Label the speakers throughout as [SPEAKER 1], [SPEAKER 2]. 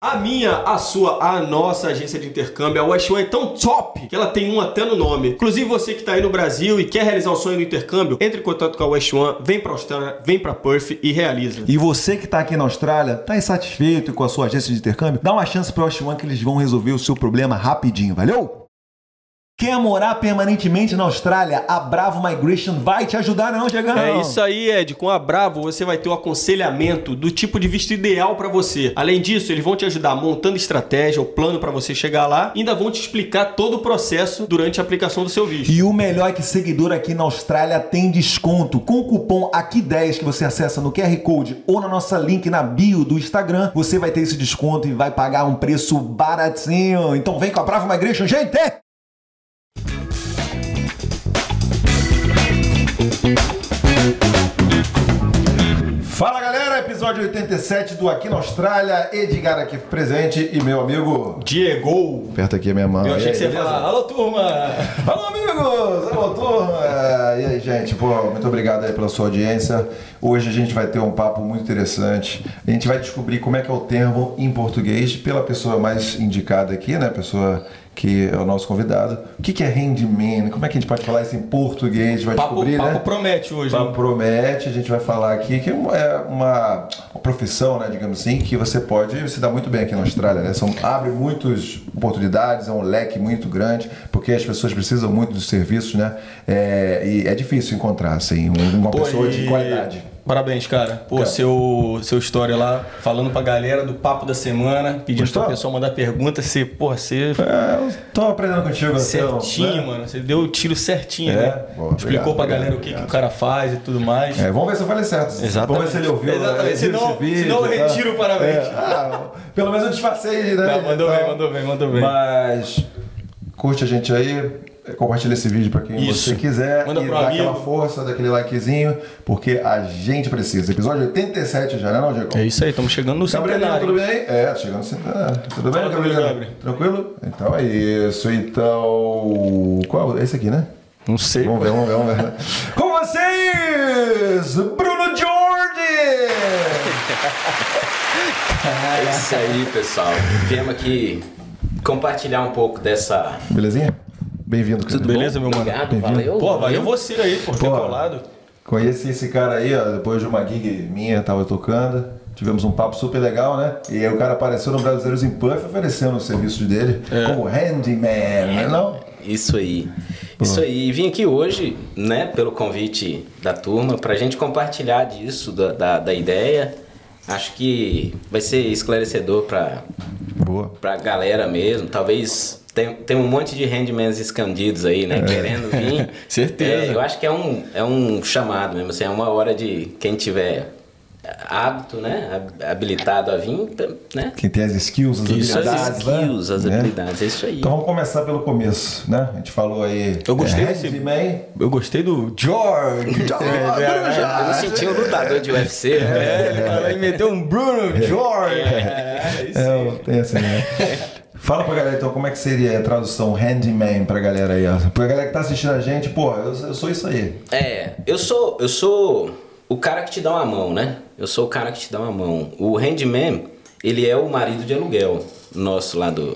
[SPEAKER 1] A minha, a sua, a nossa agência de intercâmbio, a West One é tão top que ela tem um até no nome. Inclusive você que está aí no Brasil e quer realizar o sonho do intercâmbio, entre em contato com a West One, vem para Austrália, vem para Perth e realiza.
[SPEAKER 2] E você que está aqui na Austrália, está insatisfeito com a sua agência de intercâmbio? Dá uma chance para a West One que eles vão resolver o seu problema rapidinho, valeu? Quer morar permanentemente na Austrália? A Bravo Migration vai te ajudar, não, Diegão?
[SPEAKER 1] É isso aí, Ed. Com a Bravo você vai ter o aconselhamento do tipo de visto ideal para você. Além disso, eles vão te ajudar montando estratégia, o plano para você chegar lá, e ainda vão te explicar todo o processo durante a aplicação do seu visto.
[SPEAKER 2] E o melhor é que seguidor aqui na Austrália tem desconto. Com o cupom AQUI10 que você acessa no QR Code ou na nossa link na bio do Instagram, você vai ter esse desconto e vai pagar um preço baratinho. Então vem com a Bravo Migration, gente! Fala galera, episódio 87 do Aqui na Austrália, Edgar aqui presente e meu amigo
[SPEAKER 1] Diego!
[SPEAKER 2] Aperta aqui a minha mão.
[SPEAKER 1] Eu achei
[SPEAKER 2] E
[SPEAKER 1] que você
[SPEAKER 2] aí,
[SPEAKER 1] ia falar, alô turma!
[SPEAKER 2] Alô amigos, alô turma! E aí gente, pô, muito obrigado aí pela sua audiência. Hoje a gente vai ter um papo muito interessante. A gente vai descobrir como é que é o termo em português pela pessoa mais indicada aqui, né? Pessoa que é o nosso convidado. O que que é handyman? Como é que a gente pode falar isso em português? A gente vai
[SPEAKER 1] Papo,
[SPEAKER 2] descobrir,
[SPEAKER 1] papo
[SPEAKER 2] né?
[SPEAKER 1] promete hoje.
[SPEAKER 2] Papo
[SPEAKER 1] hein?
[SPEAKER 2] promete, a gente vai falar aqui que é uma, é uma- profissão, né, digamos assim, que você pode se dar muito bem aqui na Austrália, né? São, abre muitas oportunidades, é um leque muito grande, porque as pessoas precisam muito dos serviços, né? É, e é difícil encontrar, assim, um- uma
[SPEAKER 1] Pô,
[SPEAKER 2] pessoa de
[SPEAKER 1] e-
[SPEAKER 2] qualidade.
[SPEAKER 1] Parabéns, cara. Pô,
[SPEAKER 2] Cara.
[SPEAKER 1] seu, seu história lá, falando pra galera do papo da semana, pedindo
[SPEAKER 2] Gostou?
[SPEAKER 1] pra pessoa mandar perguntas, você, porra, você
[SPEAKER 2] É, eu tô aprendendo contigo. então,
[SPEAKER 1] certinho,
[SPEAKER 2] né?
[SPEAKER 1] mano. Você deu o tiro certinho,
[SPEAKER 2] É?
[SPEAKER 1] né?
[SPEAKER 2] Boa,
[SPEAKER 1] Explicou
[SPEAKER 2] obrigado,
[SPEAKER 1] pra
[SPEAKER 2] obrigado,
[SPEAKER 1] galera o que, que
[SPEAKER 2] obrigado.
[SPEAKER 1] o cara faz e tudo mais.
[SPEAKER 2] É, vamos ver se eu falei certo.
[SPEAKER 1] Exatamente.
[SPEAKER 2] Vamos ver se ele ouviu.
[SPEAKER 1] Exatamente.
[SPEAKER 2] né? Esse vídeo,
[SPEAKER 1] senão eu retiro o parabéns.
[SPEAKER 2] É, ah, pelo menos eu disfarcei, né?
[SPEAKER 1] Não, mandou
[SPEAKER 2] Então,
[SPEAKER 1] bem, mandou bem, mandou bem.
[SPEAKER 2] Mas curte a gente aí, compartilha esse vídeo pra quem
[SPEAKER 1] Isso.
[SPEAKER 2] você quiser
[SPEAKER 1] Manda
[SPEAKER 2] e dá
[SPEAKER 1] amigo.
[SPEAKER 2] aquela força, daquele likezinho, porque a gente precisa. Episódio 87 já, né, não, Diego?
[SPEAKER 1] É isso aí, estamos chegando no
[SPEAKER 2] Gabrielinho,
[SPEAKER 1] centenário.
[SPEAKER 2] tudo bem? É, chegando no centenário. Tudo bem, Gabriel?
[SPEAKER 1] Gabriel.
[SPEAKER 2] Tranquilo? Então é isso. Então. Qual? Esse aqui, né?
[SPEAKER 1] Não sei.
[SPEAKER 2] Vamos ver, vamos ver, vamos ver. Com vocês, Bruno Jordi!
[SPEAKER 3] É isso aí, pessoal. Viemos aqui compartilhar um pouco dessa.
[SPEAKER 2] Belezinha? Bem-vindo, cara.
[SPEAKER 3] Tudo
[SPEAKER 1] Beleza,
[SPEAKER 3] bom?
[SPEAKER 1] meu mano?
[SPEAKER 3] Obrigado,
[SPEAKER 2] Bem-vindo.
[SPEAKER 3] valeu.
[SPEAKER 1] Pô, valeu você aí por ter
[SPEAKER 2] Pô.
[SPEAKER 1] colado.
[SPEAKER 2] Conheci esse cara aí, ó, depois de uma gig minha, tava tocando. Tivemos um papo super legal, né? E aí o cara apareceu no Brasileiros em Puff oferecendo os serviços dele como handyman, né? Não?
[SPEAKER 3] Isso aí. Isso aí. E vim aqui hoje, né, pelo convite da turma, pra gente compartilhar disso, da, da, da ideia. Acho que vai ser esclarecedor pra,
[SPEAKER 2] Boa.
[SPEAKER 3] pra galera mesmo. Talvez tem, tem um monte de handmans escondidos aí, né? Querendo vir.
[SPEAKER 1] Certeza.
[SPEAKER 3] É, eu acho que é um, é um chamado mesmo. Assim, é uma hora de quem tiver hábito, né? hab- Habilitado a vir, né?
[SPEAKER 2] Quem tem as skills, as
[SPEAKER 3] Isso, as
[SPEAKER 2] habilidades, né?
[SPEAKER 3] skills, as
[SPEAKER 2] Né?
[SPEAKER 3] habilidades, é isso aí.
[SPEAKER 2] Então vamos começar pelo começo, né? A gente falou aí.
[SPEAKER 1] Eu gostei
[SPEAKER 2] é,
[SPEAKER 1] desse-
[SPEAKER 2] handyman.
[SPEAKER 1] Eu gostei do George.
[SPEAKER 3] Eu me senti um lutador de UFC.
[SPEAKER 1] É,
[SPEAKER 3] né?
[SPEAKER 1] ele falou, ele meteu um Bruno George. É, isso
[SPEAKER 2] É, tem assim, né? Fala pra galera então como é que seria a tradução handyman pra galera aí, ó. Pra galera que tá assistindo a gente, pô, eu, eu sou isso aí.
[SPEAKER 3] É, eu sou, eu sou o cara que te dá uma mão, né? Eu sou o cara que te dá uma mão. O handyman, ele é o marido de aluguel nosso lá do,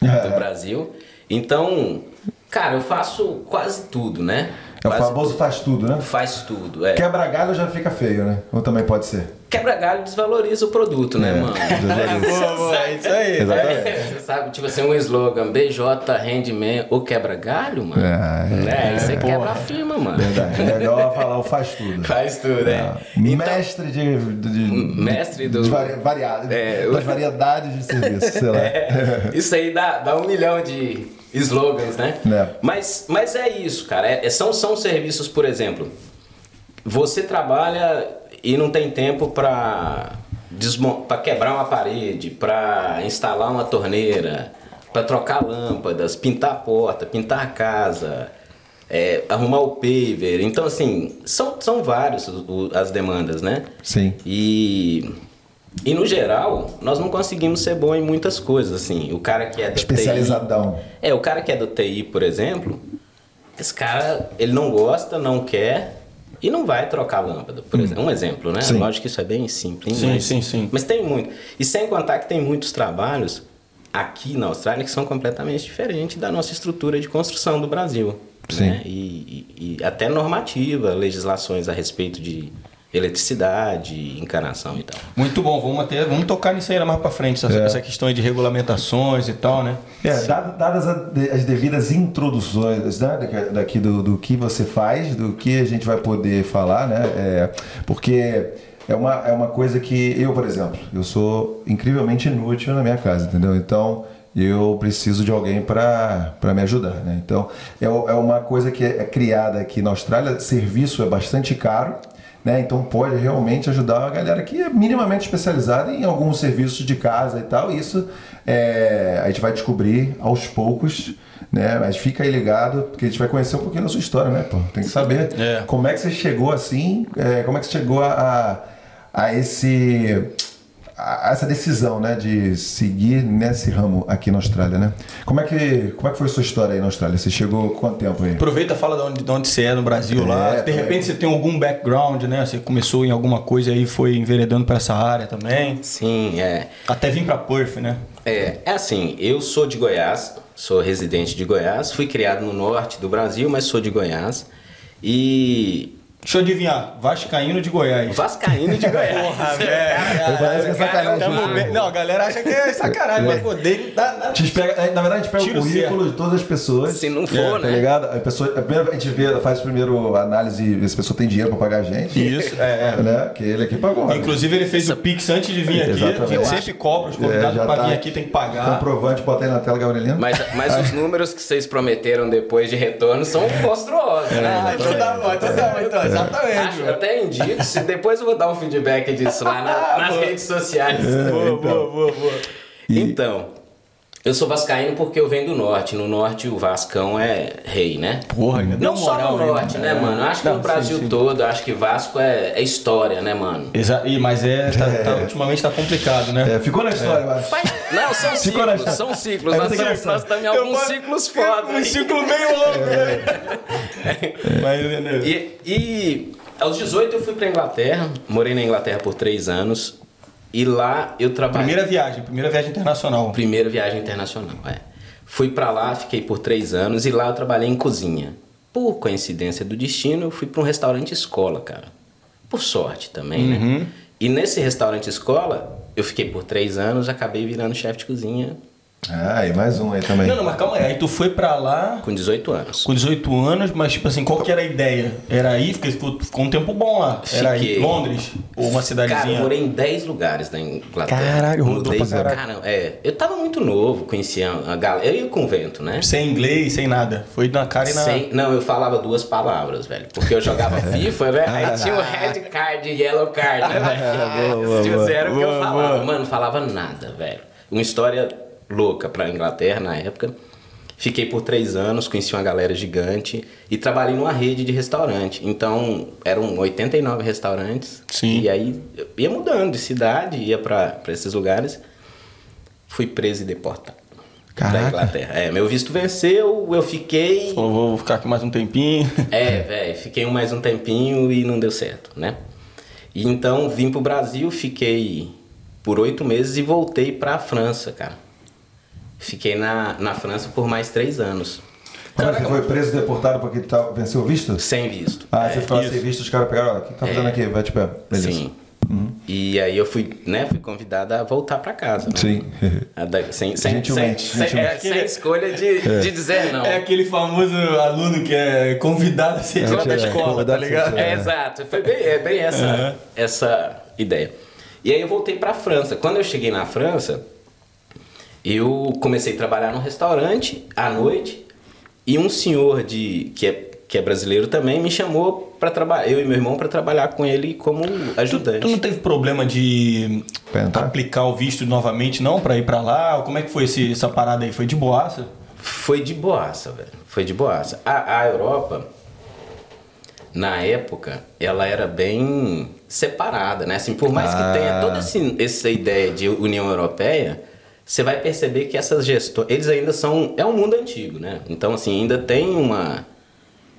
[SPEAKER 3] do
[SPEAKER 2] É.
[SPEAKER 3] Brasil. Então, cara, eu faço quase tudo, né?
[SPEAKER 2] É o famoso faz tudo, né?
[SPEAKER 3] faz tudo, é.
[SPEAKER 2] Quebra galho já fica feio, né? Ou também pode ser.
[SPEAKER 3] Quebra galho desvaloriza o produto, né,
[SPEAKER 2] É,
[SPEAKER 3] mano?
[SPEAKER 2] desvaloriza.
[SPEAKER 1] Boa, boa, é isso aí.
[SPEAKER 2] Exatamente.
[SPEAKER 3] É, você sabe, tipo assim, um slogan, BJ Handman ou quebra galho, mano.
[SPEAKER 2] É, é,
[SPEAKER 3] né? Isso aí
[SPEAKER 1] porra.
[SPEAKER 3] quebra a firma, mano.
[SPEAKER 2] Verdade. É legal falar o faz tudo.
[SPEAKER 3] Faz tudo, é.
[SPEAKER 2] É. Mestre de, de, de-
[SPEAKER 3] Mestre do-
[SPEAKER 2] de vari, variado,
[SPEAKER 3] É,
[SPEAKER 2] das variedades de serviço, sei lá.
[SPEAKER 3] Isso aí dá, dá um milhão de slogans, né?
[SPEAKER 2] É.
[SPEAKER 3] Mas, mas é isso, cara. É- são, são serviços, por exemplo, você trabalha e não tem tempo para para quebrar uma parede, para instalar uma torneira, para trocar lâmpadas, pintar a porta, pintar a casa, é, arrumar o paver. Então, assim, são, são o- as demandas, né?
[SPEAKER 2] Sim.
[SPEAKER 3] E, e no geral, nós não conseguimos ser bom em muitas coisas, assim. O cara que é do
[SPEAKER 2] Especializadão.
[SPEAKER 3] TI, é, o cara que é do TI, por exemplo, esse cara, ele não gosta, não quer, e não vai trocar a lâmpada, por exemplo. Um exemplo, né?
[SPEAKER 2] Sim.
[SPEAKER 3] Lógico que isso é bem simples.
[SPEAKER 1] Sim,
[SPEAKER 3] mas,
[SPEAKER 1] sim, sim.
[SPEAKER 3] Mas tem muito. E sem contar que tem muitos trabalhos aqui na Austrália que são completamente diferentes da nossa estrutura de construção do Brasil.
[SPEAKER 2] Sim.
[SPEAKER 3] Né? E, e- e até normativa, legislações a respeito de eletricidade, encanação e tal.
[SPEAKER 1] Muito bom, vamos, até, vamos tocar nisso aí mais pra frente, essa,
[SPEAKER 2] É.
[SPEAKER 1] essa questão aí de regulamentações e tal, né?
[SPEAKER 2] É, dadas as devidas introduções né, daqui, daqui do, do que você faz, do que a gente vai poder falar, né? é, porque é uma, é uma coisa que eu, por exemplo, eu sou incrivelmente inútil na minha casa, entendeu? Então eu preciso de alguém para me ajudar, né? Então é, é uma coisa que é, é criada aqui na Austrália, serviço é bastante caro. Né? Então pode realmente ajudar a galera que é minimamente especializada em alguns serviços de casa e tal. E isso é, a gente vai descobrir aos poucos, né? Mas fica aí ligado, porque a gente vai conhecer um pouquinho da sua história, né? Pô? Tem que saber
[SPEAKER 1] É.
[SPEAKER 2] como é que você chegou assim, é, como é que você chegou a, a, a esse a essa decisão, né, de seguir nesse ramo aqui na Austrália, né? Como é que como é que foi a sua história aí na Austrália? Você chegou quanto tempo aí?
[SPEAKER 1] Aproveita e fala de onde, de onde você é no Brasil lá.
[SPEAKER 2] É,
[SPEAKER 1] De
[SPEAKER 2] é.
[SPEAKER 1] repente você tem algum background, né? Você começou em alguma coisa e aí foi enveredando pra essa área também.
[SPEAKER 3] Sim, é.
[SPEAKER 1] Até vir pra Perth, né?
[SPEAKER 3] É, é assim, eu sou de Goiás, sou residente de Goiás, fui criado no norte do Brasil, mas sou de Goiás. E
[SPEAKER 1] Deixa eu adivinhar, Vascaíno de Goiás.
[SPEAKER 3] vascaíno de Goiás.
[SPEAKER 1] Porra, velho.
[SPEAKER 2] Parece que é sacanagem.
[SPEAKER 1] Bem. Não, a galera acha que é sacanagem, mas pô, dele dá, dá-
[SPEAKER 2] pega, na verdade, a gente pega
[SPEAKER 1] Tiro
[SPEAKER 2] o currículo de todas as pessoas.
[SPEAKER 3] Se não
[SPEAKER 2] É,
[SPEAKER 3] for,
[SPEAKER 2] tá
[SPEAKER 3] né?
[SPEAKER 2] ligado? A, pessoa, a, primeira, a gente vê, faz primeiro análise ver se a pessoa tem dinheiro pra pagar a gente.
[SPEAKER 1] Isso, é, é.
[SPEAKER 2] Né? Que ele aqui pagou. né?
[SPEAKER 1] Inclusive ele fez o Pix antes de vir aqui.
[SPEAKER 2] Exatamente.
[SPEAKER 1] A gente sempre cobra os convidados
[SPEAKER 2] É, já
[SPEAKER 1] pra
[SPEAKER 2] tá
[SPEAKER 1] vir aqui, tem que pagar.
[SPEAKER 2] Comprovante, bota aí na tela, Gabrielino.
[SPEAKER 3] Mas, mas os números que vocês prometeram depois de retorno são monstruosos, né?
[SPEAKER 1] Ah, então tá bom, então tá bom, então, exatamente.
[SPEAKER 3] Acho até indico, se depois eu vou dar um feedback disso lá na- nas redes sociais.
[SPEAKER 1] Boa, boa, boa, boa.
[SPEAKER 3] Então, eu sou vascaíno porque eu venho do norte. No norte o Vascão é rei, né?
[SPEAKER 1] Porra,
[SPEAKER 3] Não só
[SPEAKER 1] moral,
[SPEAKER 3] no
[SPEAKER 1] hein,
[SPEAKER 3] norte,
[SPEAKER 1] mano?
[SPEAKER 3] né, mano? Acho que
[SPEAKER 1] Não,
[SPEAKER 3] no
[SPEAKER 1] sim,
[SPEAKER 3] Brasil
[SPEAKER 1] sim.
[SPEAKER 3] todo, acho que Vasco é, é história, né, mano?
[SPEAKER 1] Exa Ih, mas é, tá, tá- ultimamente tá complicado, né?
[SPEAKER 2] É, ficou na história, eu acho.
[SPEAKER 3] Faz- Não, são ciclos, são ciclos.
[SPEAKER 2] É
[SPEAKER 3] Nós, estamos-
[SPEAKER 2] engraçado.
[SPEAKER 3] nós estamos em
[SPEAKER 1] Eu
[SPEAKER 3] alguns
[SPEAKER 1] vou-
[SPEAKER 3] ciclos foda.
[SPEAKER 1] Um ciclo meio longo, né? Mas, né?
[SPEAKER 3] E, e aos 18 eu fui pra Inglaterra, morei na Inglaterra por três anos. E lá eu trabalhei.
[SPEAKER 1] Primeira viagem, primeira viagem internacional.
[SPEAKER 3] Primeira viagem internacional, é. Fui pra lá, fiquei por três anos e lá eu trabalhei em cozinha. Por coincidência do destino, eu fui pra um restaurante escola, cara. Por sorte também, né? E nesse restaurante escola, eu fiquei por três anos, acabei virando chefe de cozinha
[SPEAKER 2] Ah, e mais um aí também.
[SPEAKER 1] Não, não, mas calma aí. Aí tu foi pra lá
[SPEAKER 3] com 18 anos.
[SPEAKER 1] com 18 anos, mas tipo assim, qual que era a ideia? Era aí, porque ficou, ficou um tempo bom lá. Era aí. Londres? Ou uma
[SPEAKER 3] Cara,
[SPEAKER 1] cidadezinha?
[SPEAKER 3] eu morei em 10 lugares na Inglaterra.
[SPEAKER 1] Caralho, rodou pra caralho.
[SPEAKER 3] Cara, é, eu tava muito novo, conhecia a galera. Eu ia com o vento, né?
[SPEAKER 1] Sem inglês, sem nada. Foi na cara e na.
[SPEAKER 3] Sem- não, eu falava duas palavras, velho. Porque eu jogava FIFA, velho. Aí tinha o red card e yellow card, né, velho?
[SPEAKER 2] boa,
[SPEAKER 3] Esses
[SPEAKER 2] boa.
[SPEAKER 3] era o que eu
[SPEAKER 1] Boa,
[SPEAKER 3] falava.
[SPEAKER 1] boa.
[SPEAKER 3] Mano, não falava nada, velho. Uma história louca pra Inglaterra na época. Fiquei por três anos, conheci uma galera gigante e trabalhei numa rede de restaurante. Então, eram 89 restaurantes.
[SPEAKER 1] Sim.
[SPEAKER 3] E aí, ia mudando de cidade, ia pra, pra esses lugares. Fui preso e deportado.
[SPEAKER 1] Caraca.
[SPEAKER 3] Da Inglaterra. É, meu visto venceu, eu fiquei.
[SPEAKER 1] Pô, vou ficar aqui mais um tempinho.
[SPEAKER 3] É, velho, fiquei mais um tempinho e não deu certo, né? E então vim pro Brasil, fiquei por oito meses e voltei pra França, cara. Fiquei na, na França por mais três anos,
[SPEAKER 2] Mas você foi preso e deportado porque tá, venceu o visto?
[SPEAKER 3] sem visto.
[SPEAKER 2] Ah, você ficou lá
[SPEAKER 1] isso.
[SPEAKER 2] sem visto, os caras pegaram, ó, o que tá fazendo
[SPEAKER 3] É.
[SPEAKER 2] aqui? Vai te pé. Beleza.
[SPEAKER 3] Sim. E aí eu fui, né, fui convidada a voltar pra casa. Né?
[SPEAKER 2] Sim.
[SPEAKER 3] Da- sem, sem,
[SPEAKER 2] Gentilmente,
[SPEAKER 3] sem, sem,
[SPEAKER 2] gentilmente.
[SPEAKER 3] é, sem escolha de, de dizer não.
[SPEAKER 1] É aquele famoso aluno que é convidado a ser tirado da
[SPEAKER 2] é,
[SPEAKER 1] escola, tá
[SPEAKER 2] convidado
[SPEAKER 1] ligado?
[SPEAKER 2] tirado.
[SPEAKER 3] É, exato. Foi bem, é bem essa,
[SPEAKER 1] Uhum.
[SPEAKER 3] essa ideia. E aí eu voltei pra França. Quando eu cheguei na França, eu comecei a trabalhar num restaurante à noite e um senhor de que é, que é brasileiro também me chamou para trabalhar, eu e meu irmão para trabalhar com ele como
[SPEAKER 1] Tu,
[SPEAKER 3] ajudante.
[SPEAKER 1] tu não teve problema de aplicar o visto novamente, não? Pra ir pra lá? Ou Como é que foi esse- essa parada aí? Foi de boaça?
[SPEAKER 3] Foi de boaça, velho. Foi de boaça. A, a Europa, na época, ela era bem separada, né? Assim, por mais
[SPEAKER 2] Ah.
[SPEAKER 3] que tenha toda esse- essa ideia de União Europeia, você vai perceber que essas gestões, eles ainda são, é um mundo antigo, né? Então, assim, ainda tem uma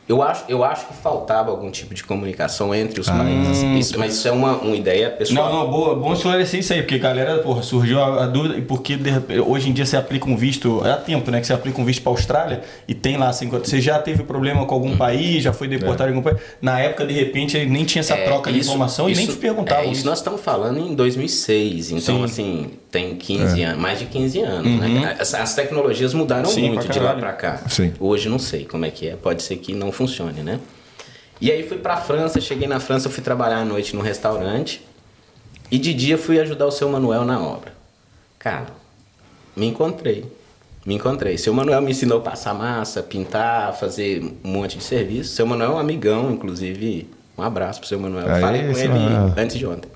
[SPEAKER 3] Eu acho, eu acho que faltava algum tipo de comunicação entre os países. Isso- mas isso é uma, uma ideia pessoal.
[SPEAKER 1] Não, não, boa, bom esclarecer isso aí, porque galera, porra, surgiu a, a dúvida, porque de repente, hoje em dia você aplica um visto, é há tempo, né, que você aplica um visto pra Austrália e tem lá, assim, você já teve problema com algum país, já foi deportado em algum país, na época, de repente, nem tinha essa
[SPEAKER 3] É,
[SPEAKER 1] troca de
[SPEAKER 3] isso-
[SPEAKER 1] informação e nem
[SPEAKER 3] isso-
[SPEAKER 1] te perguntavam
[SPEAKER 3] é, isso
[SPEAKER 1] isso.
[SPEAKER 3] nós estamos falando em 2006, então
[SPEAKER 1] Sim.
[SPEAKER 3] assim, tem 15 anos, mais de 15 anos, né? As, as tecnologias mudaram
[SPEAKER 1] Sim,
[SPEAKER 3] muito de lá pra cá.
[SPEAKER 2] Sim.
[SPEAKER 3] Hoje não sei como é que é, pode ser que não funcione, né? E aí fui pra França, cheguei na França, fui trabalhar à noite num restaurante e de dia fui ajudar o seu Manuel na obra. Cara, me encontrei. Me encontrei. Seu Manuel me ensinou a passar massa, pintar, fazer um monte de serviço. Seu Manuel é um amigão, inclusive. Um abraço pro seu Manuel.
[SPEAKER 2] Aí,
[SPEAKER 3] Falei com ele antes de ontem.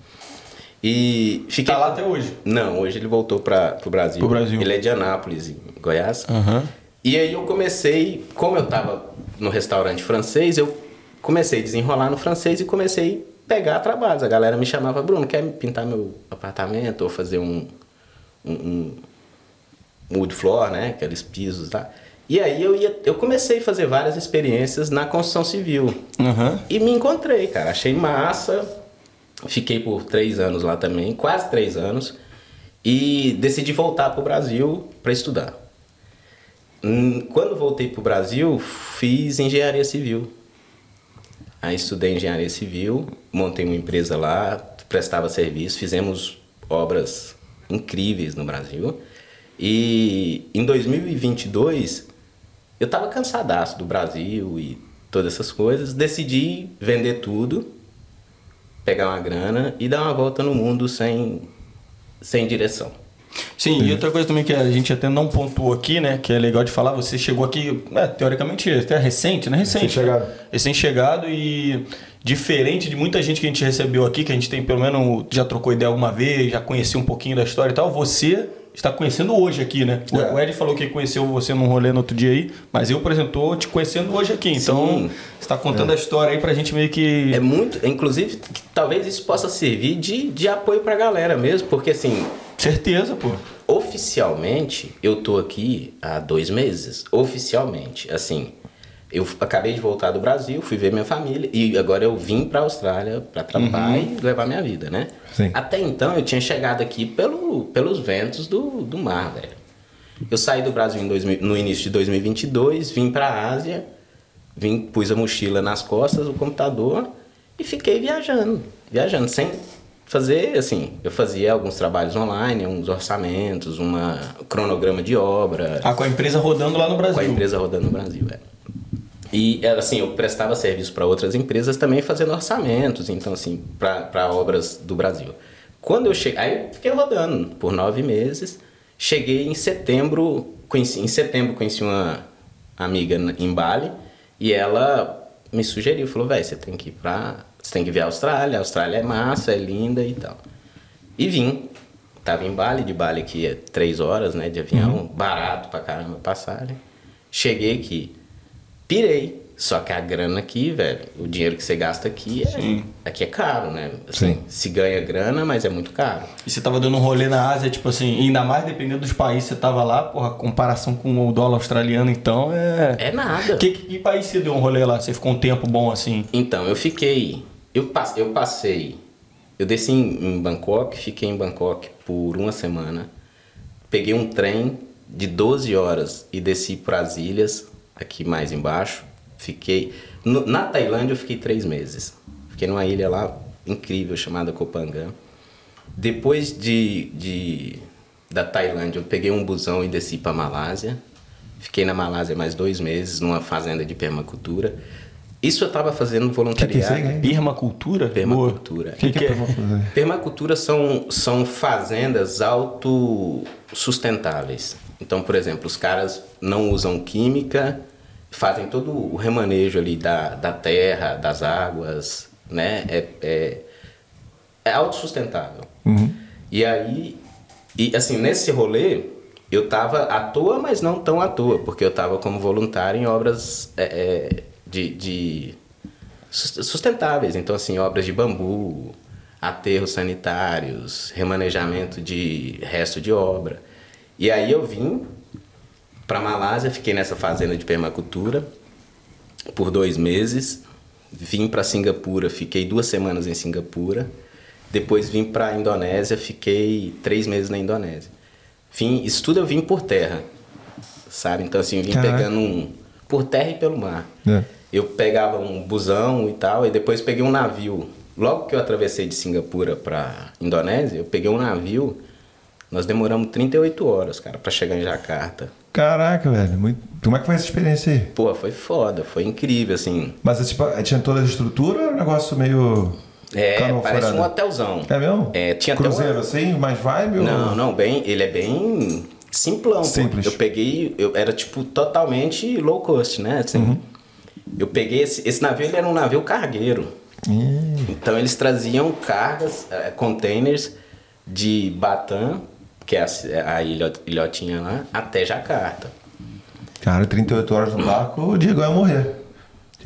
[SPEAKER 3] E fiquei.
[SPEAKER 1] Tá lá até hoje?
[SPEAKER 3] Não, hoje ele voltou para pro Brasil.
[SPEAKER 1] Pro Brasil.
[SPEAKER 3] Ele é de Anápolis, em Goiás.
[SPEAKER 1] Aham.
[SPEAKER 3] E aí eu comecei, como eu tava no restaurante francês, eu comecei a desenrolar no francês e comecei a pegar trabalhos. A galera me chamava, Bruno, quer pintar meu apartamento ou fazer um, um, um wood floor, né? Aqueles pisos, tá? E aí eu, ia, eu comecei a fazer várias experiências na construção civil.
[SPEAKER 1] Aham.
[SPEAKER 3] E me encontrei, cara. Achei massa. Fiquei por três anos lá também, quase três anos. E decidi voltar pro Brasil para estudar. Hum, Quando voltei pro Brasil, fiz engenharia civil. Aí estudei engenharia civil, montei uma empresa lá, prestava serviço, fizemos obras incríveis no Brasil. E em 2022, eu tava cansadaço do Brasil e todas essas coisas, decidi vender tudo, pegar uma grana e dar uma volta no mundo sem, sem direção.
[SPEAKER 1] Sim, e outra coisa também que a gente até não pontuou aqui, né? Que é legal de falar, você chegou aqui, é, teoricamente, até recente, né? Recente.
[SPEAKER 2] Recém-chegado.
[SPEAKER 1] Recém-chegado e diferente de muita gente que a gente recebeu aqui, que a gente tem pelo menos, já trocou ideia alguma vez, já conhecia um pouquinho da história e tal, você está conhecendo hoje aqui, né? O-
[SPEAKER 2] É.
[SPEAKER 1] O Ed falou que conheceu você num rolê no outro dia aí, mas eu, por exemplo, tô te conhecendo hoje aqui. Então,
[SPEAKER 3] Sim.
[SPEAKER 1] você está contando a história aí pra gente meio que...
[SPEAKER 3] É muito, inclusive, que talvez isso possa servir de, de apoio pra galera mesmo, porque assim,
[SPEAKER 1] Certeza, pô.
[SPEAKER 3] oficialmente eu tô aqui há dois meses. Oficialmente, assim, eu acabei de voltar do Brasil, fui ver minha família e agora eu vim pra Austrália pra trabalhar e levar minha vida, né?
[SPEAKER 2] Sim.
[SPEAKER 3] Até então eu tinha chegado aqui pelo, pelos ventos do, do mar, velho. Eu saí do Brasil 2000 no início de 2022, vim pra Ásia, vim, pus a mochila nas costas, o computador e fiquei viajando, viajando sem fazer assim. Eu fazia alguns trabalhos online, uns orçamentos, uma um cronograma de obra,
[SPEAKER 1] Ah, com a empresa rodando lá no Brasil.
[SPEAKER 3] com a empresa rodando no Brasil, é. E assim, eu prestava serviço para outras empresas também fazendo orçamentos, então assim, para obras do Brasil. Quando eu cheguei, aí fiquei rodando por nove meses. Cheguei em setembro, conheci, em setembro conheci uma amiga em Bali e ela me sugeriu, falou, velho, você tem que ir pra, você tem que vir à Austrália, a Austrália é massa, é linda e tal. E vim. Tava em Bali, de Bali aqui é três horas, né, de avião, barato pra caramba passagem. Cheguei aqui, pirei. Só que a grana aqui, velho, o dinheiro que você gasta aqui é, aqui é caro, né? Assim,
[SPEAKER 2] Sim.
[SPEAKER 3] se ganha grana, mas é muito caro.
[SPEAKER 1] E você tava dando um rolê na Ásia, tipo assim, ainda mais dependendo dos países que você tava lá, porra, comparação com o dólar australiano, então é.
[SPEAKER 3] É nada.
[SPEAKER 1] Que, que país você deu um rolê lá? Você ficou um tempo bom assim?
[SPEAKER 3] Então, eu fiquei. Eu, eu passei. Eu desci em, em Bangkok, fiquei em Bangkok por uma semana. Peguei um trem de 12 horas e desci para as ilhas, aqui mais embaixo. Fiquei. no- na Tailândia eu fiquei três meses. Fiquei numa ilha lá incrível chamada Koh Phangan. Depois de, de da Tailândia, eu peguei um busão e desci para Malásia. Fiquei na Malásia mais dois meses numa fazenda de permacultura. Isso eu estava fazendo voluntariado.
[SPEAKER 2] Que que é?
[SPEAKER 1] Permacultura?
[SPEAKER 3] Permacultura.
[SPEAKER 1] O que, que, é?
[SPEAKER 3] Permacultura são, são fazendas autossustentáveis. Então, por exemplo, os caras não usam química, fazem todo o remanejo ali da, da terra, das águas, né? É, é, é autossustentável. E aí, e assim, nesse rolê, eu tava à toa, mas não tão à toa, porque eu tava como voluntário em obras é, é, de, de sus- sustentáveis. Então, assim, obras de bambu, aterros sanitários, remanejamento de resto de obra. E aí eu vim para Malásia, fiquei nessa fazenda de permacultura. por dois meses. Vim para Singapura, fiquei duas semanas em Singapura. Depois vim para Indonésia, fiquei três meses na Indonésia. Vim, isso tudo eu vim por terra, sabe? Então assim, eu vim
[SPEAKER 2] Caraca.
[SPEAKER 3] pegando um por terra e pelo mar.
[SPEAKER 2] É.
[SPEAKER 3] Eu pegava um busão e tal, e depois peguei um navio. Logo que eu atravessei de Singapura para Indonésia, eu peguei um navio. Nós demoramos 38 horas, cara, para chegar em Jacarta.
[SPEAKER 2] Caraca, velho. muito- Como é que foi essa experiência aí?
[SPEAKER 3] Pô, foi foda, foi incrível, assim.
[SPEAKER 2] Mas tipo, tinha toda a estrutura ou era um negócio meio.
[SPEAKER 3] É, parece
[SPEAKER 2] furada?
[SPEAKER 3] um hotelzão.
[SPEAKER 2] É mesmo?
[SPEAKER 3] É, tinha
[SPEAKER 2] Cruzeiro
[SPEAKER 3] uma-
[SPEAKER 2] assim, mais vibe?
[SPEAKER 3] Não,
[SPEAKER 2] ou...
[SPEAKER 3] não, bem, ele é bem simplão. pô.
[SPEAKER 2] Simples.
[SPEAKER 3] Eu peguei, eu era tipo totalmente low cost, né? Assim,
[SPEAKER 2] Uhum.
[SPEAKER 3] Eu peguei esse, esse navio, ele era um navio cargueiro.
[SPEAKER 2] Ih,
[SPEAKER 3] Então eles traziam cargas, eh, containers de Batam, que é a, a ilho- ilhotinha lá, até Jacarta.
[SPEAKER 2] Cara, 38 horas no barco, o Diego ia morrer.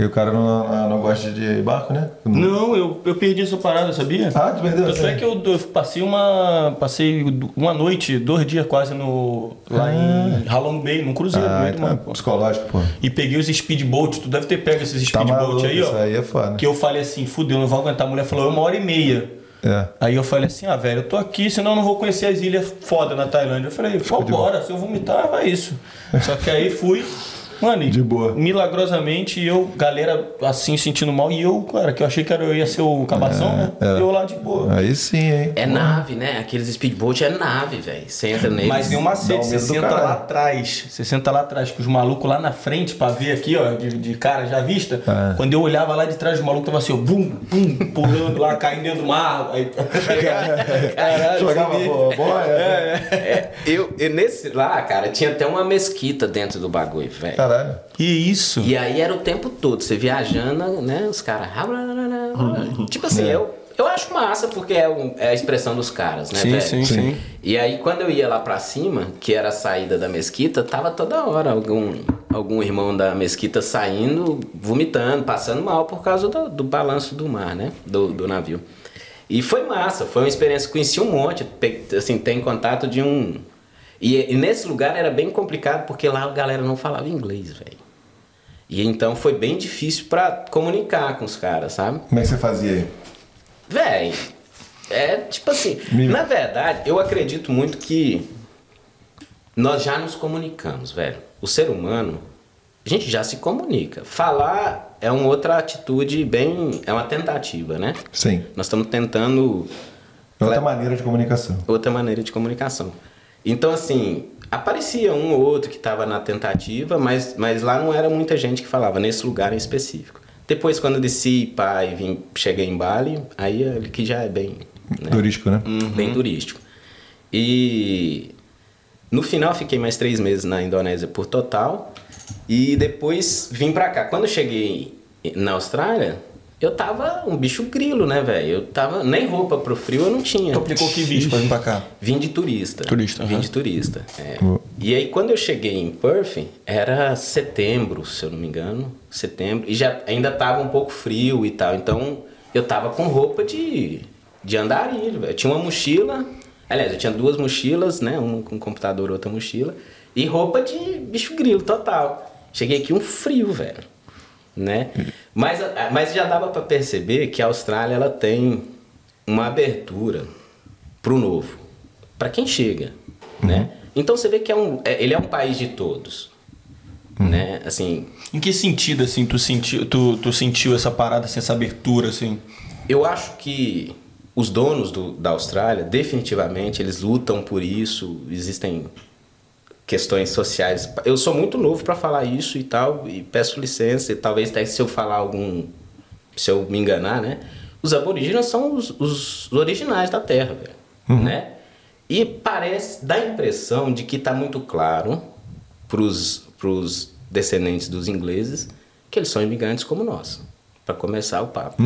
[SPEAKER 2] Porque o cara não, não, não gosta de barco, né?
[SPEAKER 1] Não, eu, eu perdi essa parada, sabia?
[SPEAKER 2] Ah, tu perdeu?
[SPEAKER 1] Tanto é que eu, eu passei uma. Passei uma noite, dois dias quase no. lá em Halong Bay, num cruzeiro,
[SPEAKER 2] Ah, então é
[SPEAKER 1] mar, pô.
[SPEAKER 2] psicológico, pô.
[SPEAKER 1] E peguei os speedboat, tu deve ter pego esses
[SPEAKER 2] Tá
[SPEAKER 1] speedboat
[SPEAKER 2] maluco,
[SPEAKER 1] aí, ó.
[SPEAKER 2] isso aí é foda.
[SPEAKER 1] Que eu falei assim, fudeu, não vou aguentar. A mulher falou, é uma hora e meia.
[SPEAKER 2] É.
[SPEAKER 1] Aí eu falei assim, ah, velho, eu tô aqui, senão eu não vou conhecer as ilhas foda na Tailândia. Eu falei, vambora, se eu vomitar, vai isso. Só que aí fui, mano,
[SPEAKER 2] De boa.
[SPEAKER 1] milagrosamente eu, galera assim, sentindo mal, e eu, cara, que eu achei que era, eu ia ser o cabação, né?
[SPEAKER 2] é.
[SPEAKER 1] Eu lá de boa.
[SPEAKER 2] Aí sim, hein?
[SPEAKER 3] É nave, né? Aqueles speedboat é nave, velho. Você entra neles.
[SPEAKER 1] Mas tem um
[SPEAKER 2] Dá
[SPEAKER 1] macete, você senta
[SPEAKER 2] caralho.
[SPEAKER 1] lá atrás, você senta lá atrás, com os malucos lá na frente pra ver aqui, ó, de, de cara já vista.
[SPEAKER 2] É.
[SPEAKER 1] Quando eu olhava lá de trás, o maluco tava assim, ó, bum, bum, pulando lá, caindo dentro do mar. Aí, caralho,
[SPEAKER 2] Jogava
[SPEAKER 1] você vê.
[SPEAKER 2] bola, bola
[SPEAKER 3] É, eu, eu nesse lá, cara, tinha até uma mesquita dentro do bagulho, velho.
[SPEAKER 2] Caralho.
[SPEAKER 1] Que isso?
[SPEAKER 3] E aí era o tempo todo, você viajando, né? Os caras. Tipo assim, eu, eu acho massa porque é, um- é a expressão dos caras, né,
[SPEAKER 1] Sim,
[SPEAKER 3] velho?
[SPEAKER 1] sim, sim.
[SPEAKER 3] E aí quando eu ia lá pra cima, que era a saída da mesquita, tava toda hora algum, algum irmão da mesquita saindo, vomitando, passando mal por causa do, do balanço do mar, né? Do, do navio. E foi massa, foi uma experiência, conheci um monte, assim, tem contato de um. E, e nesse lugar era bem complicado porque lá a galera não falava inglês, velho. E então foi bem difícil pra comunicar com os caras, sabe?
[SPEAKER 2] Como é que você fazia aí?
[SPEAKER 3] Véi, é tipo assim,
[SPEAKER 2] Me-
[SPEAKER 3] na verdade, eu acredito muito que nós já nos comunicamos, velho. O ser humano, a gente já se comunica. Falar é uma outra atitude bem. É uma tentativa, né?
[SPEAKER 2] Sim.
[SPEAKER 3] Nós estamos tentando
[SPEAKER 2] É outra maneira de comunicação.
[SPEAKER 3] outra maneira de comunicação. Então, assim, aparecia um ou outro que estava na tentativa, mas, mas lá não era muita gente que falava, nesse lugar em específico. Depois, quando eu desci pá, e vim, cheguei em Bali, aí é que já é bem, né?
[SPEAKER 2] Turístico, né?
[SPEAKER 3] bem turístico. E no final fiquei mais três meses na Indonésia por total. E depois vim pra cá. Quando eu cheguei na Austrália, eu tava um bicho grilo, né, velho? Eu tava. Nem roupa pro frio eu não tinha.
[SPEAKER 1] Tu aplicou que bicho pra vir pra cá?
[SPEAKER 3] Vim de turista.
[SPEAKER 1] Turista,
[SPEAKER 3] Vim
[SPEAKER 1] aham.
[SPEAKER 3] de turista. é. E aí, quando eu cheguei em Perth, era setembro, se eu não me engano. Setembro. E já ainda tava um pouco frio e tal. Então, eu tava com roupa de, de andarilho, velho. Tinha uma mochila. Aliás, eu tinha duas mochilas, né? Uma com computador, outra mochila. E roupa de bicho grilo, total. Cheguei aqui um frio, velho. Né? Mas, mas já dava pra perceber que a Austrália ela tem uma abertura pro novo, para quem chega, né? Então você vê que é um, é- ele é um país de todos, né? Assim,
[SPEAKER 1] Em que sentido, assim, tu sentiu, tu, tu sentiu essa parada, assim, essa abertura, assim?
[SPEAKER 3] eu acho que os donos do- da Austrália, definitivamente, eles lutam por isso. Existem questões sociais. Eu sou muito novo para falar isso e tal, e peço licença. E talvez até se eu falar algum, se eu me enganar, né? Os aborígenes são os, os originais da Terra, velho, né? E parece, dá a impressão de que está muito claro para os descendentes dos ingleses que eles são imigrantes como nós. Para começar o papo.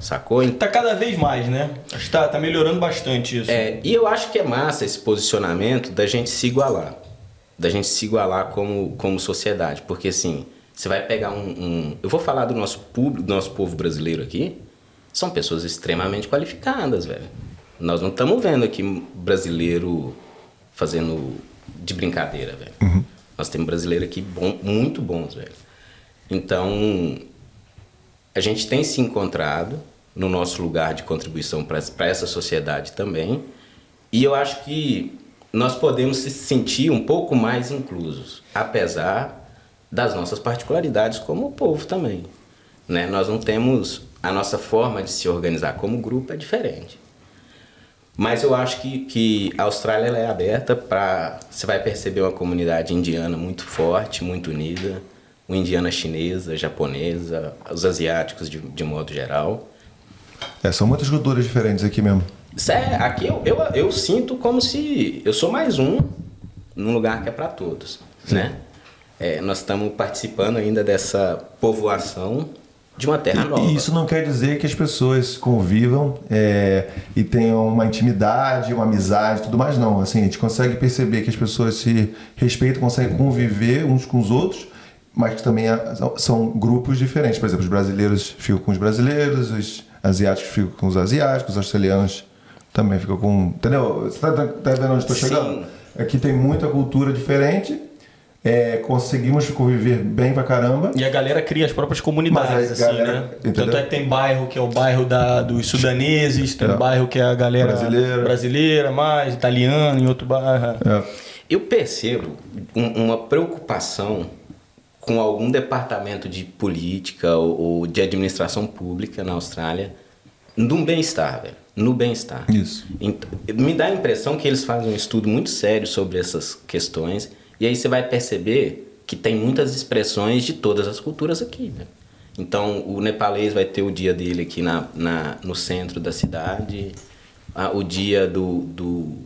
[SPEAKER 3] Sacou? Então,
[SPEAKER 1] Tá cada vez mais, né? Acho que tá, tá melhorando bastante isso.
[SPEAKER 3] é, e eu acho que é massa esse posicionamento da gente se igualar. Da gente se igualar como, como sociedade. Porque assim, você vai pegar um, um- Eu vou falar do nosso público, do nosso povo brasileiro aqui. São pessoas extremamente qualificadas, velho. Nós não estamos vendo aqui brasileiro fazendo de brincadeira, velho. Nós temos brasileiro aqui bom, muito bons, velho. Então, a gente tem se encontrado no nosso lugar de contribuição para essa sociedade também. E eu acho que nós podemos se sentir um pouco mais inclusos, apesar das nossas particularidades como povo também. Né? Nós não temos a nossa forma de se organizar como grupo é diferente. Mas eu acho que, que a Austrália é aberta para. Você vai perceber uma comunidade indiana muito forte, muito unida, uma indiana chinesa, japonesa, os asiáticos de, de modo geral.
[SPEAKER 2] É, são muitas culturas diferentes aqui mesmo.
[SPEAKER 3] É, aqui eu, eu, eu, sinto como se eu sou mais um num lugar que é para todos, Sim. né? É, nós estamos participando ainda dessa povoação de uma terra nova.
[SPEAKER 2] E isso não quer dizer que as pessoas convivam é, e tenham uma intimidade, uma amizade, tudo mais não. Assim, a gente consegue perceber que as pessoas se respeitam, conseguem conviver uns com os outros, mas que também são grupos diferentes. Por exemplo, os brasileiros ficam com os brasileiros, os asiáticos ficam com os asiáticos, os australianos também ficam com. Entendeu? Você tá, tá, tá vendo onde estou chegando? Aqui tem muita cultura diferente. É, conseguimos conviver bem pra caramba.
[SPEAKER 1] E a galera cria as próprias comunidades, assim, galera, né? Entendeu? Tanto é que tem bairro que é o bairro da, dos sudaneses, tem é. bairro que é a galera brasileira, brasileira mais, italiana, em outro bairro. É.
[SPEAKER 3] Eu percebo um, uma preocupação com algum departamento de política ou, ou de administração pública na Austrália no bem-estar, velho. No bem-estar.
[SPEAKER 2] Isso.
[SPEAKER 3] Então, me dá a impressão que eles fazem um estudo muito sério sobre essas questões e aí você vai perceber que tem muitas expressões de todas as culturas aqui, velho. Então, o nepalês vai ter o dia dele aqui na, na, no centro da cidade, a, o dia do, do,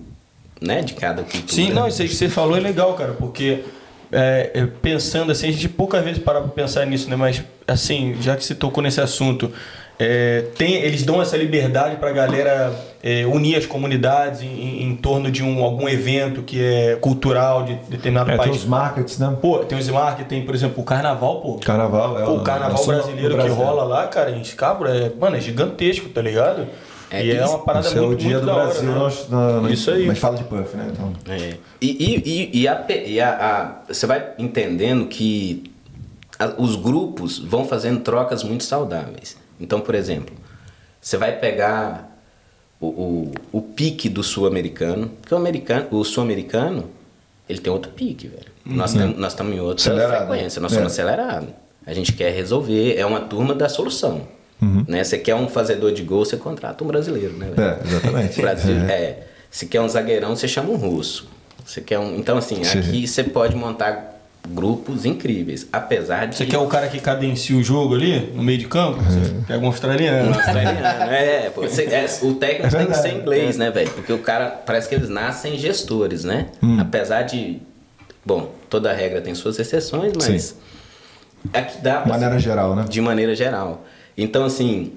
[SPEAKER 3] né, de cada cultura.
[SPEAKER 1] Sim, não, isso aí que você falou é legal, cara, porque é, é, pensando assim, a gente poucas vezes para pensar nisso, né? Mas assim, já que você tocou nesse assunto, é, tem, eles dão essa liberdade para a galera é, unir as comunidades em, em, torno de um, algum evento que é cultural de determinado
[SPEAKER 2] é,
[SPEAKER 1] país.
[SPEAKER 2] Tem os markets, né?
[SPEAKER 1] Pô, tem os markets, tem, por exemplo, o carnaval, pô.
[SPEAKER 2] Carnaval, é.
[SPEAKER 1] Pô, o carnaval brasileiro que rola lá, cara, em Scarborough, é, mano, é gigantesco, tá ligado? É, e é uma parada muito, é o dia muito do Brasil, hora, né?
[SPEAKER 2] nós, na, Isso aí. Mas fala de Puff, né? Então.
[SPEAKER 3] É. E, e, e, a, e a, a, você vai entendendo que a, os grupos vão fazendo trocas muito saudáveis. Então, por exemplo, você vai pegar o, o, o pique do sul-americano, porque o, americano, o sul-americano ele tem outro pique, velho. Uhum. Nós nós estamos em outra Acelerado. frequência, nós é. somos acelerados. A gente quer resolver, é uma turma da solução. Uhum. Né? Você quer um fazedor de gol, você contrata um brasileiro, né?
[SPEAKER 2] É, exatamente.
[SPEAKER 3] Brasil, é. é. Se quer um zagueirão, você chama um russo. Você quer um. Então, assim, Sim. aqui você pode montar grupos incríveis, apesar de.
[SPEAKER 1] Você quer o cara que cadencia o jogo ali, no meio de campo? Você é. pega um australiano.
[SPEAKER 3] Um australiano, é, pô, você, é, O técnico é tem que ser inglês, né, velho? Porque o cara, parece que eles nascem gestores, né? Hum. Apesar de. Bom, toda regra tem suas exceções, mas. Sim.
[SPEAKER 2] É que dá. De maneira geral, né?
[SPEAKER 3] De maneira geral. Então, assim,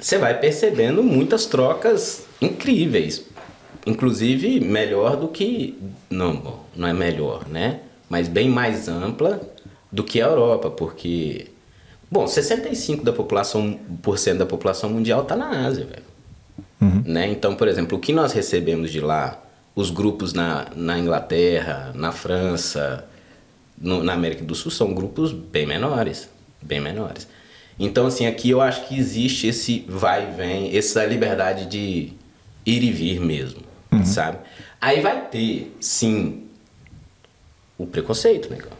[SPEAKER 3] você vai percebendo muitas trocas incríveis. Inclusive, melhor do que. Não, não é melhor, né? Mas bem mais ampla do que a Europa, porque. Bom, 65% da população, por cento da população mundial está na Ásia, velho. Uhum. Né? Então, por exemplo, o que nós recebemos de lá, os grupos na, na Inglaterra, na França, no, na América do Sul, são grupos bem menores. Bem menores. Então, assim, aqui eu acho que existe esse vai e vem, essa liberdade de ir e vir mesmo, uhum. sabe? Aí vai ter, sim, o preconceito, negão.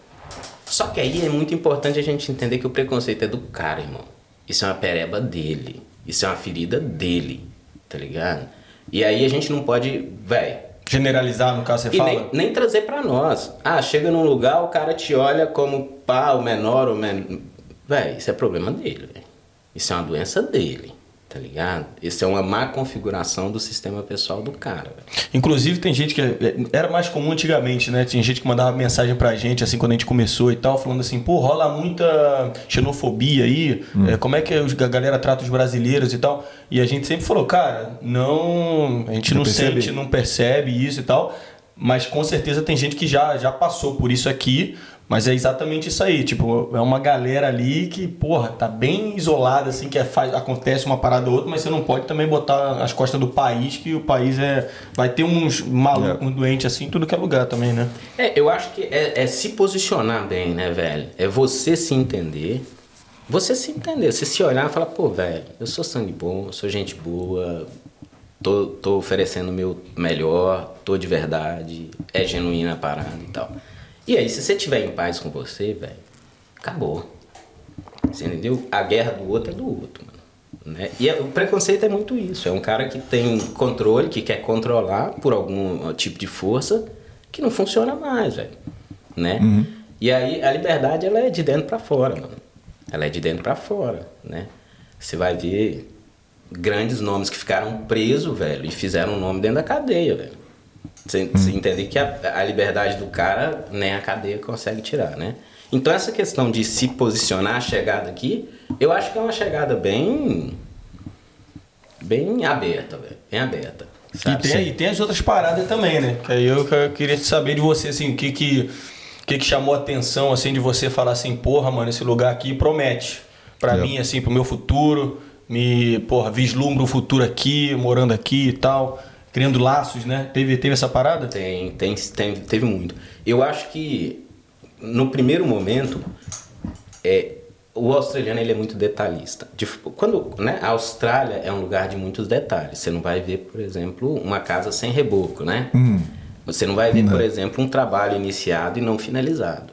[SPEAKER 3] Só que aí é muito importante a gente entender que o preconceito é do cara, irmão. Isso é uma pereba dele. Isso é uma ferida dele, tá ligado? E aí a gente não pode, velho.
[SPEAKER 1] Generalizar, no caso você e fala?
[SPEAKER 3] Nem, nem trazer para nós. Ah, chega num lugar, o cara te olha como pá, o menor, o menor Véi, isso é problema dele, velho. Isso é uma doença dele, tá ligado? Isso é uma má configuração do sistema pessoal do cara, véio.
[SPEAKER 1] Inclusive, tem gente que. É, era mais comum antigamente, né? Tinha gente que mandava mensagem pra gente, assim, quando a gente começou e tal, falando assim, pô, rola muita xenofobia aí, hum. é, como é que a galera trata os brasileiros e tal. E a gente sempre falou, cara, não. A gente não, não sente, não percebe isso e tal. Mas com certeza tem gente que já, já passou por isso aqui, Mas é exatamente isso aí, tipo, é uma galera ali que, porra, tá bem isolada, assim, que é, faz, acontece uma parada ou outra, mas você não pode também botar as costas do país, que o país é. Vai ter uns malucos,
[SPEAKER 2] É.
[SPEAKER 1] doentes assim, em tudo que é lugar também, né?
[SPEAKER 3] É, eu acho que é, é se posicionar bem, né, velho? É você se entender. Você se entender, você se olhar e falar, pô, velho, eu sou sangue bom, eu sou gente boa, tô, tô oferecendo o meu melhor, tô de verdade, é genuína a parada e tal. E aí, se você tiver em paz com você, velho, acabou. Você entendeu? A guerra do outro é do outro, mano. Né? E é- o preconceito é muito isso. É um cara que tem controle, que quer controlar por algum tipo de força que não funciona mais, velho. Né? E aí a liberdade ela é de dentro pra fora, mano. Ela é de dentro pra fora, né? Você vai ver grandes nomes que ficaram presos, velho, e fizeram um nome dentro da cadeia, velho. Você, você entender que a, a liberdade do cara nem a cadeia consegue tirar, né? Então essa questão de se posicionar a chegada aqui, eu acho que é uma chegada bem bem aberta, velho, bem aberta.
[SPEAKER 1] E
[SPEAKER 3] sabe?
[SPEAKER 1] tem, e tem as outras paradas também, né? Que aí eu, que eu queria saber de você, assim, o que que, o que que chamou a atenção, assim, de você falar assim, porra, mano, esse lugar aqui promete. Pra
[SPEAKER 2] É.
[SPEAKER 1] mim, assim, pro meu futuro, me, porra, vislumbro o futuro aqui, morando aqui e tal, criando laços, né? Teve, teve essa parada?
[SPEAKER 3] Tem, tem, tem, teve muito. Eu acho que no primeiro momento é, o australiano ele é muito detalhista. De- quando, né, a Austrália é um lugar de muitos detalhes. Você não vai ver, por exemplo, uma casa sem reboco, né? Você não vai ver, por exemplo, um trabalho iniciado e não finalizado.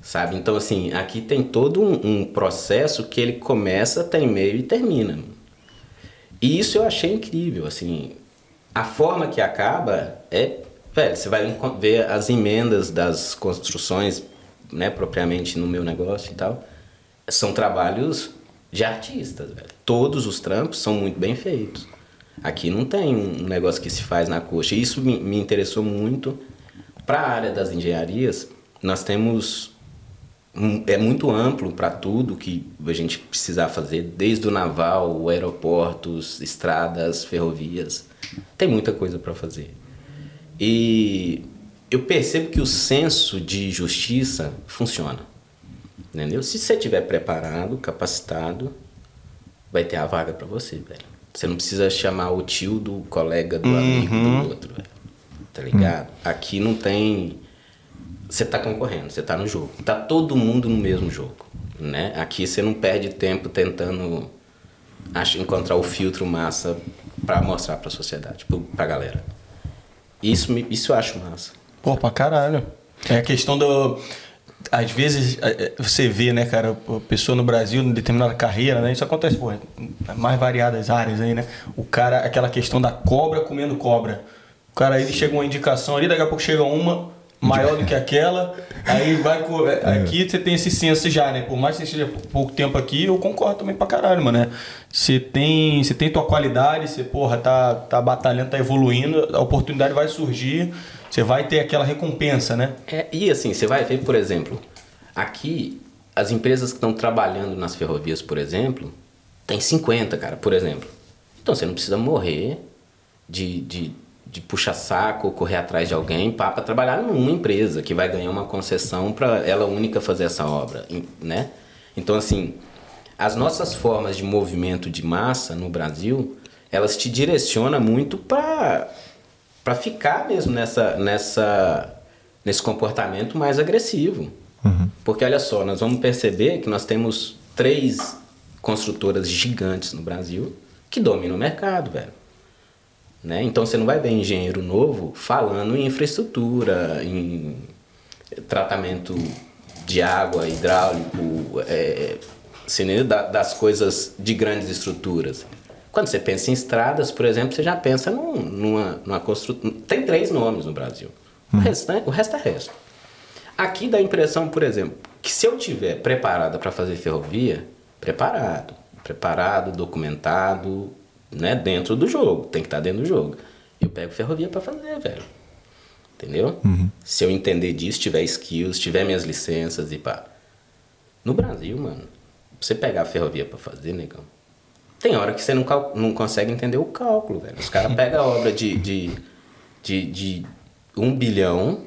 [SPEAKER 3] Sabe? Então, assim, aqui tem todo um, um processo que ele começa, tem meio e termina. E isso eu achei incrível, assim. A forma que acaba é... Velho, você vai ver as emendas das construções, né, propriamente no meu negócio e tal. São trabalhos de artistas, velho. Todos os trampos são muito bem feitos. Aqui não tem um negócio que se faz na coxa. Isso me, me interessou muito. Para a área das engenharias, nós temos é muito amplo para tudo que a gente precisar fazer, desde o naval, aeroportos, estradas, ferrovias. Tem muita coisa para fazer. E eu percebo que o senso de justiça funciona. Entendeu? Se você estiver preparado, capacitado, vai ter a vaga para você, velho. Você não precisa chamar o tio do colega, do amigo, do outro, velho. Tá ligado? Aqui não tem você tá concorrendo, você tá no jogo. Tá todo mundo no mesmo jogo, né? Aqui você não perde tempo tentando encontrar o filtro massa para mostrar para a sociedade, pro- pra galera. Isso isso eu acho massa.
[SPEAKER 1] Pô, pra caralho. É a questão do. Às vezes é, é, você vê, né, cara, a pessoa no Brasil, em determinada carreira, né? Isso acontece, pô, em mais variadas áreas aí, né? O cara, aquela questão da cobra comendo cobra. O cara aí chega uma indicação ali, daqui a pouco chega uma maior do que aquela, aí vai. é, Aqui você tem esse senso já, né? Por mais que você esteja pouco tempo aqui, eu concordo também pra caralho, mano. né? Você tem, você tem tua qualidade, você, porra, tá, tá batalhando, tá evoluindo, a oportunidade vai surgir, você vai ter aquela recompensa, né?
[SPEAKER 3] É, e assim, você vai ver, por exemplo, aqui as empresas que estão trabalhando nas ferrovias, por exemplo, tem 50, cara, por exemplo. Então você não precisa morrer de, de, de puxar saco correr atrás de alguém para trabalhar numa empresa que vai ganhar uma concessão para ela única fazer essa obra, né? Então assim, as nossas formas de movimento de massa no Brasil, elas te direcionam muito para para ficar mesmo nessa nessa nesse comportamento mais agressivo. Porque olha só, nós vamos perceber que nós temos três construtoras gigantes no Brasil que dominam o mercado, velho. Né? Então você não vai ver engenheiro novo falando em infraestrutura, em tratamento de água, hidráulico, é, das coisas de grandes estruturas. Quando você pensa em estradas, por exemplo, você já pensa num- numa, numa construção. Tem três nomes no Brasil. O, restante, o resto é resto. Aqui dá a impressão, por exemplo, que se eu tiver preparada para fazer ferrovia, preparado, preparado, documentado, né, dentro do jogo, tem que estar dentro do jogo. Eu pego ferrovia para fazer, velho. Entendeu? Se eu entender disso, tiver skills, tiver minhas licenças e pá. No Brasil, mano, pra você pegar a ferrovia para fazer, negão, tem hora que você não, não consegue entender o cálculo, velho. Os caras pegam a obra de, de, de, de um bilhão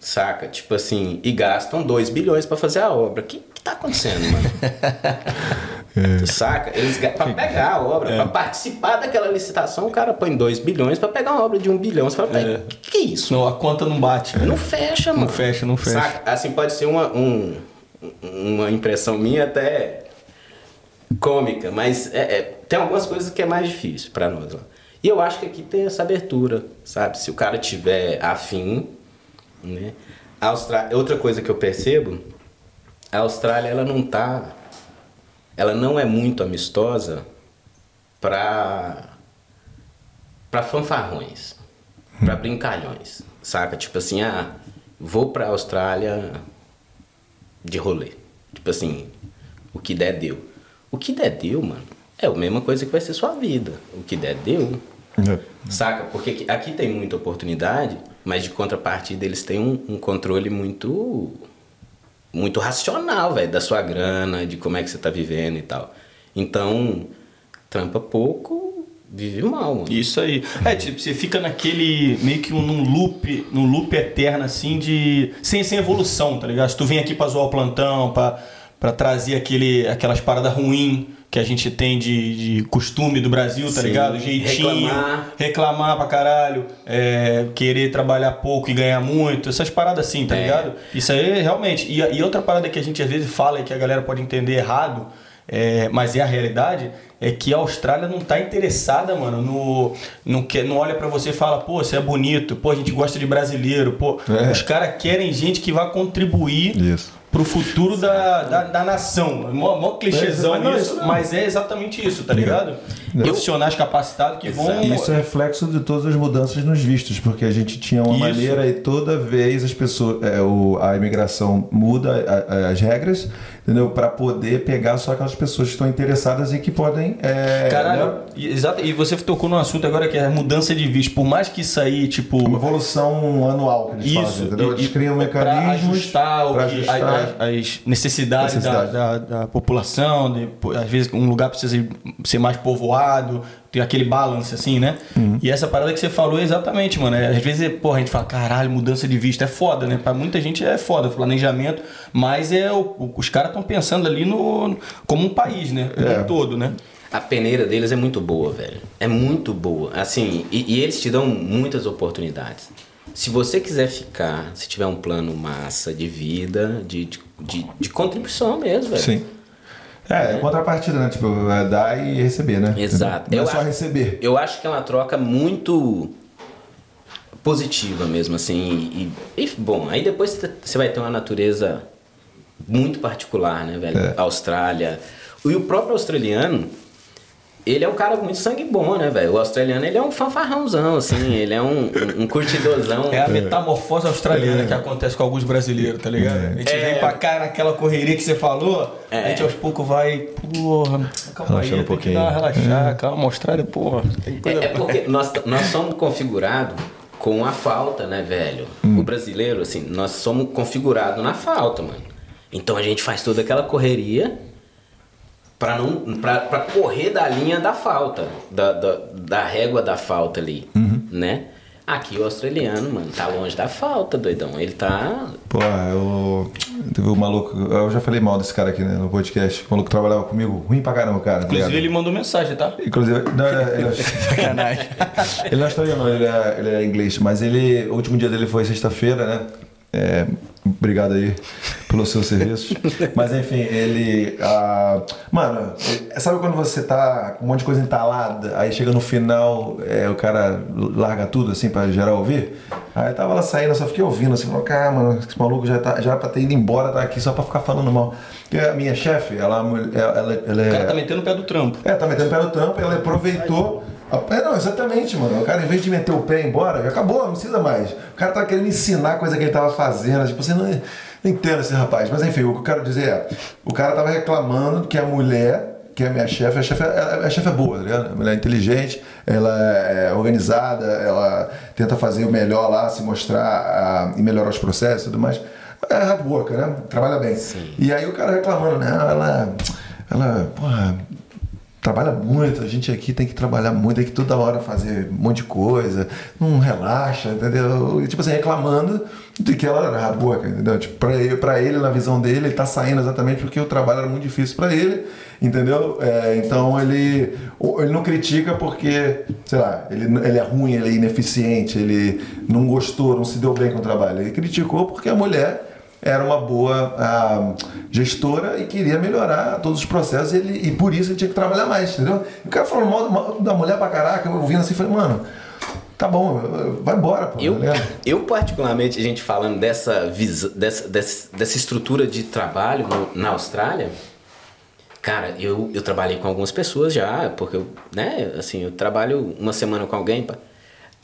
[SPEAKER 3] saca? Tipo assim, e gastam 2 bilhões pra fazer a obra. O que, que tá acontecendo, mano? Tu saca? Eles, pra pegar a obra, pra participar daquela licitação, o cara põe 2 bilhões pra pegar uma obra de 1 um bilhão. Você fala,
[SPEAKER 1] É.
[SPEAKER 3] o que, que é isso?
[SPEAKER 1] Não, a conta não bate.
[SPEAKER 3] Não fecha, mano.
[SPEAKER 1] fecha, não fecha.
[SPEAKER 3] Saca? Assim, pode ser uma, um- uma impressão minha até cômica, mas é- é- tem algumas coisas que é mais difícil pra nós lá. E eu acho que aqui tem essa abertura, sabe? Se o cara tiver afim, né? A Austrália, outra coisa que eu percebo, a Austrália ela não tá ela não é muito amistosa pra para fanfarrões, pra brincalhões, saca? Tipo assim, ah, vou pra Austrália de rolê. Tipo assim, o que der deu. O que der deu, mano, é a mesma coisa que vai ser sua vida. O que der deu. Saca? Porque aqui- aqui tem muita oportunidade, mas de contrapartida eles têm um, um controle muito muito racional, velho, da sua grana, de como é que você tá vivendo e tal. Então, trampa pouco, vive mal, mano.
[SPEAKER 1] Isso aí. É, tipo, você fica naquele. meio que num loop, num loop eterno, assim, de. sem, sem evolução, tá ligado? Se tu vem aqui pra zoar o plantão, pra, pra trazer aquele, aquelas paradas ruins que a gente tem de, de costume do Brasil, tá
[SPEAKER 3] Sim.
[SPEAKER 1] ligado? Jeitinho.
[SPEAKER 3] Reclamar.
[SPEAKER 1] reclamar pra caralho, é, querer trabalhar pouco e ganhar muito, essas paradas assim, tá
[SPEAKER 3] É.
[SPEAKER 1] ligado? Isso aí realmente. E, e outra parada que a gente às vezes fala e que a galera pode entender errado, é, mas é a realidade, é que a Austrália não tá interessada, mano, no. Não, quer, não olha pra você e fala, pô, você é bonito, pô, a gente gosta de brasileiro, pô.
[SPEAKER 2] É.
[SPEAKER 1] Os caras querem gente que vai contribuir
[SPEAKER 2] Isso.
[SPEAKER 1] Pro futuro da, da, da nação. Mó, mó clichêzão
[SPEAKER 2] Mas
[SPEAKER 1] nisso,
[SPEAKER 2] isso não.
[SPEAKER 1] mas é exatamente isso, tá ligado? Profissionais capacitados que vão.
[SPEAKER 2] Isso é reflexo de todas as mudanças nos vistos, porque a gente tinha uma
[SPEAKER 1] Isso.
[SPEAKER 2] maneira e toda vez as pessoas, é, o, a imigração muda a- a- as regras, entendeu? Para poder pegar só aquelas pessoas que estão interessadas e que podem. é,
[SPEAKER 1] Caralho,
[SPEAKER 2] né?
[SPEAKER 1] e- exato. E você tocou num assunto agora que é a mudança de visto. Por mais que isso aí, tipo.
[SPEAKER 2] Uma evolução anual que eles
[SPEAKER 1] Isso,
[SPEAKER 2] fazem, entendeu? Eles
[SPEAKER 1] e-
[SPEAKER 2] criam mecanismos
[SPEAKER 1] ajustar, o
[SPEAKER 2] pra ajustar.
[SPEAKER 1] as, as necessidades
[SPEAKER 2] Necessidade.
[SPEAKER 1] Da, da, da população, de, às vezes um lugar precisa ser mais povoado, tem aquele balance assim, né?
[SPEAKER 2] Uhum.
[SPEAKER 1] E essa parada que você falou é exatamente, mano. é, às vezes, porra, a gente fala, caralho, mudança de vista é foda, né? Pra muita gente é foda, planejamento, mas é o- o- os caras estão pensando ali no como um país, né? Como
[SPEAKER 2] É.
[SPEAKER 1] um todo, né?
[SPEAKER 3] A peneira deles é muito boa, velho. É muito boa. Assim, e, e eles te dão muitas oportunidades. Se você quiser ficar, se tiver um plano massa de vida, de, de, de, de contribuição mesmo, velho.
[SPEAKER 2] Sim. É, é contrapartida, né? Tipo, é dar e receber, né?
[SPEAKER 3] Exato.
[SPEAKER 2] Não é
[SPEAKER 3] Eu
[SPEAKER 2] só
[SPEAKER 3] acho-
[SPEAKER 2] receber.
[SPEAKER 3] Eu acho que é uma troca muito positiva mesmo, assim. E, e, bom, aí depois você vai ter uma natureza muito particular, né, velho?
[SPEAKER 2] É.
[SPEAKER 3] Austrália. E o próprio australiano, ele é um cara muito sangue bom, né, velho? O australiano, ele é um fanfarrãozão, assim. ele é um, um, um curtidorzão.
[SPEAKER 1] É a metamorfose australiana que acontece com alguns brasileiros, tá ligado? A gente
[SPEAKER 3] É.
[SPEAKER 1] vem pra cá naquela correria que você falou, a
[SPEAKER 3] É.
[SPEAKER 1] gente aos poucos vai, porra, calma aí,
[SPEAKER 2] Relaxando um
[SPEAKER 1] tem que
[SPEAKER 2] pouquinho.
[SPEAKER 1] dar relaxar, calma, Austrália, porra, tem
[SPEAKER 3] É,
[SPEAKER 1] coisa...
[SPEAKER 3] é porque nós, nós somos configurados com a falta, né, velho? O brasileiro, assim, nós somos configurados na falta, mano. Então a gente faz toda aquela correria pra, não, pra, pra correr da linha da falta, da, da, da régua da falta ali, né? Aqui o australiano, mano, tá longe da falta, doidão. Ele tá.
[SPEAKER 2] Pô, eu. Teve um maluco. Eu já falei mal desse cara aqui né, no podcast. O maluco trabalhava comigo, ruim pra caramba, cara. tá
[SPEAKER 1] Inclusive
[SPEAKER 2] ligado?
[SPEAKER 1] ele mandou mensagem, tá?
[SPEAKER 2] Inclusive, não, ele, ele,
[SPEAKER 1] Sacanagem.
[SPEAKER 2] ele não é australiano, ele é, ele é inglês, mas ele, o último dia dele foi sexta-feira, né? É, obrigado aí pelos seus serviços. Mas enfim, ele. ah, mano, é- sabe quando você tá com um monte de coisa entalada, aí chega no final, é, o cara larga tudo assim pra geral ouvir? Aí tava lá saindo, eu só fiquei ouvindo assim, falando, cara, mano, esse maluco já, tá, já era pra ter ido embora, tá aqui só pra ficar falando mal. Porque a minha chefe, ela, ela, ela, ela
[SPEAKER 1] O
[SPEAKER 2] é.
[SPEAKER 1] cara tá metendo o pé do trampo.
[SPEAKER 2] É, tá metendo o pé no trampo, ela aproveitou. É, não, exatamente, mano. O cara, em vez de meter o pé e ir embora, acabou, não precisa mais. O cara tava querendo ensinar a coisa que ele tava fazendo. Tipo, você não, não entende esse rapaz. Mas enfim, o que eu quero dizer é: o cara tava reclamando que a mulher, que é a minha chefe, a chefe é, a chefe é boa, tá ligado? A mulher é inteligente, ela é organizada, ela tenta fazer o melhor lá, se mostrar ah, e melhorar os processos e tudo mais. É hard worker, né? Trabalha bem. E aí o cara reclamando, né? Ela. Ela, porra trabalha muito, a gente aqui tem que trabalhar muito, tem que toda hora fazer um monte de coisa, não relaxa, entendeu? E, tipo assim, reclamando de que ela era work, entendeu? Tipo, pra ele, ele, na visão dele, ele tá saindo exatamente porque o trabalho era muito difícil para ele, entendeu? É, então ele, ele não critica porque, sei lá, ele, ele é ruim, ele é ineficiente, ele não gostou, não se deu bem com o trabalho. Ele criticou porque a mulher era uma boa ah, gestora e queria melhorar todos os processos e, ele, e por isso ele tinha que trabalhar mais, entendeu? E o cara falou mal da mulher pra caraca, eu ouvindo assim, falei, mano, tá bom, vai embora, pô.
[SPEAKER 3] Eu, tá eu particularmente, a gente falando dessa, dessa, dessa, dessa estrutura de trabalho no, na Austrália, cara, eu, eu trabalhei com algumas pessoas já, porque eu, né, assim, eu trabalho uma semana com alguém,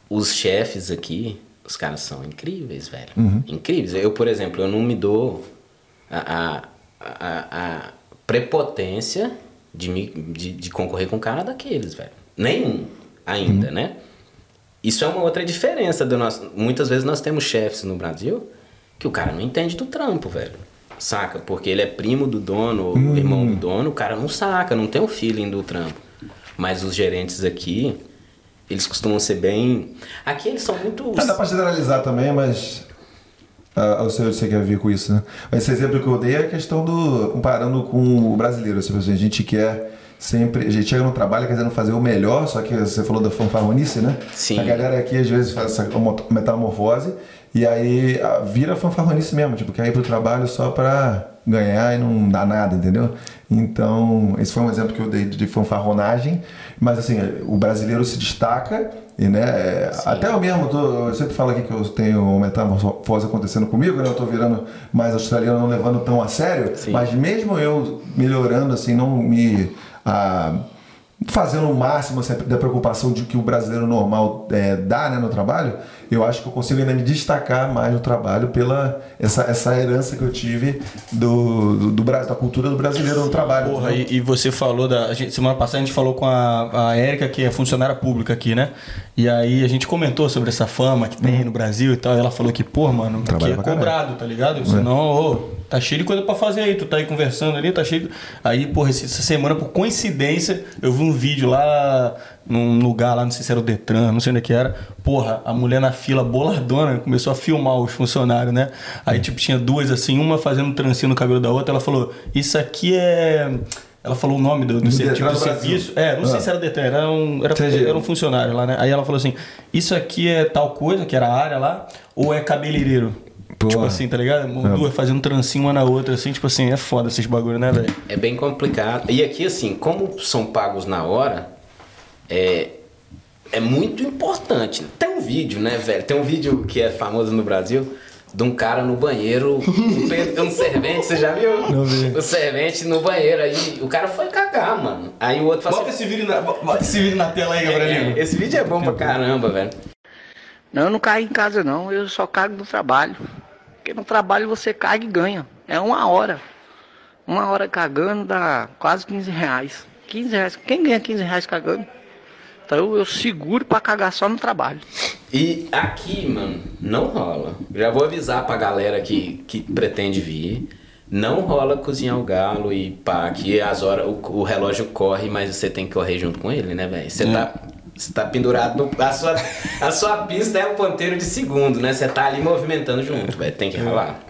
[SPEAKER 3] os chefes aqui, os caras são incríveis, velho. Uhum. Incríveis. Eu, por exemplo, eu não me dou a, a, a, a prepotência de, me, de, de, concorrer com um cara daqueles, velho. Nenhum ainda, uhum. né? Isso é uma outra diferença do nosso. Muitas vezes nós temos chefes no Brasil que o cara não entende do trampo, velho. Saca? Porque ele é primo do dono, uhum. irmão do dono, o cara não saca, não tem o feeling do trampo. Mas os gerentes aqui, eles costumam ser bem. Aqui eles são muito.
[SPEAKER 2] Ah, dá pra generalizar também, mas. Ah, eu sei onde você quer vir com isso, né? Mas esse exemplo que eu dei é a questão do. comparando com o brasileiro. Assim, a gente quer sempre. A gente chega no trabalho querendo fazer o melhor, só que você falou da fanfarronice, né?
[SPEAKER 3] Sim.
[SPEAKER 2] A galera aqui às vezes faz essa metamorfose e aí ah, vira fanfarronice mesmo, tipo, quer ir pro trabalho só pra ganhar e não dá nada, entendeu? Então, esse foi um exemplo que eu dei de fanfarronagem, mas assim, o brasileiro se destaca e, né, até eu mesmo, tô, eu sempre falo aqui que eu tenho uma metamorfose acontecendo comigo, né, eu tô virando mais australiano, não levando tão a sério, Sim. mas mesmo eu melhorando, assim, não me... Ah, fazendo o máximo assim, da preocupação de que o brasileiro normal é, dá né, no trabalho, eu acho que eu consigo ainda me destacar mais no trabalho pela essa, essa herança que eu tive do, do, do Brasil, da cultura do brasileiro no trabalho.
[SPEAKER 1] Porra, e, e, você falou da. Gente, semana passada a gente falou com a, a Érica, que é funcionária pública aqui, né? E aí a gente comentou sobre essa fama que tem no Brasil e tal. E ela falou que, pô, mano, aqui é cobrado, tá ligado? Senão, ô, tá cheio de coisa para fazer aí. Tu tá aí conversando ali, tá cheio. De... Aí, porra, essa semana, por coincidência, eu vi um vídeo lá num lugar lá, não sei se era o Detran, não sei onde é que era. Porra, a mulher na fila boladona começou a filmar os funcionários, né? Aí, tipo, tinha duas assim, uma fazendo trancinho no cabelo da outra. Ela falou: Isso aqui é. Ela falou o nome do, do, tipo, do serviço. É, não ah. sei se era Detran, era um, era, era um funcionário lá, né? Aí ela falou assim: Isso aqui é tal coisa, que era a área lá, ou é cabeleireiro? Porra. Tipo assim, tá ligado? É. Duas fazendo trancinho uma na outra, assim, tipo assim, é foda esses bagulho, né, velho?
[SPEAKER 3] É bem complicado. E aqui, assim, como são pagos na hora, é, é muito importante. Tem um vídeo, né, velho? Tem um vídeo que é famoso no Brasil de um cara no banheiro, um, um servente, você já viu?
[SPEAKER 2] Não vi.
[SPEAKER 3] O servente no banheiro, aí o cara foi cagar, mano. Aí o outro
[SPEAKER 1] falou bota assim, esse vídeo na, Bota esse vídeo na tela aí, Gabriel.
[SPEAKER 3] É, esse vídeo é bom pra caramba, velho.
[SPEAKER 4] Não, eu não caio em casa não, eu só cago no trabalho. Porque no trabalho você caga e ganha. É uma hora. Uma hora cagando dá quase 15 reais. 15 reais. Quem ganha 15 reais cagando? Então eu seguro para cagar só no trabalho.
[SPEAKER 3] E aqui, mano, não rola. Já vou avisar pra galera que, que pretende vir. Não rola cozinhar o galo e pá, que as horas, o, o relógio corre, mas você tem que correr junto com ele, né, velho? Você é. tá você tá pendurado no. A sua, a sua pista é o ponteiro de segundo, né? Você tá ali movimentando junto, velho. Tem que ralar.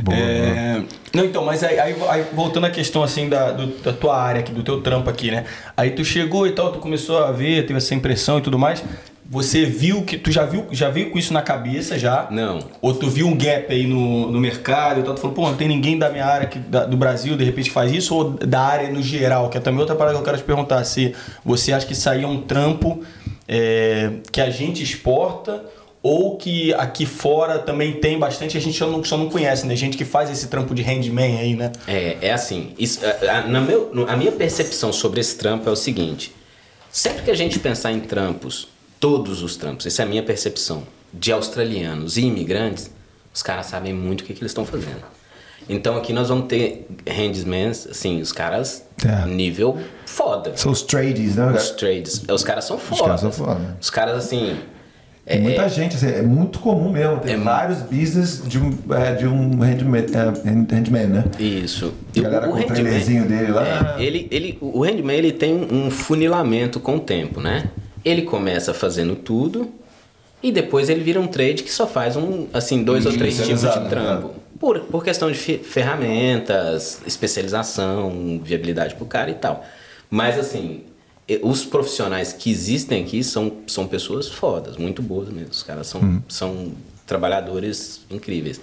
[SPEAKER 1] Boa, é... Não, então, mas aí, aí, aí, voltando à questão assim da, do, da tua área aqui, do teu trampo aqui, né? Aí tu chegou e tal, tu começou a ver, teve essa impressão e tudo mais. Você viu que. Tu já viu, já veio com isso na cabeça já?
[SPEAKER 3] Não.
[SPEAKER 1] Ou tu viu um gap aí no, no mercado e tal, tu falou, pô, não tem ninguém da minha área aqui, da, do Brasil, de repente faz isso, ou da área no geral, que é também outra parada que eu quero te perguntar, se você acha que isso aí é um trampo é, que a gente exporta ou que aqui fora também tem bastante, a gente só não, só não conhece, né? Gente que faz esse trampo de handman aí, né?
[SPEAKER 3] É, é assim, isso, a, a, na meu, a minha percepção sobre esse trampo é o seguinte, sempre que a gente pensar em trampos, todos os trampos, essa é a minha percepção, de australianos e imigrantes, os caras sabem muito o que, que eles estão fazendo. Então aqui nós vamos ter handsmen, assim, os caras é. nível foda.
[SPEAKER 2] São os trades, né?
[SPEAKER 3] Os trades. Os caras são foda. Os caras são foda. Os caras, assim,
[SPEAKER 2] Tem muita gente, assim, é muito comum mesmo. Tem
[SPEAKER 3] É
[SPEAKER 2] vários business de um, é, de um handman, é, hand- handman, né?
[SPEAKER 3] Isso.
[SPEAKER 2] A galera
[SPEAKER 3] O- o
[SPEAKER 2] com o trailerzinho dele lá.
[SPEAKER 3] É, ele, ele, o handman ele tem um, funilamento com o tempo, né? Ele começa fazendo tudo e depois ele vira um trade que só faz um, assim, dois ou três tipos de
[SPEAKER 2] Especializado,
[SPEAKER 3] trampo.
[SPEAKER 2] né?
[SPEAKER 3] Por, por questão de fe- ferramentas, especialização, viabilidade pro cara e tal. Mas assim, os profissionais que existem aqui são, são pessoas fodas, muito boas mesmo. Os caras são, são trabalhadores incríveis.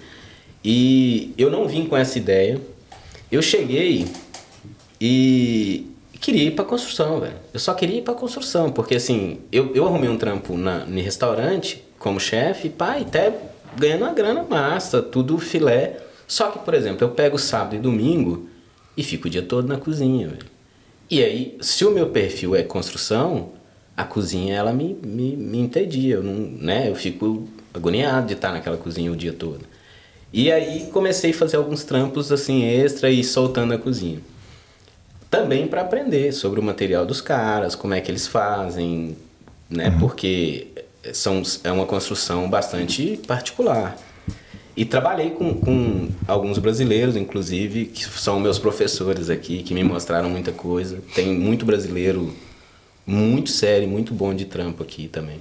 [SPEAKER 3] E eu não vim com essa ideia. Eu cheguei e queria ir pra construção, velho. Eu só queria ir pra construção, porque assim, eu, eu arrumei um trampo na, em restaurante como chefe, e até ganhando uma grana massa, tudo filé. Só que, por exemplo, eu pego sábado e domingo e fico o dia todo na cozinha, velho. E aí, se o meu perfil é construção, a cozinha ela me, me, me entedia, eu não, né? Eu fico agoniado de estar naquela cozinha o dia todo. E aí comecei a fazer alguns trampos assim extra e soltando a cozinha. Também para aprender sobre o material dos caras, como é que eles fazem, né? Porque são, é uma construção bastante particular. E trabalhei com, com alguns brasileiros, inclusive, que são meus professores aqui, que me mostraram muita coisa. Tem muito brasileiro muito sério, muito bom de trampo aqui também.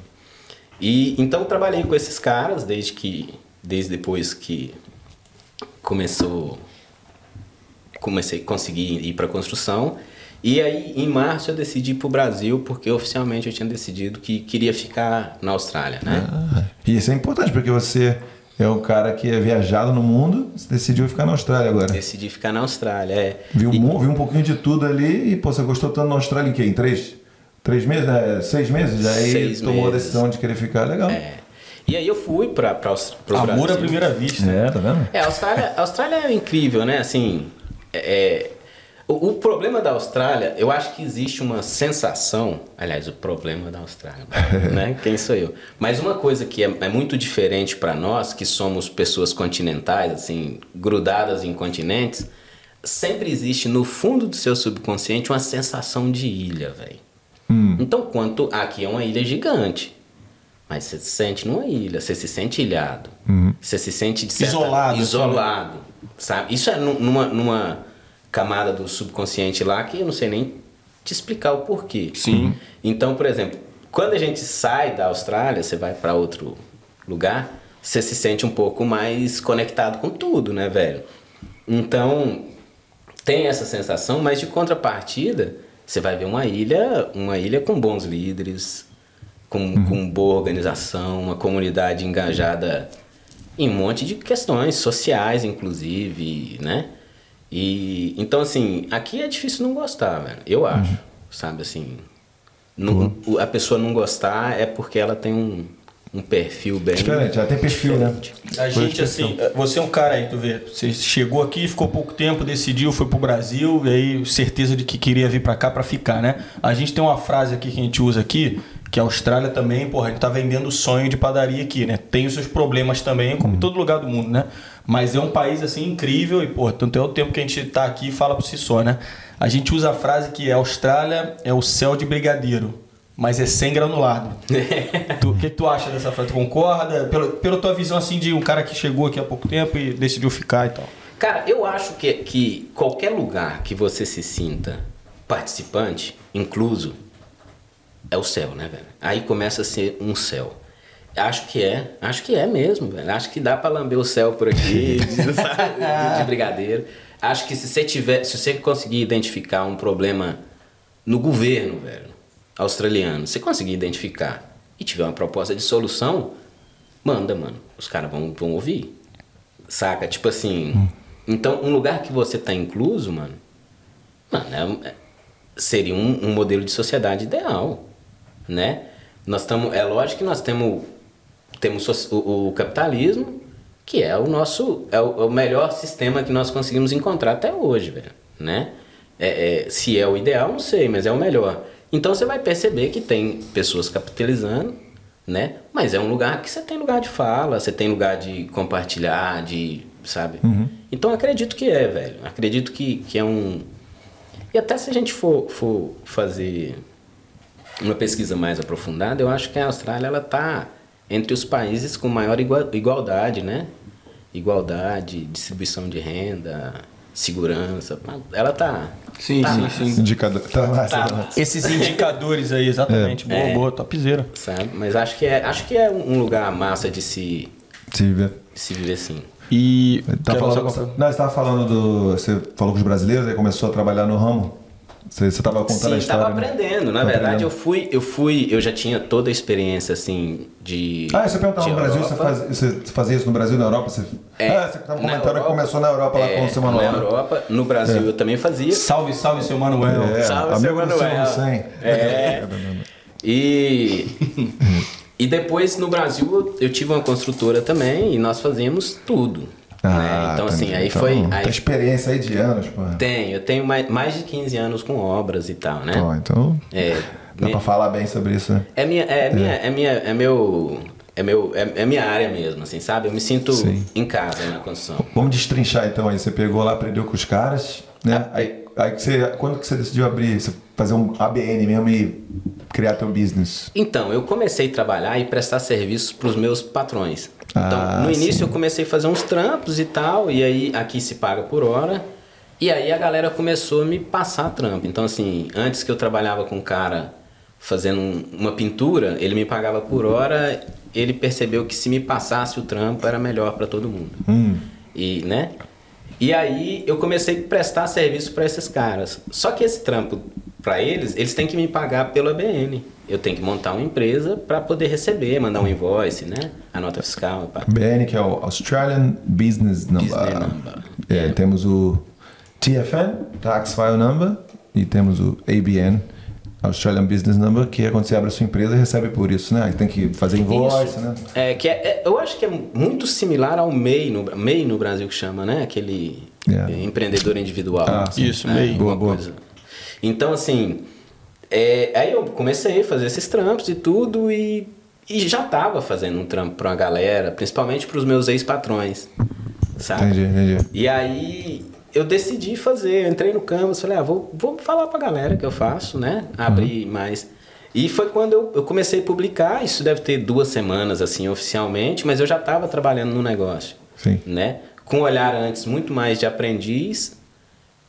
[SPEAKER 3] E então trabalhei com esses caras desde que desde depois que começou comecei consegui ir para construção e aí em março eu decidi ir para o Brasil porque oficialmente eu tinha decidido que queria ficar na Austrália, né?
[SPEAKER 2] Ah, isso é importante, porque você é um cara que é viajado no mundo, decidiu ficar na Austrália agora.
[SPEAKER 3] Decidi ficar na Austrália, é.
[SPEAKER 2] Viu,
[SPEAKER 3] E-
[SPEAKER 2] mu- viu um pouquinho de tudo ali e pô, você gostou tanto na Austrália em quê? Em três? Três meses? né? Seis meses? Aí
[SPEAKER 3] Seis
[SPEAKER 2] tomou a decisão de querer ficar legal.
[SPEAKER 3] É. E aí eu fui para para
[SPEAKER 1] Amor à primeira vista.
[SPEAKER 2] É, tá vendo?
[SPEAKER 3] É, a Austrália, a Austrália é incrível, né? Assim, é, o, o problema da Austrália, eu acho que existe uma sensação, aliás, o problema da Austrália, né? Quem sou eu? Mas uma coisa que é, é muito diferente para nós, que somos pessoas continentais, assim, grudadas em continentes, sempre existe no fundo do seu subconsciente uma sensação de ilha, velho. Então, quanto aqui é uma ilha gigante. Mas você se sente numa ilha, você se sente ilhado. Você se sente de certa-
[SPEAKER 1] Isolado,
[SPEAKER 3] Isolado. Sabe? Isso é nu- numa, numa camada do subconsciente lá que eu não sei nem te explicar o porquê.
[SPEAKER 1] Sim.
[SPEAKER 3] Então, por exemplo, quando a gente sai da Austrália, você vai para outro lugar, você se sente um pouco mais conectado com tudo, né, velho? Então, tem essa sensação, mas de contrapartida, você vai ver uma ilha, uma ilha com bons líderes, com, com boa organização, uma comunidade engajada em um monte de questões sociais, inclusive, né? E então assim, aqui é difícil não gostar, velho. Eu acho, sabe assim, não- o- a pessoa não gostar é porque ela tem um, um perfil bem
[SPEAKER 2] Diferente, já tem perfil, né?
[SPEAKER 1] A gente, assim, você é um cara aí, tu vê, você chegou aqui, ficou pouco tempo, decidiu, foi pro Brasil, e aí certeza de que queria vir pra cá pra ficar, né? A gente tem uma frase aqui que a gente usa aqui, que a Austrália também, porra, a gente tá vendendo o sonho de padaria aqui, né? Tem os seus problemas também, como em todo lugar do mundo, né? Mas é um país, assim, incrível e, porra, tanto é o tempo que a gente tá aqui fala por si só, né? A gente usa a frase que a Austrália é o céu de brigadeiro, mas é sem granulado. O que, que tu acha dessa frase? Tu concorda? Pela, pela tua visão assim de um cara que chegou aqui há pouco tempo e decidiu ficar e tal.
[SPEAKER 3] Cara, eu acho que, que qualquer lugar que você se sinta participante, incluso, é o céu, né, velho? Aí começa a ser um céu. Acho que é, acho que é mesmo, velho. Acho que dá pra lamber o céu por aqui, sabe? de brigadeiro. Acho que se você tiver, se você conseguir identificar um problema no governo, velho, australiano, se conseguir identificar e tiver uma proposta de solução, manda, mano. Os caras vão, vão ouvir. Saca? Tipo assim. Então, um lugar que você tá incluso, mano, mano, é- é- seria um, um modelo de sociedade ideal, né? Nós estamos, é lógico que nós temos, temos o, o capitalismo, que é o nosso, é o, é o melhor sistema que nós conseguimos encontrar até hoje, velho, né? É, é, se é o ideal, não sei, mas é o melhor. Então você vai perceber que tem pessoas capitalizando, né? Mas é um lugar que você tem lugar de fala, você tem lugar de compartilhar, de, sabe? Então acredito que é, velho. Acredito que, que é um. E até se a gente for, for fazer uma pesquisa mais aprofundada, eu acho que a Austrália ela tá entre os países com maior igua- igualdade, né? Igualdade, distribuição de renda, segurança. Ela tá.
[SPEAKER 1] Sim,
[SPEAKER 3] tá
[SPEAKER 1] sim,
[SPEAKER 3] massa,
[SPEAKER 1] sim.
[SPEAKER 2] Indicador. Tá massa,
[SPEAKER 3] Tá
[SPEAKER 2] tá massa.
[SPEAKER 1] Esses indicadores aí, exatamente. Boa,
[SPEAKER 3] É.
[SPEAKER 1] boa, topzera.
[SPEAKER 3] Sabe? Mas acho que é, acho que é um lugar massa de se,
[SPEAKER 2] Se
[SPEAKER 3] de se viver assim.
[SPEAKER 1] E.
[SPEAKER 2] Tá falando, não, você estava falando do. Você falou com os brasileiros, aí começou a trabalhar no ramo. Você estava contando
[SPEAKER 3] Sim,
[SPEAKER 2] a história.
[SPEAKER 3] estava
[SPEAKER 2] né?
[SPEAKER 3] aprendendo. Na
[SPEAKER 2] Tava
[SPEAKER 3] verdade,
[SPEAKER 2] aprendendo.
[SPEAKER 3] eu fui, eu fui, eu já tinha toda a experiência assim de.
[SPEAKER 2] Ah, você perguntava no Brasil, você, faz, você fazia isso no Brasil na Europa? Você...
[SPEAKER 3] É,
[SPEAKER 2] ah, você estava
[SPEAKER 3] na
[SPEAKER 2] comentando que
[SPEAKER 3] Europa-
[SPEAKER 2] começou na Europa lá
[SPEAKER 3] é,
[SPEAKER 2] com o seu Manuel.
[SPEAKER 3] Na
[SPEAKER 2] né?
[SPEAKER 3] Europa, no Brasil eu também fazia.
[SPEAKER 1] Salve, salve, seu Manuel.
[SPEAKER 2] É,
[SPEAKER 3] Salve, seu Manuel.
[SPEAKER 2] Hussein.
[SPEAKER 3] É. E, e depois no Brasil eu tive uma construtora também e nós fazíamos tudo. Né? Então assim, aí
[SPEAKER 2] Então,
[SPEAKER 3] foi.
[SPEAKER 2] Tem
[SPEAKER 3] Aí
[SPEAKER 2] experiência aí de anos, pô.
[SPEAKER 3] tenho, eu tenho mais, mais de 15 anos com obras e tal, né?
[SPEAKER 2] Pô, então
[SPEAKER 3] É,
[SPEAKER 2] dá
[SPEAKER 3] me-
[SPEAKER 2] pra falar bem sobre isso, né?
[SPEAKER 3] é minha, é, minha, é minha, é meu, é meu, é, é minha área mesmo, assim, sabe? Eu me sinto
[SPEAKER 2] Sim.
[SPEAKER 3] em casa na construção.
[SPEAKER 2] Vamos destrinchar então aí. Você pegou lá, aprendeu com os caras, né?
[SPEAKER 3] Ah,
[SPEAKER 2] Aí, aí que você, quando que você decidiu abrir, fazer um ABN mesmo e criar teu business?
[SPEAKER 3] Então, eu comecei a trabalhar e prestar serviços para os meus patrões. Então,
[SPEAKER 2] Ah,
[SPEAKER 3] no início
[SPEAKER 2] sim.
[SPEAKER 3] eu comecei a fazer uns trampos e tal, e aí aqui se paga por hora. E aí a galera começou a me passar trampo. Então, assim, antes que eu trabalhava com um cara fazendo um- uma pintura, ele me pagava por hora, ele percebeu que se me passasse o trampo era melhor para todo mundo.
[SPEAKER 2] Hum.
[SPEAKER 3] E, né? E aí eu comecei a prestar serviço para esses caras. Só que esse trampo para eles, eles têm que me pagar pelo ABN. Eu tenho que montar uma empresa para poder receber, mandar um invoice, né? A nota fiscal. pá.
[SPEAKER 2] BN, que é o Australian Business Number.
[SPEAKER 3] Business Number.
[SPEAKER 2] É, temos o TFN, Tax File Number, e temos o ABN, Australian Business Number, que é quando você abre a sua empresa e recebe por isso, né? Aí tem que fazer invoice,
[SPEAKER 3] Isso.
[SPEAKER 2] né?
[SPEAKER 3] É, que é, é- eu acho que é muito similar ao MEI no, MEI no Brasil que chama, né? Aquele
[SPEAKER 2] Yeah.
[SPEAKER 3] eh, empreendedor individual.
[SPEAKER 2] Ah, sim.
[SPEAKER 1] Isso,
[SPEAKER 3] né?
[SPEAKER 1] MEI.
[SPEAKER 2] Boa, boa.
[SPEAKER 3] coisa. Então, assim, é, aí eu comecei a fazer esses trampos e tudo e, e já tava fazendo um trampo pra uma galera, principalmente pros meus ex-patrões, sabe?
[SPEAKER 2] Entendi, entendi.
[SPEAKER 3] E aí eu decidi fazer, eu entrei no Canvas, falei, ah, vou, vou falar pra galera que eu faço, né? Abrir mais. E foi quando eu, eu comecei a publicar, isso deve ter duas semanas, assim, oficialmente, mas eu já estava trabalhando no negócio,
[SPEAKER 2] Sim.
[SPEAKER 3] né? Com um olhar antes muito mais de aprendiz,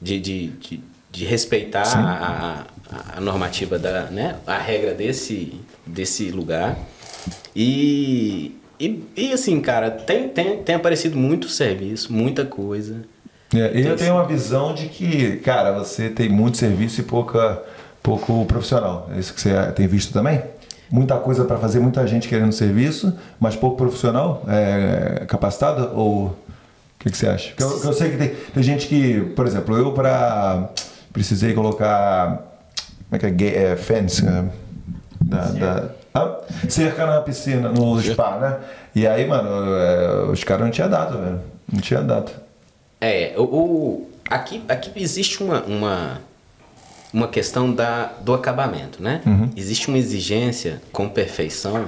[SPEAKER 3] de, de, de, de respeitar a, a, a normativa, da, né? A regra desse, desse lugar. E, e, e assim, cara, tem, tem, tem aparecido muito serviço, muita coisa.
[SPEAKER 2] É, e eu
[SPEAKER 3] Então,
[SPEAKER 2] tenho uma visão de que, cara, você tem muito serviço e pouca, pouco profissional. É isso que você tem visto também? Muita coisa para fazer, muita gente querendo serviço, mas pouco profissional é, capacitado? Ou o que, que você acha? Eu, eu sei que tem, tem gente que, por exemplo, eu para precisei colocar como é que é, Ga- é fence, é, da, da- ah, cerca na piscina, no spa, né? E aí, mano, é, os caras não tinham data, velho. Não tinha data.
[SPEAKER 3] É, o, o- aqui, aqui existe uma, uma, uma questão da, do acabamento, né? Existe uma exigência com perfeição.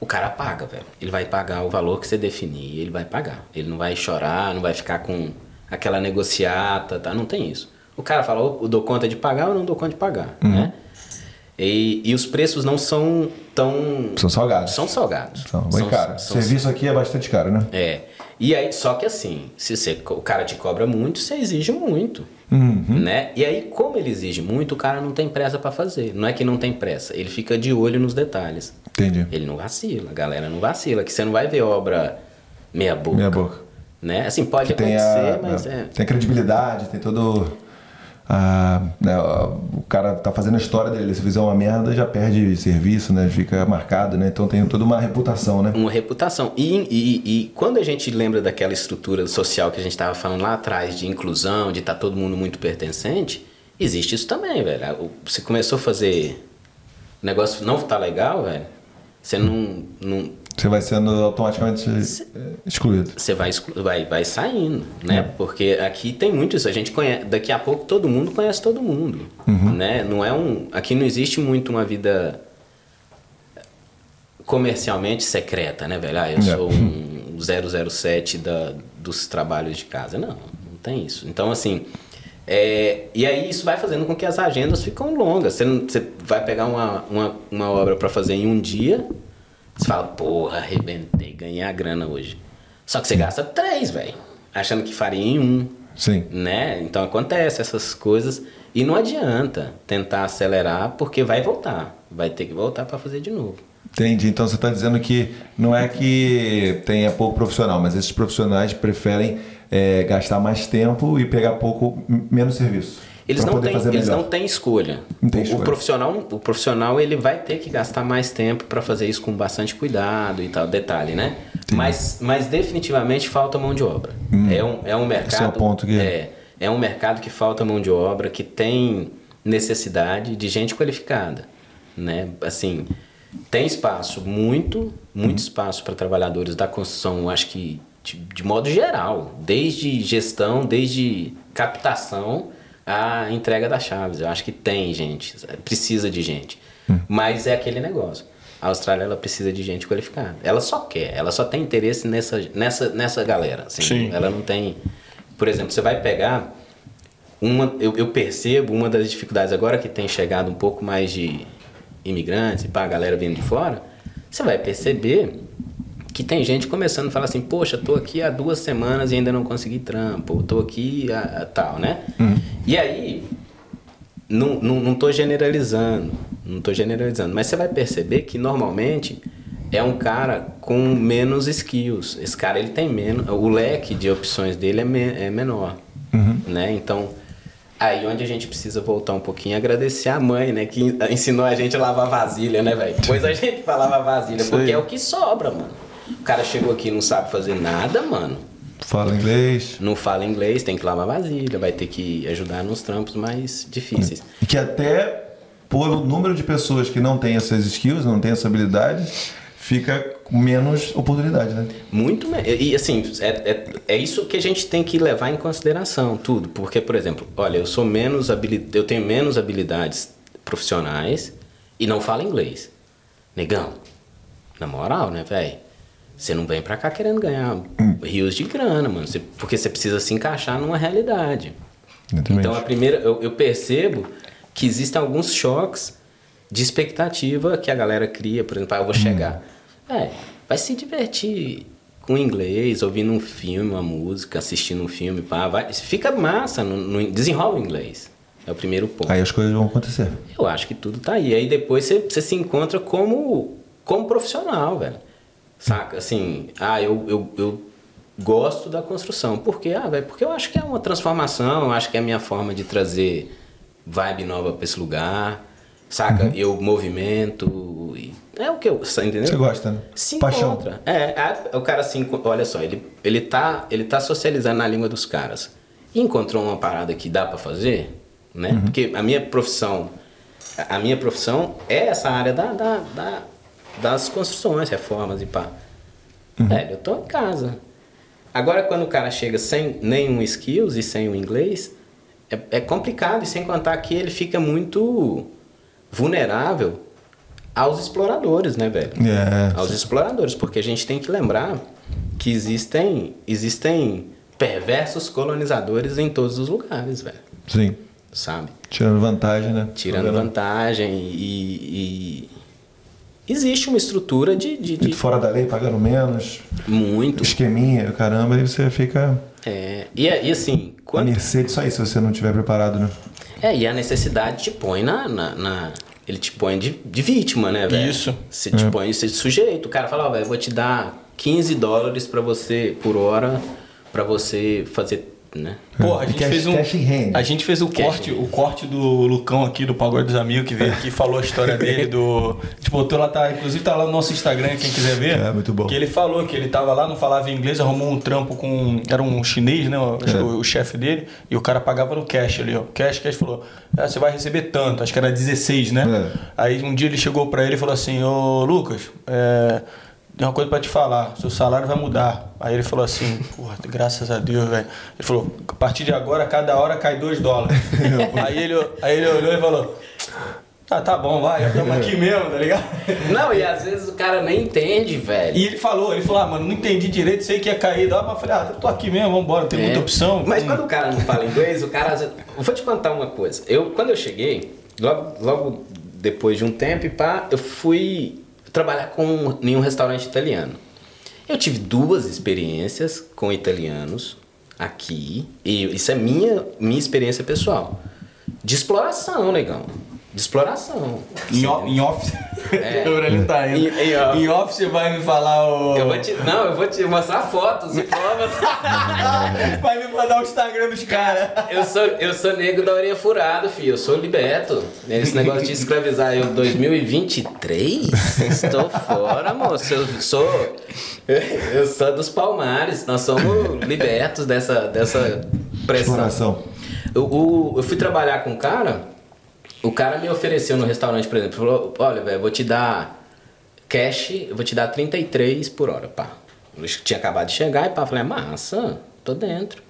[SPEAKER 3] O cara paga, velho. Ele vai pagar o valor que você definir, ele vai pagar. Ele não vai chorar, não vai ficar com aquela negociata, tá? Não tem isso. O cara fala, "Ô, eu dou conta de pagar ou não dou conta de pagar, né? E, e os preços não são tão...
[SPEAKER 2] São salgados.
[SPEAKER 3] São salgados.
[SPEAKER 2] São bem caro.
[SPEAKER 3] são-
[SPEAKER 2] Serviço aqui é bastante caro, né?
[SPEAKER 3] é. E aí, só que assim, se você, o cara te cobra muito, você exige muito.
[SPEAKER 2] Uhum.
[SPEAKER 3] Né? E aí, como ele exige muito, o cara não tem pressa pra fazer. Não é que não tem pressa, ele fica de olho nos detalhes.
[SPEAKER 2] Entendi.
[SPEAKER 3] Ele não vacila, a galera não vacila, que você não vai ver obra meia boca.
[SPEAKER 2] Meia boca.
[SPEAKER 3] Né? Assim, pode
[SPEAKER 2] Que
[SPEAKER 3] acontecer,
[SPEAKER 2] a,
[SPEAKER 3] mas é.
[SPEAKER 2] tem credibilidade, tem todo. A- né, o cara tá fazendo a história dele. Se fizer uma merda, já perde serviço, né? Fica marcado, né? Então tem toda uma reputação, né?
[SPEAKER 3] Uma reputação. E, e, e quando a gente lembra daquela estrutura social que a gente estava falando lá atrás, de inclusão, de estar todo mundo muito pertencente, existe isso também, velho. Você começou a fazer. O negócio não tá legal, velho. Você não. não
[SPEAKER 2] Você vai sendo automaticamente excluído.
[SPEAKER 3] você vai, vai, vai saindo, né? Porque aqui tem muito isso. A gente conhece. Daqui a pouco todo mundo conhece todo mundo. Né? Não é um. Aqui não existe muito uma vida comercialmente secreta, né, velho? Ah, eu
[SPEAKER 2] É.
[SPEAKER 3] sou um 007 da, dos trabalhos de casa. Não, não tem isso. Então, assim. é, e aí isso vai fazendo com que as agendas ficam longas. Você, não- você vai pegar uma, uma, uma obra para fazer em um dia, Você fala, porra, arrebentei, ganhei a grana hoje. Só que você gasta três, velho. Achando que faria em um.
[SPEAKER 2] Sim.
[SPEAKER 3] Né? Então acontece essas coisas. E não adianta tentar acelerar, porque vai voltar. Vai ter que voltar para fazer de novo.
[SPEAKER 2] Entendi. Então você está dizendo que não é que tenha pouco profissional, mas esses profissionais preferem é, gastar mais tempo e pegar pouco menos serviço.
[SPEAKER 3] Eles, não têm, eles não têm escolha.
[SPEAKER 2] Não tem
[SPEAKER 3] o,
[SPEAKER 2] escolha.
[SPEAKER 3] O profissional, o profissional ele vai ter que gastar mais tempo para fazer isso com bastante cuidado e tal, detalhe, né? Mas, mas definitivamente falta mão de obra. É, um, é um mercado.
[SPEAKER 2] Esse é o ponto que-
[SPEAKER 3] É, é um mercado que falta mão de obra, que tem necessidade de gente qualificada, né? Assim, tem espaço, muito, muito espaço para trabalhadores da construção, eu acho que de, de modo geral, desde gestão, desde captação a entrega das chaves. Eu acho que tem gente, precisa de gente. Mas é aquele negócio. A Austrália ela precisa de gente qualificada. Ela só quer, ela só tem interesse nessa, nessa, nessa galera. assim.
[SPEAKER 1] Sim.
[SPEAKER 3] Ela não tem. Por exemplo, você vai pegar uma, eu, eu percebo uma das dificuldades agora que tem chegado um pouco mais de imigrantes e para a galera vindo de fora, você vai perceber que tem gente começando a falar assim, poxa, tô aqui há duas semanas e ainda não consegui trampo, tô aqui a, a tal, né? E aí, não, não, não tô generalizando, não tô generalizando, mas você vai perceber que normalmente é um cara com menos skills. Esse cara ele tem menos, o leque de opções dele é, me- é menor, né? Então aí onde a gente precisa voltar um pouquinho agradecer a mãe, né, que ensinou a gente a lavar vasilha, né, velho? Pois a gente pra lavar vasilha, porque é o que sobra, mano. O cara chegou aqui e não sabe fazer nada, mano.
[SPEAKER 2] Fala inglês.
[SPEAKER 3] Não fala inglês, tem que lavar vasilha, vai ter que ajudar nos trampos mais difíceis.
[SPEAKER 2] E que até pelo número de pessoas que não têm essas skills, não têm essa habilidade, fica com menos oportunidade, né?
[SPEAKER 3] Muito me- E assim, é, é, é isso que a gente tem que levar em consideração, tudo. Porque, por exemplo, olha, eu sou menos habili- eu tenho menos habilidades profissionais e não falo inglês. Negão, na moral, né, velho? Você não vem pra cá querendo ganhar rios de grana, mano. Você- porque você precisa se encaixar numa realidade.
[SPEAKER 2] Exatamente.
[SPEAKER 3] Então, a primeira, eu, eu percebo que existem alguns choques de expectativa que a galera cria. Por exemplo, ah, eu vou chegar. É, vai se divertir com inglês, ouvindo um filme, uma música, assistindo um filme, pá, vai, fica massa, no, no- desenrola o inglês. É o primeiro ponto.
[SPEAKER 2] Aí as coisas vão acontecer.
[SPEAKER 3] Eu acho que tudo tá aí. Aí depois você, você se encontra como, como profissional, velho. Saca? Assim, ah, eu, eu, eu gosto da construção. Por quê? Ah, velho, porque eu acho que é uma transformação, eu acho que é a minha forma de trazer vibe nova pra esse lugar. Saca? Eu movimento. E é o que eu. Você entendeu?
[SPEAKER 2] Você gosta, né?
[SPEAKER 3] Se
[SPEAKER 2] Paixão.
[SPEAKER 3] encontra. É, a- o cara encontra. Olha só, ele, ele, tá, ele tá socializando na língua dos caras. E encontrou uma parada que dá pra fazer, né?
[SPEAKER 2] Uhum.
[SPEAKER 3] Porque a minha profissão. A a minha profissão é essa área da, da, da- das construções, reformas e pá.
[SPEAKER 2] Uhum.
[SPEAKER 3] Velho, eu tô em casa. Agora, quando o cara chega sem nenhum skills e sem o inglês, é, é complicado. E sem contar que ele fica muito vulnerável aos exploradores, né, velho?
[SPEAKER 2] É,
[SPEAKER 3] aos exploradores, porque a gente tem que lembrar que existem, existem perversos colonizadores em todos os lugares, velho.
[SPEAKER 2] sim.
[SPEAKER 3] Sabe?
[SPEAKER 2] Tirando vantagem, né?
[SPEAKER 3] Tirando vantagem e, e- existe uma estrutura de, de- de-
[SPEAKER 2] E fora da lei, pagando menos,
[SPEAKER 3] muito.
[SPEAKER 2] esqueminha, caramba, aí você fica
[SPEAKER 3] É, e, e assim, quando,
[SPEAKER 2] mercê disso aí, se você não estiver preparado, né?
[SPEAKER 3] é, e a necessidade te põe na, na- na- ele te põe de, de vítima, né, velho?
[SPEAKER 1] Isso.
[SPEAKER 3] Você te põe você de sujeito. O cara fala, ó, velho, vou te dar 15 dólares pra você por hora pra você fazer, né?
[SPEAKER 1] Pô, a gente
[SPEAKER 2] Cash-
[SPEAKER 1] fez um. A gente fez o
[SPEAKER 3] Cash
[SPEAKER 1] corte,
[SPEAKER 3] hand.
[SPEAKER 1] o corte do Lucão aqui, do Pagode dos Amigos, que veio aqui e falou a história dele, do. Tipo, botou lá, tá, inclusive tá lá no nosso Instagram, quem quiser ver.
[SPEAKER 2] É, muito bom.
[SPEAKER 1] Que ele falou que ele tava lá, não falava inglês, arrumou um trampo com. Era um chinês, né? O,
[SPEAKER 2] É.
[SPEAKER 1] o chefe dele, e o cara pagava no cash ali, ó. Cash, cash falou: "Ah, você vai receber tanto, acho que era 16, né?
[SPEAKER 2] É.
[SPEAKER 1] Aí um dia ele chegou pra ele e falou assim: Ô Lucas, é. Tem uma coisa pra te falar, seu salário vai mudar. Aí ele falou assim, porra, graças a Deus, velho. Ele falou, a partir de agora, cada hora cai 2 dólares. aí, ele, aí ele olhou e falou, ah, tá bom, vai, estamos aqui mesmo, tá ligado?
[SPEAKER 3] Não, e às vezes o cara nem entende, velho.
[SPEAKER 1] E ele falou, ele falou, ah, mano, não entendi direito, sei que ia cair. Dá, mas eu falei, ah, eu tô aqui mesmo, vambora, tem
[SPEAKER 3] É.
[SPEAKER 1] muita opção.
[SPEAKER 3] Mas
[SPEAKER 1] Hum.
[SPEAKER 3] quando o cara não fala inglês, o cara. às vezes- Eu vou te contar uma coisa. Eu, quando eu cheguei, logo, logo depois de um tempo, e pá, eu fui trabalhar com em um restaurante italiano. Eu tive duas experiências com italianos aqui, e isso é minha, minha experiência pessoal. De exploração, negão. De exploração.
[SPEAKER 1] Em, o- em off.
[SPEAKER 3] É.
[SPEAKER 1] o Aurélio tá indo.
[SPEAKER 3] Em- em off.
[SPEAKER 1] Em off você vai me falar o.
[SPEAKER 3] Eu vou te, não, eu vou te mostrar fotos e provas.
[SPEAKER 1] vai me mandar o Instagram dos caras.
[SPEAKER 3] Eu sou, eu sou negro da orelha furada, filho. Eu sou liberto. Esse negócio de escravizar eu 2023? Estou fora, moço. Eu sou. Eu sou dos palmares. Nós somos libertos dessa, dessa pressão.
[SPEAKER 2] Exploração.
[SPEAKER 3] Eu, o- eu fui trabalhar com um cara, o cara me ofereceu no restaurante, por exemplo, falou, olha, velho, vou te dar cash, eu vou te dar 33 por hora, pá. Eu tinha acabado de chegar e pá, falei, massa, tô dentro.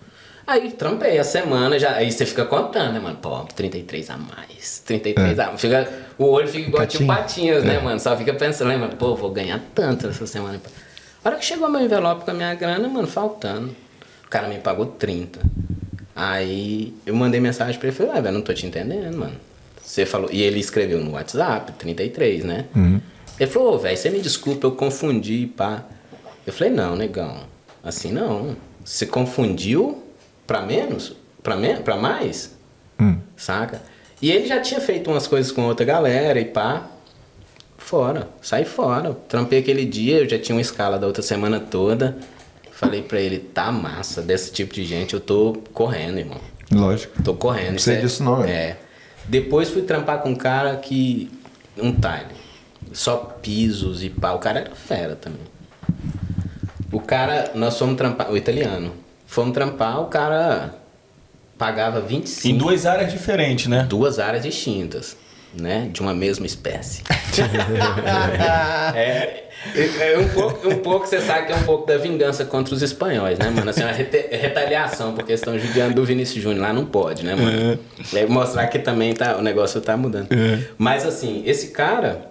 [SPEAKER 3] Aí trampei a semana, já, aí você fica contando, né, mano? Pô, 33 a mais, 33 a mais. Fica, o olho fica igual tio Patinhas, né, mano? Só fica pensando, né, mano? Pô, vou ganhar tanto essa semana. pá. A hora que chegou meu envelope com a minha grana, mano, faltando. O cara me pagou 30. Aí eu mandei mensagem pra ele, falei, ah, velho, não tô te entendendo, mano. Você falou, e ele escreveu no WhatsApp, 33, né? Ele falou, ô, velho, você me desculpa, eu confundi, pá. Eu falei, não, negão, assim não. Você confundiu pra menos? Pra, me pra mais? Saca? E ele já tinha feito umas coisas com outra galera e pá. Fora, sai fora. Trampei aquele dia, eu já tinha uma escala da outra semana toda. Falei pra ele, tá massa, desse tipo de gente eu tô correndo, irmão.
[SPEAKER 2] Lógico.
[SPEAKER 3] Tô correndo.
[SPEAKER 2] Não sei
[SPEAKER 3] é-
[SPEAKER 2] disso não,
[SPEAKER 3] é. Depois fui trampar com um cara que. Um tile. Só pisos e pá. O cara era fera também. O cara, nós fomos trampar. O italiano. Fomos trampar, o cara pagava 25.
[SPEAKER 1] Em duas áreas diferentes, né?
[SPEAKER 3] duas áreas distintas, né? De uma mesma espécie. é, é um pouco, um pouco, você sabe que é um pouco da vingança contra os espanhóis, né, mano? Assim, uma rete- retaliação, porque estão judiando do Vinícius Júnior lá, não pode, né, mano? É mostrar que também tá, o negócio tá mudando. Mas assim, esse cara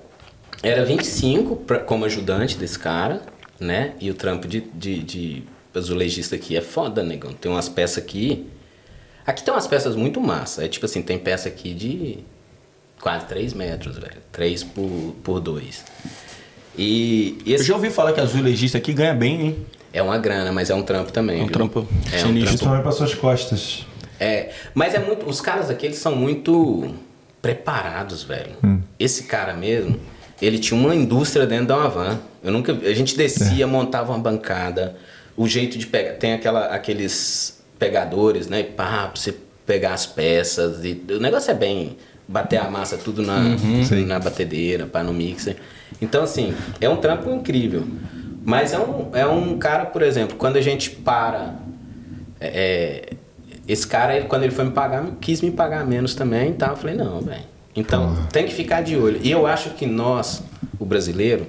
[SPEAKER 3] era 25 pra, como ajudante desse cara, né? E o trampo de, de, de azulejista aqui é foda, negão. Tem umas peças aqui. Aqui tem umas peças muito massa. É tipo assim, tem peça aqui de quase 3 metros, velho. 3 por, por 2. E
[SPEAKER 1] Eu
[SPEAKER 3] esse
[SPEAKER 1] já ouvi falar que azulejista aqui ganha bem, hein?
[SPEAKER 3] é uma grana, mas é um trampo também.
[SPEAKER 1] É um
[SPEAKER 3] viu?
[SPEAKER 1] trampo
[SPEAKER 3] É um
[SPEAKER 1] sinistro.
[SPEAKER 3] trampo
[SPEAKER 2] Principalmente para suas costas.
[SPEAKER 3] É, mas é muito. Os caras aqui, eles são muito preparados, velho. Esse cara mesmo, ele tinha uma indústria dentro da uma van. Eu nunca. A gente descia, montava uma bancada. O jeito de pegar. Tem aquela, aqueles pegadores, né? Pá, pra você pegar as peças. E, o negócio é bem. Bater a massa tudo na,
[SPEAKER 2] Sim.
[SPEAKER 3] na batedeira, pá, no mixer. Então, assim, é um trampo incrível. Mas é um, é um cara, por exemplo, quando a gente para é, esse cara, ele, quando ele foi me pagar, quis me pagar menos também e tal. Eu falei, não, velho. Então, tem que ficar de olho. E eu acho que nós, o brasileiro,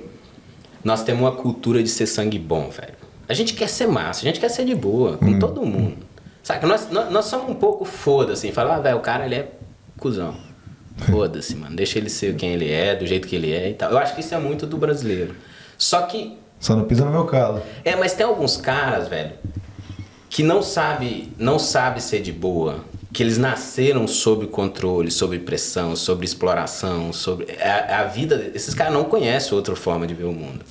[SPEAKER 3] nós temos uma cultura de ser sangue bom, velho. A gente quer ser massa, a gente quer ser de boa, com todo mundo. Sabe? Nós, nós, nós somos um pouco foda, assim. Falar, ah, velho, o cara, ele é cuzão. Foda-se, mano. Deixa ele ser quem ele é, do jeito que ele é e tal. Eu acho que isso é muito do brasileiro. Só que
[SPEAKER 2] Só não pisa no meu calo.
[SPEAKER 3] é, mas tem alguns caras, velho, que não sabe, não sabe ser de boa, que eles nasceram sob controle, sob pressão, sobre exploração, sobre a, a vida. Esses caras não conhecem outra forma de ver o mundo.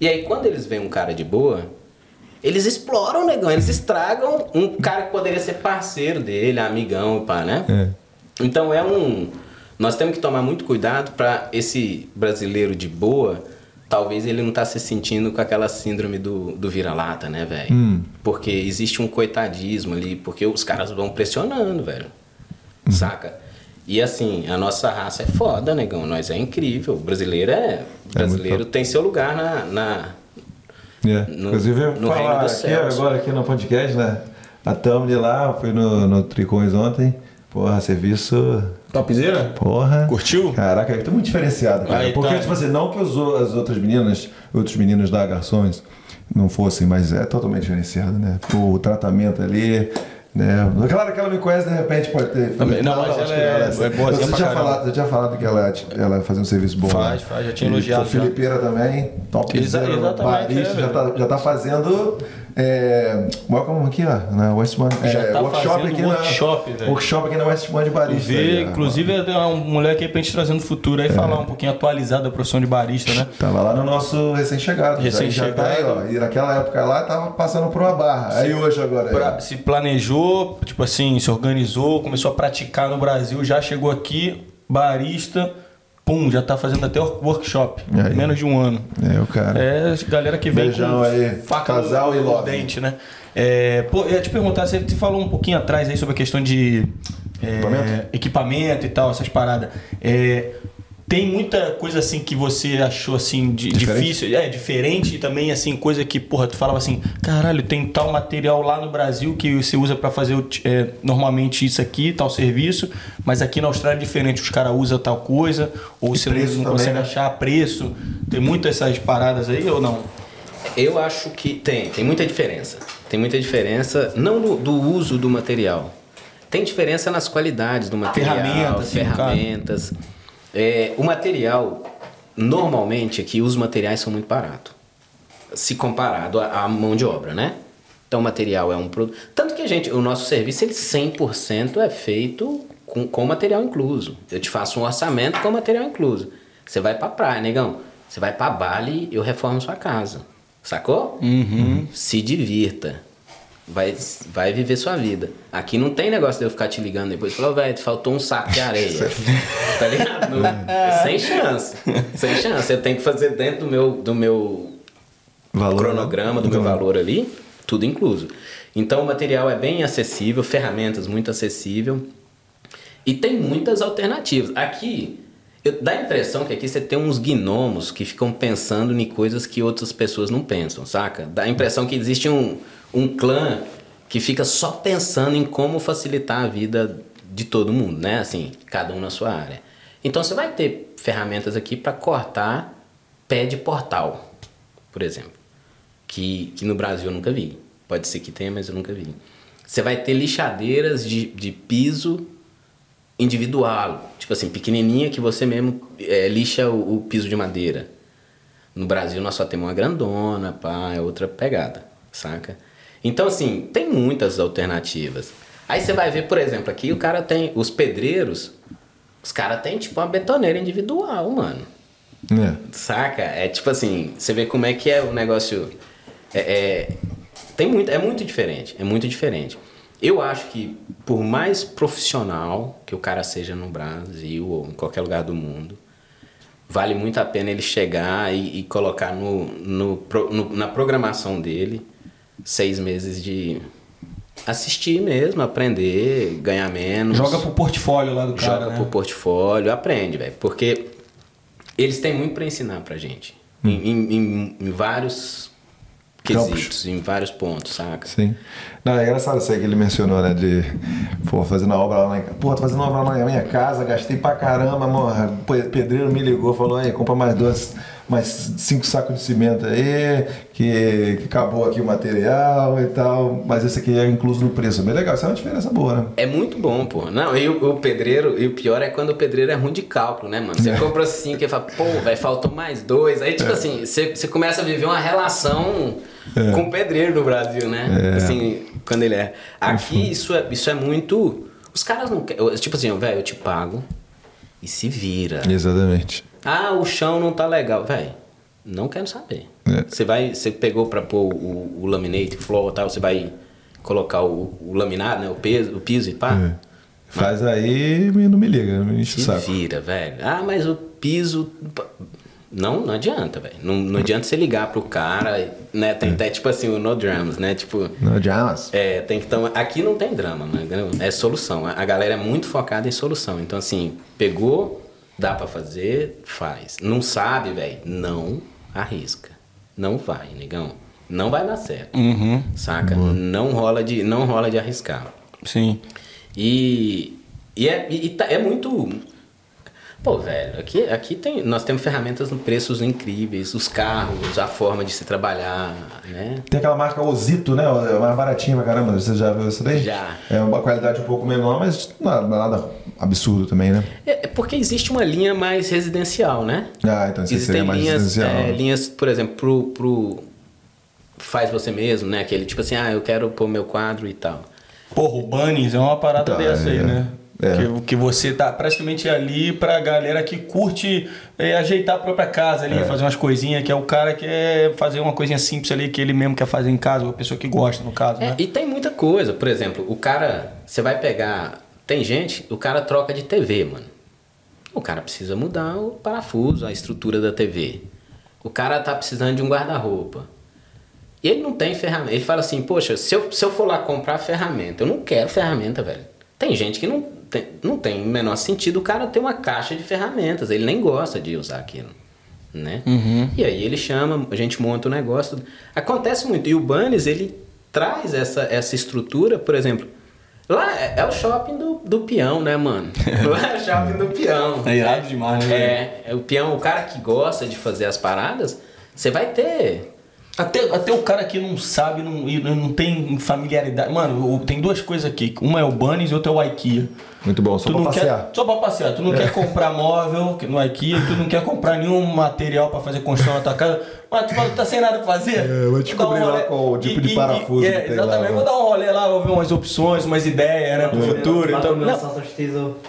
[SPEAKER 3] E aí quando eles veem um cara de boa, eles exploram o negão, eles estragam um cara que poderia ser parceiro dele, amigão e pá, né?
[SPEAKER 2] É.
[SPEAKER 3] Então é um. Nós temos que tomar muito cuidado para esse brasileiro de boa, talvez ele não tá se sentindo com aquela síndrome do, do vira-lata, né, velho? Porque existe um coitadismo ali, porque os caras vão pressionando, velho. Saca? E assim, a nossa raça é foda, negão. Nós é incrível. O brasileiro é. O brasileiro tem seu lugar na. na
[SPEAKER 2] É.
[SPEAKER 3] No-
[SPEAKER 2] Inclusive,
[SPEAKER 3] no
[SPEAKER 2] falar
[SPEAKER 3] reino dos
[SPEAKER 2] aqui,
[SPEAKER 3] céus.
[SPEAKER 2] agora aqui no podcast, né? A Thumbnail lá, fui no, no Tricões ontem. Porra, serviço.
[SPEAKER 1] Topzera?
[SPEAKER 2] Porra.
[SPEAKER 1] Curtiu?
[SPEAKER 2] Caraca, tá muito diferenciado, cara.
[SPEAKER 1] Aí,
[SPEAKER 2] Porque,
[SPEAKER 1] tá.
[SPEAKER 2] tipo assim, não que os as outras meninas, outros meninos da Garçons não fossem, mas é totalmente diferenciado, né? O tratamento ali. Né? Claro que ela me conhece, de repente pode ter.
[SPEAKER 1] Também, não, mas
[SPEAKER 2] acho
[SPEAKER 1] ela
[SPEAKER 2] que
[SPEAKER 1] é-
[SPEAKER 2] assim.
[SPEAKER 1] é
[SPEAKER 2] Você tinha falado, você tinha falado que ela, ela fazia um serviço bom.
[SPEAKER 1] Faz,
[SPEAKER 2] né?
[SPEAKER 1] faz, já tinha
[SPEAKER 2] E
[SPEAKER 1] elogiado
[SPEAKER 2] A Filipeira também, top
[SPEAKER 1] Exa- exatamente,
[SPEAKER 2] barista,
[SPEAKER 1] é,
[SPEAKER 2] já, tá, já tá fazendo É, welcome aqui, ó, na West One.
[SPEAKER 1] Já
[SPEAKER 2] é,
[SPEAKER 1] tá
[SPEAKER 2] workshop aqui
[SPEAKER 1] workshop,
[SPEAKER 2] na,
[SPEAKER 1] velho.
[SPEAKER 2] workshop aqui na West One de barista.
[SPEAKER 1] Vê,
[SPEAKER 2] aí,
[SPEAKER 1] inclusive, é uma mulher aqui pra gente trazer no futuro aí, falar um pouquinho atualizado da profissão de barista, né?
[SPEAKER 2] Tava lá no nosso recém-chegado.
[SPEAKER 1] Recém-chegado.
[SPEAKER 2] Tá aí, ó. E naquela época lá tava passando por uma barra. Aí hoje agora. aí,
[SPEAKER 1] Pra- se planejou, tipo assim, se organizou, começou a praticar no Brasil, já chegou aqui, barista, pum, já tá fazendo até workshop.
[SPEAKER 2] Aí?
[SPEAKER 1] Menos de um ano.
[SPEAKER 2] É, o cara.
[SPEAKER 1] É, galera que vem
[SPEAKER 2] Beijão
[SPEAKER 1] com
[SPEAKER 2] aí,
[SPEAKER 1] faca
[SPEAKER 2] casal e love.
[SPEAKER 1] dente, né? É, pô, eu ia te perguntar, você te falou um pouquinho atrás aí sobre a questão de é,
[SPEAKER 2] Equipamento?
[SPEAKER 1] equipamento e tal, essas paradas. É, tem muita coisa assim que você achou assim de, difícil, é diferente e também assim coisa que porra tu falava assim, caralho, tem tal material lá no Brasil que você usa pra fazer é, normalmente isso aqui, tal serviço, mas aqui na Austrália é diferente, os caras usam tal coisa ou você não,
[SPEAKER 2] também,
[SPEAKER 1] consegue
[SPEAKER 2] né?
[SPEAKER 1] achar preço. Tem muitas essas paradas aí ou não?
[SPEAKER 3] Eu acho que tem, tem muita diferença. Tem muita diferença, não do, do uso do material. Tem diferença nas qualidades do material,
[SPEAKER 1] Ferramentas, sim,
[SPEAKER 3] ferramentas. É, o material, normalmente aqui os materiais são muito baratos. Se comparado à, à mão de obra, né? Então o material é um produto. Tanto que a gente, o nosso serviço, ele 100% é feito com, com material incluso. Eu te faço um orçamento com material incluso. Você vai pra praia, negão. Você vai pra Bali, eu reformo sua casa. Sacou? Se divirta. Vai, vai viver sua vida. Aqui não tem negócio de eu ficar te ligando depois e falar, "Ô, velho, faltou um saco de areia. tá ligado? Não- sem chance. Sem chance. Eu tenho que fazer dentro do meu, do meu
[SPEAKER 2] Valor,
[SPEAKER 3] cronograma, do
[SPEAKER 2] né?
[SPEAKER 3] meu valor ali, tudo incluso. Então o material é bem acessível, ferramentas muito acessível. E tem muitas alternativas. Aqui, eu, dá a impressão que aqui você tem uns gnomos que ficam pensando em coisas que outras pessoas não pensam, saca? Dá a impressão que existe um, um clã que fica só pensando em como facilitar a vida de todo mundo, né? Assim, cada um na sua área. Então você vai ter ferramentas aqui para cortar pé de portal, por exemplo que, que no Brasil eu nunca vi. Pode ser que tenha, mas eu nunca vi. Você vai ter lixadeiras de, de piso individual, tipo assim, pequenininha que você mesmo é, lixa o, o piso de madeira. No Brasil nós só temos uma grandona, pá, é outra pegada, saca? Então assim, tem muitas alternativas. Aí você vai ver, por exemplo, aqui o cara tem os pedreiros, os caras têm tipo uma betoneira individual, mano.
[SPEAKER 2] É.
[SPEAKER 3] Saca? É tipo assim, você vê como é que é o negócio. É, é- tem muito, é muito diferente. É muito diferente. Eu acho que por mais profissional que o cara seja no Brasil ou em qualquer lugar do mundo, vale muito a pena ele chegar e, e colocar no, no, no- na programação dele seis meses de assistir mesmo, aprender, ganhar menos.
[SPEAKER 1] Joga pro portfólio lá do cara,
[SPEAKER 3] Joga
[SPEAKER 1] né?
[SPEAKER 3] pro portfólio, aprende, velho. Porque eles têm muito pra ensinar pra gente. Em, em- em- em vários
[SPEAKER 2] Campos.
[SPEAKER 3] quesitos, em vários pontos, saca?
[SPEAKER 2] Sim. Não, é engraçado isso aí que ele mencionou, né? De, pô, fazendo obra lá na Pô, tô fazendo obra lá na minha casa, gastei pra caramba, mano. O pedreiro me ligou, falou, aí, compra mais dois, mais cinco sacos de cimento aí, que, que acabou aqui o material e tal. Mas esse aqui é incluso no preço. Bem legal, isso é uma diferença boa, né?
[SPEAKER 3] É muito bom, pô. Não, e o, o pedreiro, e o pior é quando o pedreiro é ruim de cálculo, né, mano? Você compra cinco e fala, pô, vai faltou mais dois. Aí, tipo assim, você, você começa a viver uma relação com o pedreiro do Brasil, né? Assim, quando ele é. Aqui, isso é, isso é muito. Os caras não querem. Tipo assim, velho, eu te pago e se vira.
[SPEAKER 2] Exatamente.
[SPEAKER 3] Ah, o chão não tá legal, velho. Não quero saber.
[SPEAKER 2] É.
[SPEAKER 3] Você vai, você pegou pra pôr o, o laminate floor e tal, você vai colocar o, o laminado, né, o peso, o piso e pá.
[SPEAKER 2] É. Faz aí e não me liga, não me enche o saco.
[SPEAKER 3] vira, velho. Ah, mas o piso não, não adianta, velho. Não, não adianta você ligar pro cara, né? Tem até tipo assim, o no dramas, né? Tipo,
[SPEAKER 2] Não, Jamas.
[SPEAKER 3] é, tem que tomar. Aqui não tem drama, né? É solução. A galera é muito focada em solução. Então, assim, pegou, dá pra fazer, faz. Não sabe, velho? Não arrisca. Não vai, negão. Não vai dar certo.
[SPEAKER 1] Uhum.
[SPEAKER 3] Saca? Não rola de, não rola de arriscar.
[SPEAKER 1] Sim.
[SPEAKER 3] E, e, é, e tá- é muito. Pô, velho, aqui, aqui tem, nós temos ferramentas com preços incríveis, os carros, a forma de se trabalhar, né?
[SPEAKER 2] Tem aquela marca Osito, né? É mais baratinha pra caramba. Você já viu isso daí?
[SPEAKER 3] Já.
[SPEAKER 2] É uma qualidade um pouco menor, mas nada, nada absurdo também, né?
[SPEAKER 3] É, é porque existe uma linha mais residencial, né?
[SPEAKER 2] Ah, então isso
[SPEAKER 3] Existem
[SPEAKER 2] seria mais
[SPEAKER 3] linhas,
[SPEAKER 2] residencial.
[SPEAKER 3] é, linhas, por exemplo, pro, pro faz você mesmo, né? Aquele tipo assim, ah, eu quero pôr meu quadro e tal.
[SPEAKER 1] Porra, o Bunnies é uma parada
[SPEAKER 2] Tá,
[SPEAKER 1] dessa aí,
[SPEAKER 2] é.
[SPEAKER 1] né?
[SPEAKER 2] É.
[SPEAKER 1] Que, que você tá praticamente ali pra galera que curte é, ajeitar a própria casa ali, fazer umas coisinhas, que é o cara que quer fazer uma coisinha simples ali que ele mesmo quer fazer em casa, a pessoa que gosta, no caso,
[SPEAKER 3] É,
[SPEAKER 1] né?
[SPEAKER 3] e tem muita coisa. Por exemplo, o cara, você vai pegar. Tem gente, o cara troca de TV, mano. O cara precisa mudar o parafuso, a estrutura da TV. O cara tá precisando de um guarda-roupa. E ele não tem ferramenta. Ele fala assim, poxa, se eu, se eu for lá comprar ferramenta, eu não quero ferramenta, velho. Tem gente que não tem, não tem o menor sentido o cara ter uma caixa de ferramentas. Ele nem gosta de usar aquilo. Né? E aí ele chama, a gente monta o negócio. Acontece muito. E o Bunnies, ele traz essa, essa estrutura, por exemplo. Lá é, é o shopping do, do peão, né, mano? Lá é o shopping do peão.
[SPEAKER 1] É irado demais, né?
[SPEAKER 3] É, é o peão, o cara que gosta de fazer as paradas, você vai ter.
[SPEAKER 1] Até, até o cara que não sabe, não, e não tem familiaridade. Mano, tem duas coisas aqui. Uma é o Bunnies e outra é o IKEA.
[SPEAKER 2] Muito bom, só
[SPEAKER 1] tu
[SPEAKER 2] pra passear.
[SPEAKER 1] Quer, só pra passear. Tu não quer comprar móvel no IKEA, tu não quer comprar nenhum material pra fazer construção na tua casa. Mas tu fala que tá sem nada pra fazer.
[SPEAKER 2] É, vou descobrir
[SPEAKER 1] um
[SPEAKER 2] lá
[SPEAKER 1] rolê.
[SPEAKER 2] qual o tipo de parafuso
[SPEAKER 1] é,
[SPEAKER 2] que tem lá,
[SPEAKER 1] Exatamente,
[SPEAKER 2] né?
[SPEAKER 1] vou dar um rolê lá, vou ver umas opções, umas ideias, né, pro futuro. Então, não,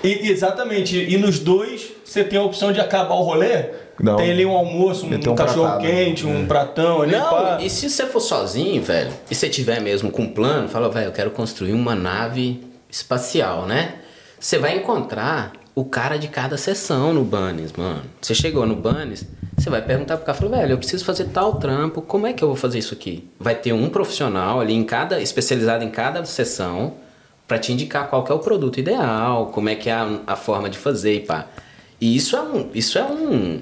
[SPEAKER 1] e- exatamente. E nos dois, você tem a opção de acabar o rolê.
[SPEAKER 2] Não.
[SPEAKER 1] Tem ali um almoço, um,
[SPEAKER 2] um
[SPEAKER 1] cachorro
[SPEAKER 2] pratado.
[SPEAKER 1] quente, um
[SPEAKER 2] É.
[SPEAKER 1] pratão ali.
[SPEAKER 3] Não,
[SPEAKER 1] pá.
[SPEAKER 3] e se você for sozinho, velho, e você tiver mesmo com um plano, fala, velho, eu quero construir uma nave espacial, né? Você vai encontrar o cara de cada sessão no Bunnies, mano. Você chegou no Bunnies, você vai perguntar pro cara, fala, velho, eu preciso fazer tal trampo, como é que eu vou fazer isso aqui? Vai ter um profissional ali em cada, especializado em cada sessão, pra te indicar qual que é o produto ideal, como é que é a, a forma de fazer e pá. E isso é um, isso é um,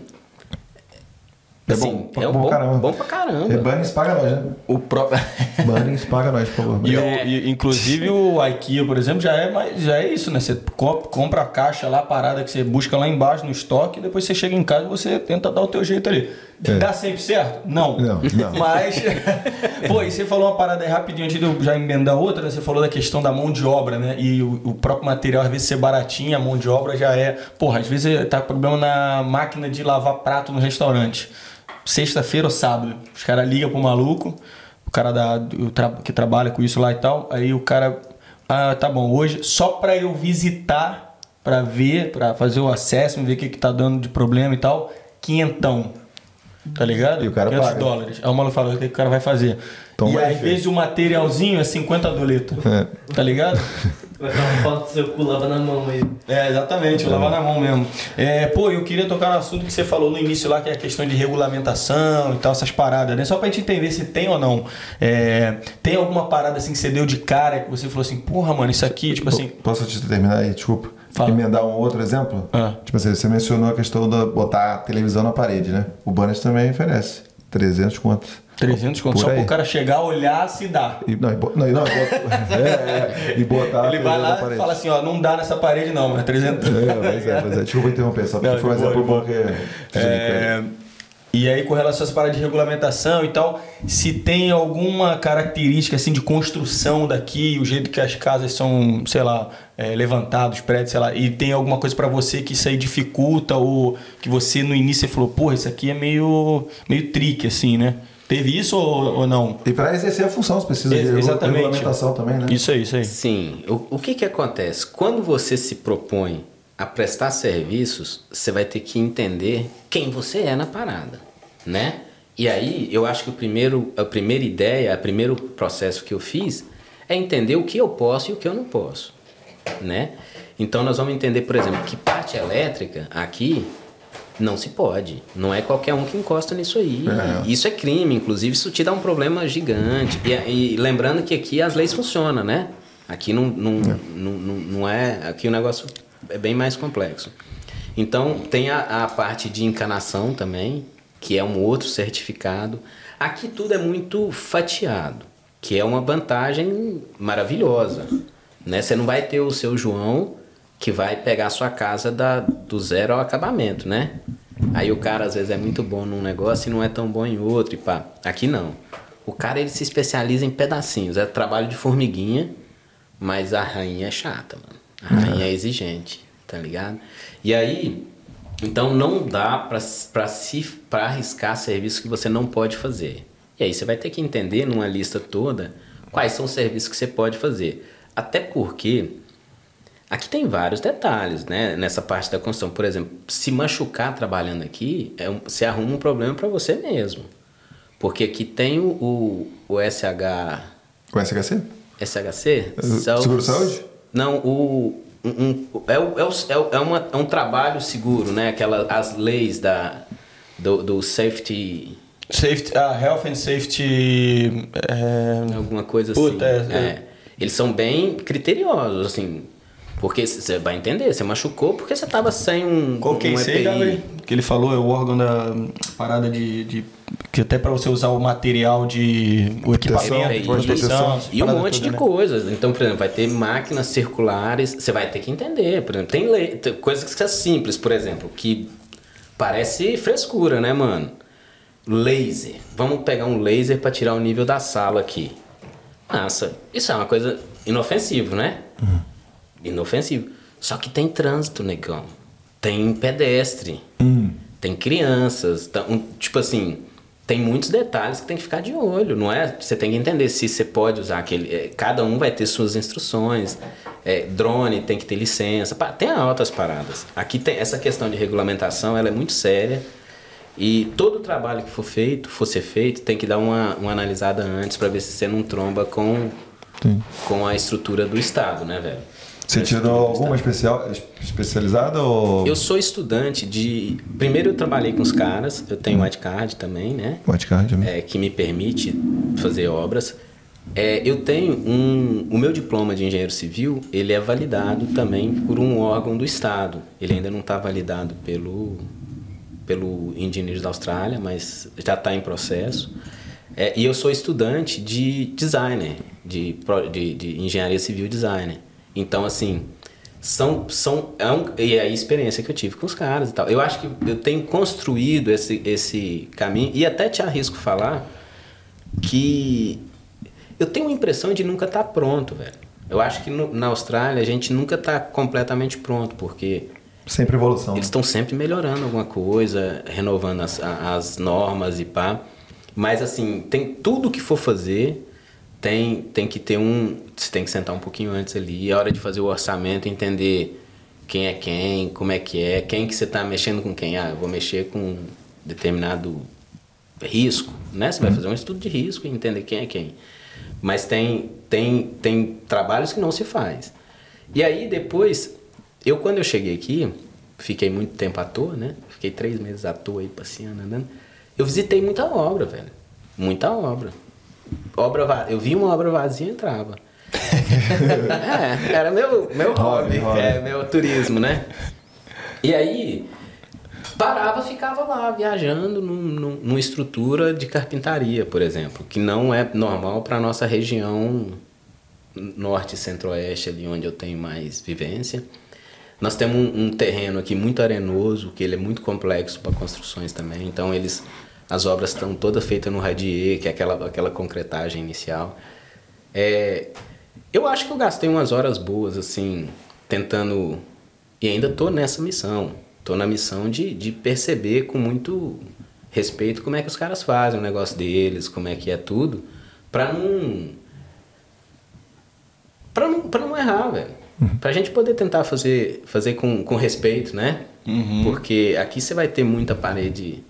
[SPEAKER 2] É
[SPEAKER 3] assim,
[SPEAKER 2] bom,
[SPEAKER 3] é um
[SPEAKER 2] bom
[SPEAKER 3] bom,
[SPEAKER 2] caramba.
[SPEAKER 3] bom pra caramba.
[SPEAKER 2] É, Bunnies paga nós, né?
[SPEAKER 1] O próprio.
[SPEAKER 2] Bunnies paga nós, por favor.
[SPEAKER 1] E, o- e, inclusive o IKEA, por exemplo, já é, mais, já é isso, né? Você co- compra a caixa lá, a parada que você busca lá embaixo no estoque, e depois você chega em casa e você tenta dar o teu jeito ali.
[SPEAKER 2] É.
[SPEAKER 1] Dá sempre certo? Não.
[SPEAKER 2] Não, não.
[SPEAKER 1] Mas, pô, e você falou uma parada aí rapidinho antes de eu já emendar outra, né? Você falou da questão da mão de obra, né? E o, o próprio material, às vezes, ser baratinho, a mão de obra já é. Porra, às vezes tá com problema na máquina de lavar prato no restaurante. Sexta-feira ou sábado. Os caras ligam pro maluco, o cara da, tra- que trabalha com isso lá e tal. Aí o cara. Ah, tá bom, hoje só pra eu visitar, pra ver, pra fazer o acesso, ver o que, que tá dando de problema e tal, quinhentão. Tá ligado?
[SPEAKER 2] E o cara
[SPEAKER 1] 500
[SPEAKER 2] paga.
[SPEAKER 1] dólares. Aí o maluco fala, o que o cara vai fazer?
[SPEAKER 2] Toma
[SPEAKER 1] e
[SPEAKER 2] aí,
[SPEAKER 1] às vezes o materialzinho é 50 doletos.
[SPEAKER 2] É.
[SPEAKER 1] Tá ligado?
[SPEAKER 5] Vai dar uma foto do seu cu lava na mão aí.
[SPEAKER 1] É, exatamente, lavar na mão mesmo. É, pô, eu queria tocar no assunto que você falou no início lá, que é a questão de regulamentação e tal, essas paradas, né? Só pra gente entender se tem ou não. É, tem alguma parada assim que você deu de cara que você falou assim, porra, mano, isso aqui, tipo assim.
[SPEAKER 2] Posso te terminar aí? Desculpa.
[SPEAKER 1] Fala.
[SPEAKER 2] Emendar um outro exemplo?
[SPEAKER 1] Ah.
[SPEAKER 2] Tipo assim, você mencionou a questão de botar a televisão na parede, né? O Bunnies também oferece. 300 contos.
[SPEAKER 1] 300 conto, só
[SPEAKER 2] aí.
[SPEAKER 1] pro cara chegar, olhar, se dá.
[SPEAKER 2] E, não, e, bo- não, e não, é, é, e botar
[SPEAKER 1] Ele vai lá e fala assim, ó, não dá nessa parede não, mas 300.
[SPEAKER 2] É, mas é, mas é. Desculpa interromper, só porque
[SPEAKER 1] Não,
[SPEAKER 2] foi um exemplo bom que...
[SPEAKER 1] É, e aí, com relação a essa parada de regulamentação e tal, se tem alguma característica assim de construção daqui, o jeito que as casas são, sei lá, é, levantados, prédios, sei lá, e tem alguma coisa pra você que isso aí dificulta ou que você no início falou, porra, isso aqui é meio, meio trick, assim, né? Teve isso ou, ou não?
[SPEAKER 2] E para exercer a função, você precisa
[SPEAKER 1] Ex-
[SPEAKER 2] de
[SPEAKER 1] exatamente.
[SPEAKER 2] regulamentação também, né?
[SPEAKER 1] Isso aí, isso aí.
[SPEAKER 3] Sim. O, o que que acontece? Quando você se propõe a prestar serviços, você vai ter que entender quem você é na parada, né? E aí, eu acho que o primeiro, a primeira ideia, o primeiro processo que eu fiz é entender o que eu posso e o que eu não posso, né? Então, nós vamos entender, por exemplo, que parte elétrica aqui não se pode. Não é qualquer um que encosta nisso aí. Isso é crime, inclusive isso te dá um problema gigante. E, e lembrando que aqui as leis funcionam, né? Aqui não, não, não, não, não é. Aqui o negócio é bem mais complexo. Então tem a, a parte de encanação também, que é um outro certificado. Aqui tudo é muito fatiado, que é uma vantagem maravilhosa. Né? Você não vai ter o seu João que vai pegar a sua casa da, do zero ao acabamento, né? Aí o cara às vezes é muito bom num negócio e não é tão bom em outro e pá. Aqui não. O cara ele se especializa em pedacinhos, é trabalho de formiguinha, mas a rainha é chata, mano. A rainha é exigente, tá ligado? E aí, então não dá pra, pra, se, pra arriscar serviço que você não pode fazer. E aí você vai ter que entender numa lista toda quais são os serviços que você pode fazer. Até porque aqui tem vários detalhes, né? Nessa parte da construção. Por exemplo, se machucar trabalhando aqui, é um, você arruma um problema para você mesmo. Porque aqui tem o, o, o SH.
[SPEAKER 2] Com SHC?
[SPEAKER 3] SHC?
[SPEAKER 2] Uh, Seguro Saúde?
[SPEAKER 3] Não, o. Um, é, é, o, é, uma, é um trabalho seguro, né? Aquela, as leis da, do, do safety.
[SPEAKER 1] Safety, ah, health and safety. É...
[SPEAKER 3] Alguma coisa
[SPEAKER 1] Puta,
[SPEAKER 3] assim.
[SPEAKER 1] é,
[SPEAKER 3] É. Eles são bem criteriosos, assim. Porque você vai entender, você machucou porque você tava sem um.
[SPEAKER 1] Qual que é
[SPEAKER 3] um EPI.
[SPEAKER 1] Gabriel? Que ele falou, é o órgão da parada de. de- que até pra você usar o material de. o
[SPEAKER 2] Proteção,
[SPEAKER 1] equipamento,
[SPEAKER 3] proteção.
[SPEAKER 1] proteção,
[SPEAKER 3] E um monte de
[SPEAKER 1] né?
[SPEAKER 3] coisas. Então, por exemplo, vai ter máquinas circulares, você vai ter que entender. Por exemplo, tem, lei, tem coisas que são simples, por exemplo, que parece frescura, né, mano? Laser. Vamos pegar um laser para tirar o nível da sala aqui. Nossa, isso é uma coisa inofensiva, né? Inofensivo. Só que tem trânsito, negão. Tem pedestre. Tem crianças. tá- um- tipo assim, tem muitos detalhes que tem que ficar de olho, não é? Você tem que entender se você pode usar aquele. é, cada um vai ter suas instruções. É, drone tem que ter licença. pá, tem altas paradas. Aqui tem essa questão de regulamentação, ela é muito séria. E todo o trabalho que for feito, for ser feito, tem que dar uma, uma analisada antes para ver se você não tromba com, com a estrutura do Estado, né, velho?
[SPEAKER 2] Você tirou
[SPEAKER 3] do
[SPEAKER 2] alguma especial, es- especializada ou.
[SPEAKER 3] Eu sou estudante de. Primeiro eu trabalhei com os caras, eu tenho white card também, né?
[SPEAKER 2] Whitecard, né?
[SPEAKER 3] É, que me permite fazer obras. É, eu tenho um. O meu diploma de engenheiro civil, ele é validado também por um órgão do Estado. Ele ainda não está validado pelo, pelo Engineers da Austrália, mas já está em processo. É, e eu sou estudante de designer, de, de, de engenharia civil designer. Então, assim, são, são é um, e é a experiência que eu tive com os caras e tal. Eu acho que eu tenho construído esse, esse caminho, e até te arrisco falar que eu tenho a impressão de nunca estar pronto, velho. Eu acho que no- na Austrália a gente nunca está completamente pronto, porque
[SPEAKER 2] Sempre evolução.
[SPEAKER 3] eles estão sempre melhorando alguma coisa, renovando as, as normas e pá. Mas assim, tem tudo que for fazer, tem, tem que ter um. Você tem que sentar um pouquinho antes ali. É hora de fazer o orçamento, entender quem é quem, como é que é, quem que você está mexendo com quem. Ah, eu vou mexer com determinado risco, né? Você vai fazer um estudo de risco e entender quem é quem. Mas tem, tem, tem trabalhos que não se faz. E aí depois, eu quando eu cheguei aqui, fiquei muito tempo à toa, né? Fiquei três meses à toa aí passeando, andando. Eu visitei muita obra, velho. Muita obra. Obra va- eu vi uma obra vazia e entrava. é, era meu, meu
[SPEAKER 2] Hobby,
[SPEAKER 3] hobby, é meu turismo, né? E aí, parava, ficava lá viajando num, num- numa estrutura de carpintaria, por exemplo, que não é normal para nossa região norte centro-oeste, ali onde eu tenho mais vivência. Nós temos um, um terreno aqui muito arenoso, que ele é muito complexo para construções também. Então eles, as obras estão todas feitas no radier, que é aquela aquela concretagem inicial. É, eu acho que eu gastei umas horas boas assim, tentando e ainda tô nessa missão. Tô na missão de, de perceber com muito respeito como é que os caras fazem o negócio deles, como é que é tudo, para não Pra não, pra não errar, velho. Pra gente poder tentar fazer, fazer com, com respeito, né? Porque aqui você vai ter muita parede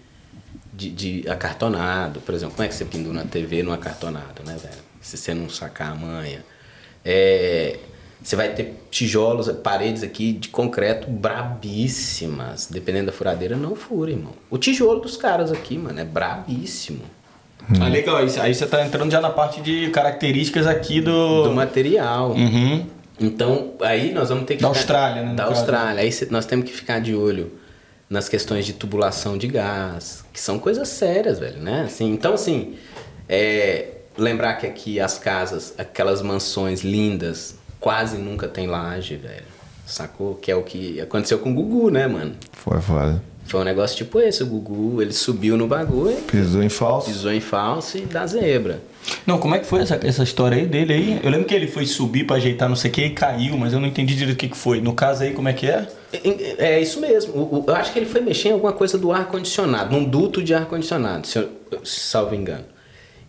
[SPEAKER 3] de, de acartonado, por exemplo. Como é que você pendura na TV no acartonado, né, velho? Se você não sacar a manha. É, você vai ter tijolos, paredes aqui de concreto brabíssimas. Dependendo da furadeira, não fura, irmão. O tijolo dos caras aqui, mano, é brabíssimo.
[SPEAKER 1] Ah, legal. Aí, aí você tá entrando já na parte de características aqui do.
[SPEAKER 3] Do material.
[SPEAKER 1] Uhum.
[SPEAKER 3] Então, aí nós vamos ter que.
[SPEAKER 1] Da
[SPEAKER 3] ficar-
[SPEAKER 1] Austrália, né,
[SPEAKER 3] Da
[SPEAKER 1] caso.
[SPEAKER 3] Austrália. Aí cê- nós temos que ficar de olho nas questões de tubulação de gás, que são coisas sérias, velho, né? Assim, então, assim, é, lembrar que aqui as casas, aquelas mansões lindas, quase nunca tem laje, velho. Sacou? Que é o que aconteceu com o Gugu, né, mano?
[SPEAKER 2] Foi foda.
[SPEAKER 3] Foi um negócio tipo esse, o Gugu, ele subiu no bagulho,
[SPEAKER 2] Pisou em falso.
[SPEAKER 3] pisou em falso e dá zebra.
[SPEAKER 1] Não, como é que foi essa, essa história aí dele aí? Eu lembro que ele foi subir pra ajeitar não sei o que e caiu, mas eu não entendi direito o que, que foi. No caso aí, como é que é?
[SPEAKER 3] É é isso mesmo. O- o- eu acho que ele foi mexer em alguma coisa do ar-condicionado, num duto de ar-condicionado, se eu salvo engano.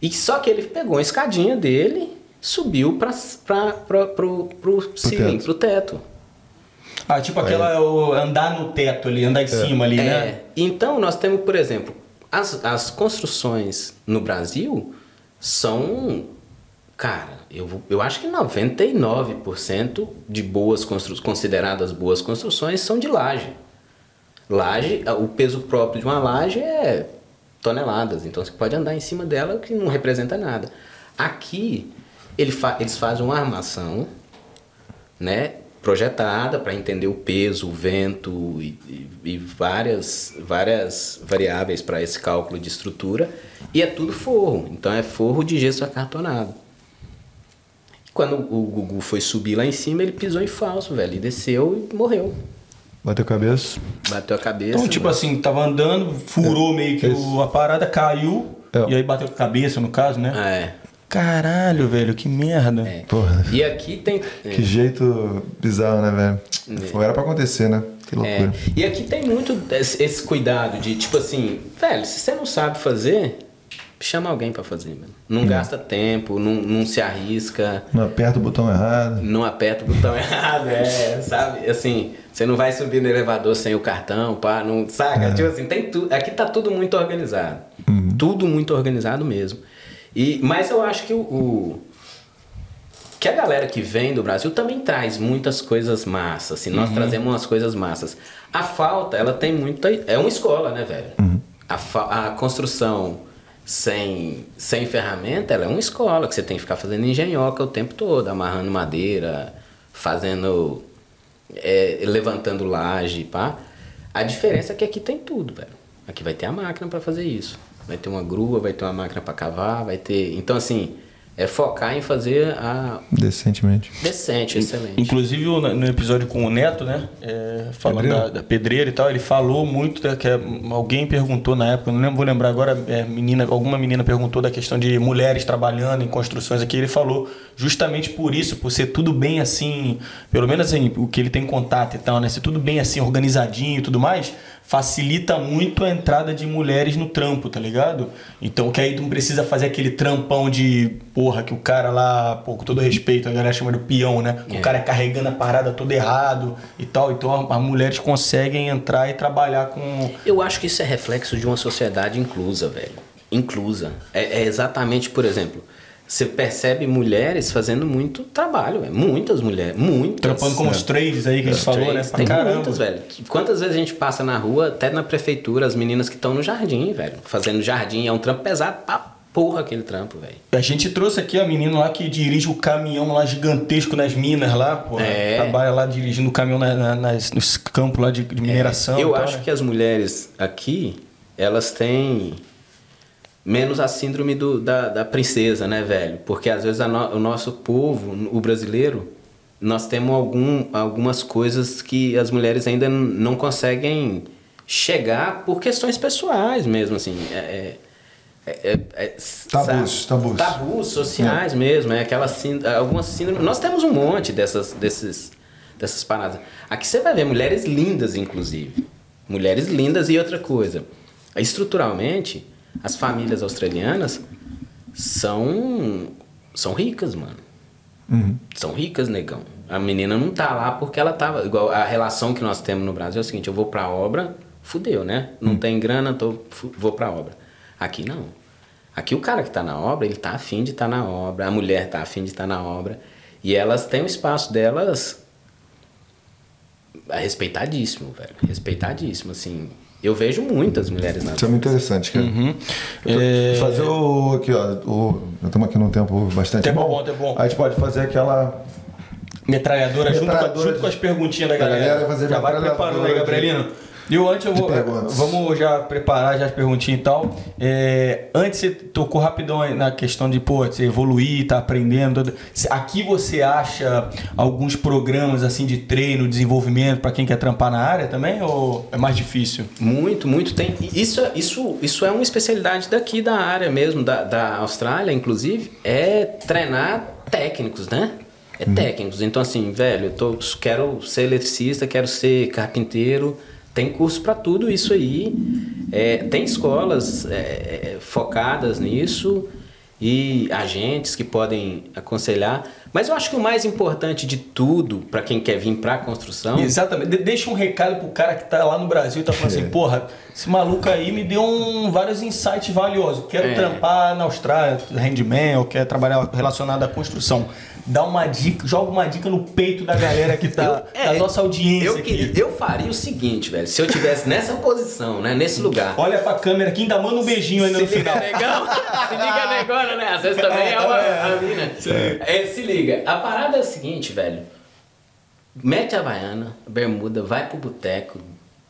[SPEAKER 3] E só que ele pegou a escadinha dele, subiu para pro, pro ceiling,
[SPEAKER 2] teto.
[SPEAKER 3] pro teto.
[SPEAKER 1] Ah, tipo aquela o andar no teto ali, andar em cima ali, né?
[SPEAKER 3] É, então nós temos, por exemplo, as, as construções no Brasil são, cara, eu, eu acho que 99% de boas construções, consideradas boas construções, são de laje. Laje, o peso próprio de uma laje é toneladas, então você pode andar em cima dela que não representa nada. Aqui, ele fa- eles fazem uma armação, né, projetada para entender o peso, o vento e, e- e várias, várias variáveis para esse cálculo de estrutura. E é tudo forro, então é forro de gesso acartonado. Quando o Gugu foi subir lá em cima, ele pisou em falso, velho, e desceu e morreu.
[SPEAKER 2] Bateu cabeça.
[SPEAKER 3] Bateu a cabeça.
[SPEAKER 1] Então, tipo
[SPEAKER 3] mano.
[SPEAKER 1] assim, tava andando, furou meio que o- a parada, caiu,
[SPEAKER 2] É.
[SPEAKER 1] e aí bateu a cabeça, no caso, né?
[SPEAKER 3] É.
[SPEAKER 1] Caralho, velho, que merda.
[SPEAKER 3] é.
[SPEAKER 2] Porra.
[SPEAKER 3] E aqui tem. é.
[SPEAKER 2] Que jeito bizarro, né, velho? Foi, Era pra acontecer, né? Que
[SPEAKER 3] É,
[SPEAKER 2] loucura.
[SPEAKER 3] e aqui tem muito esse, esse cuidado de, tipo assim, velho, se você não sabe fazer, chama alguém pra fazer, mano. Não gasta tempo, não, não se arrisca,
[SPEAKER 2] Não aperta o botão errado.
[SPEAKER 3] não aperta o botão errado, é, sabe? Assim, você não vai subir no elevador sem o cartão, pá, não, saca? Tipo assim, tem tudo, aqui tá tudo muito organizado. Tudo muito organizado mesmo. E, mas eu acho que o- o que a galera que vem do Brasil também traz muitas coisas massas, assim, nós trazemos umas coisas massas. A falta, ela tem muita... É uma escola, né, velho? A, fa- a construção sem, sem ferramenta, ela é uma escola, que você tem que ficar fazendo engenhoca o tempo todo, amarrando madeira, fazendo... é, levantando laje, pá. A diferença é que aqui tem tudo, velho. Aqui vai ter a máquina para fazer isso. Vai ter uma grua, vai ter uma máquina para cavar, vai ter... Então, assim, é focar em fazer a
[SPEAKER 2] Decentemente.
[SPEAKER 3] decente, excelente.
[SPEAKER 1] Inclusive no episódio com o Neto, né? é, falando da, da pedreira e tal, ele falou muito da, que é, alguém perguntou na época, não lembro, vou lembrar agora, é, menina, alguma menina perguntou da questão de mulheres trabalhando em construções aqui. Ele falou justamente por isso, por ser tudo bem assim, pelo menos assim, o que ele tem contato e tal, né? Ser tudo bem assim, organizadinho e tudo mais, facilita muito a entrada de mulheres no trampo, tá ligado? Então que aí tu não precisa fazer aquele trampão de porra que o cara lá, pô, com todo respeito, a galera chama de peão, né? O
[SPEAKER 3] É.
[SPEAKER 1] cara carregando a parada toda errado e tal. Então as mulheres conseguem entrar e trabalhar com.
[SPEAKER 3] Eu acho que isso é reflexo de uma sociedade inclusa, velho. Inclusa. É, é exatamente, por exemplo, você percebe mulheres fazendo muito trabalho, velho. Muitas mulheres, muitas.
[SPEAKER 1] Trampando com os trades aí que a gente falou, né?
[SPEAKER 3] Tem
[SPEAKER 1] caramba.
[SPEAKER 3] muitas, velho. Quantas vezes a gente passa na rua, até na prefeitura, as meninas que estão no jardim, velho. Fazendo jardim. É um trampo pesado pra porra aquele trampo, velho.
[SPEAKER 1] A gente trouxe aqui a menina lá que dirige o caminhão lá gigantesco nas minas lá, pô.
[SPEAKER 3] É.
[SPEAKER 1] Trabalha lá dirigindo o caminhão na, na- nas, nos campos lá de, de mineração.
[SPEAKER 3] Eu
[SPEAKER 1] e tal,
[SPEAKER 3] acho
[SPEAKER 1] né?
[SPEAKER 3] que as mulheres aqui, elas têm menos a síndrome do- da, da princesa, né, velho? Porque às vezes no- o nosso povo, o brasileiro, nós temos algum, algumas coisas que as mulheres ainda não conseguem chegar por questões pessoais mesmo, assim. É, é- é- é- é-
[SPEAKER 2] Tabus,
[SPEAKER 3] sabe?
[SPEAKER 2] tabus.
[SPEAKER 3] Tabus sociais mesmo, é aquela sínd- algumas síndromes. Nós temos um monte dessas, desses, dessas paradas. Aqui você vai ver mulheres lindas, inclusive. Mulheres lindas e outra coisa. Estruturalmente, as famílias australianas são, são ricas, mano. São ricas, negão. A menina não tá lá porque ela tava. Igual a relação que nós temos no Brasil é o seguinte: eu vou pra obra, fudeu, né? Não tem grana, tô, vou pra obra. Aqui não. Aqui o cara que tá na obra, ele tá afim de estar na obra, a mulher tá afim de estar na obra. E elas têm o espaço delas respeitadíssimo, velho. Respeitadíssimo, assim. Eu vejo muitas mulheres na
[SPEAKER 2] Isso é muito interessante, cara.
[SPEAKER 1] Uhum. É,
[SPEAKER 2] Fazer o. Aqui, ó. O, estamos aqui num tempo bastante
[SPEAKER 1] Tempo
[SPEAKER 2] bom.
[SPEAKER 1] bom, tempo bom.
[SPEAKER 2] A gente pode fazer aquela.
[SPEAKER 1] Metralhadora, junto, com,
[SPEAKER 2] Metralhadora
[SPEAKER 1] junto com as perguntinhas da galera.
[SPEAKER 2] galera fazer
[SPEAKER 1] já vai
[SPEAKER 2] metralhadora
[SPEAKER 1] preparando aí,
[SPEAKER 2] de-
[SPEAKER 1] Gabrielino. E eu antes eu vou. Vamos já preparar já as perguntinhas e tal. É, antes você tocou rapidão aí na questão de, pô, você evoluir, tá aprendendo. tudo. Aqui você acha alguns programas assim de treino, desenvolvimento para quem quer trampar na área também? Ou é mais difícil?
[SPEAKER 3] Muito, muito. Tem, isso, é- isso, isso é uma especialidade daqui da área mesmo, da, da Austrália, inclusive, é treinar técnicos, né? É técnicos. Então, assim, velho, eu tô, quero ser eletricista, quero ser carpinteiro. Tem curso para tudo isso aí. É, tem escolas é, é, focadas nisso. e agentes que podem aconselhar. Mas eu acho que o mais importante de tudo para quem quer vir para a construção
[SPEAKER 1] Exatamente. De- deixa um recado pro cara que tá lá no Brasil e tá falando assim, porra, esse maluco aí me deu um, vários insights valiosos. Quero
[SPEAKER 3] É.
[SPEAKER 1] trampar na Austrália, handman, ou quero trabalhar relacionado à construção. Dá uma dica, joga uma dica no peito da galera que tá,
[SPEAKER 3] Eu- é,
[SPEAKER 1] da nossa audiência
[SPEAKER 3] eu,
[SPEAKER 1] aqui.
[SPEAKER 3] eu faria o seguinte, velho. Se eu tivesse nessa posição, né? Nesse lugar.
[SPEAKER 1] Olha pra câmera aqui, ainda manda um beijinho ainda no
[SPEAKER 3] liga,
[SPEAKER 1] final.
[SPEAKER 3] negão. Se liga, negona, né? Às vezes também é, uma a mina. É, se liga. A parada é a seguinte, velho. Mete a havaiana, bermuda, vai pro boteco.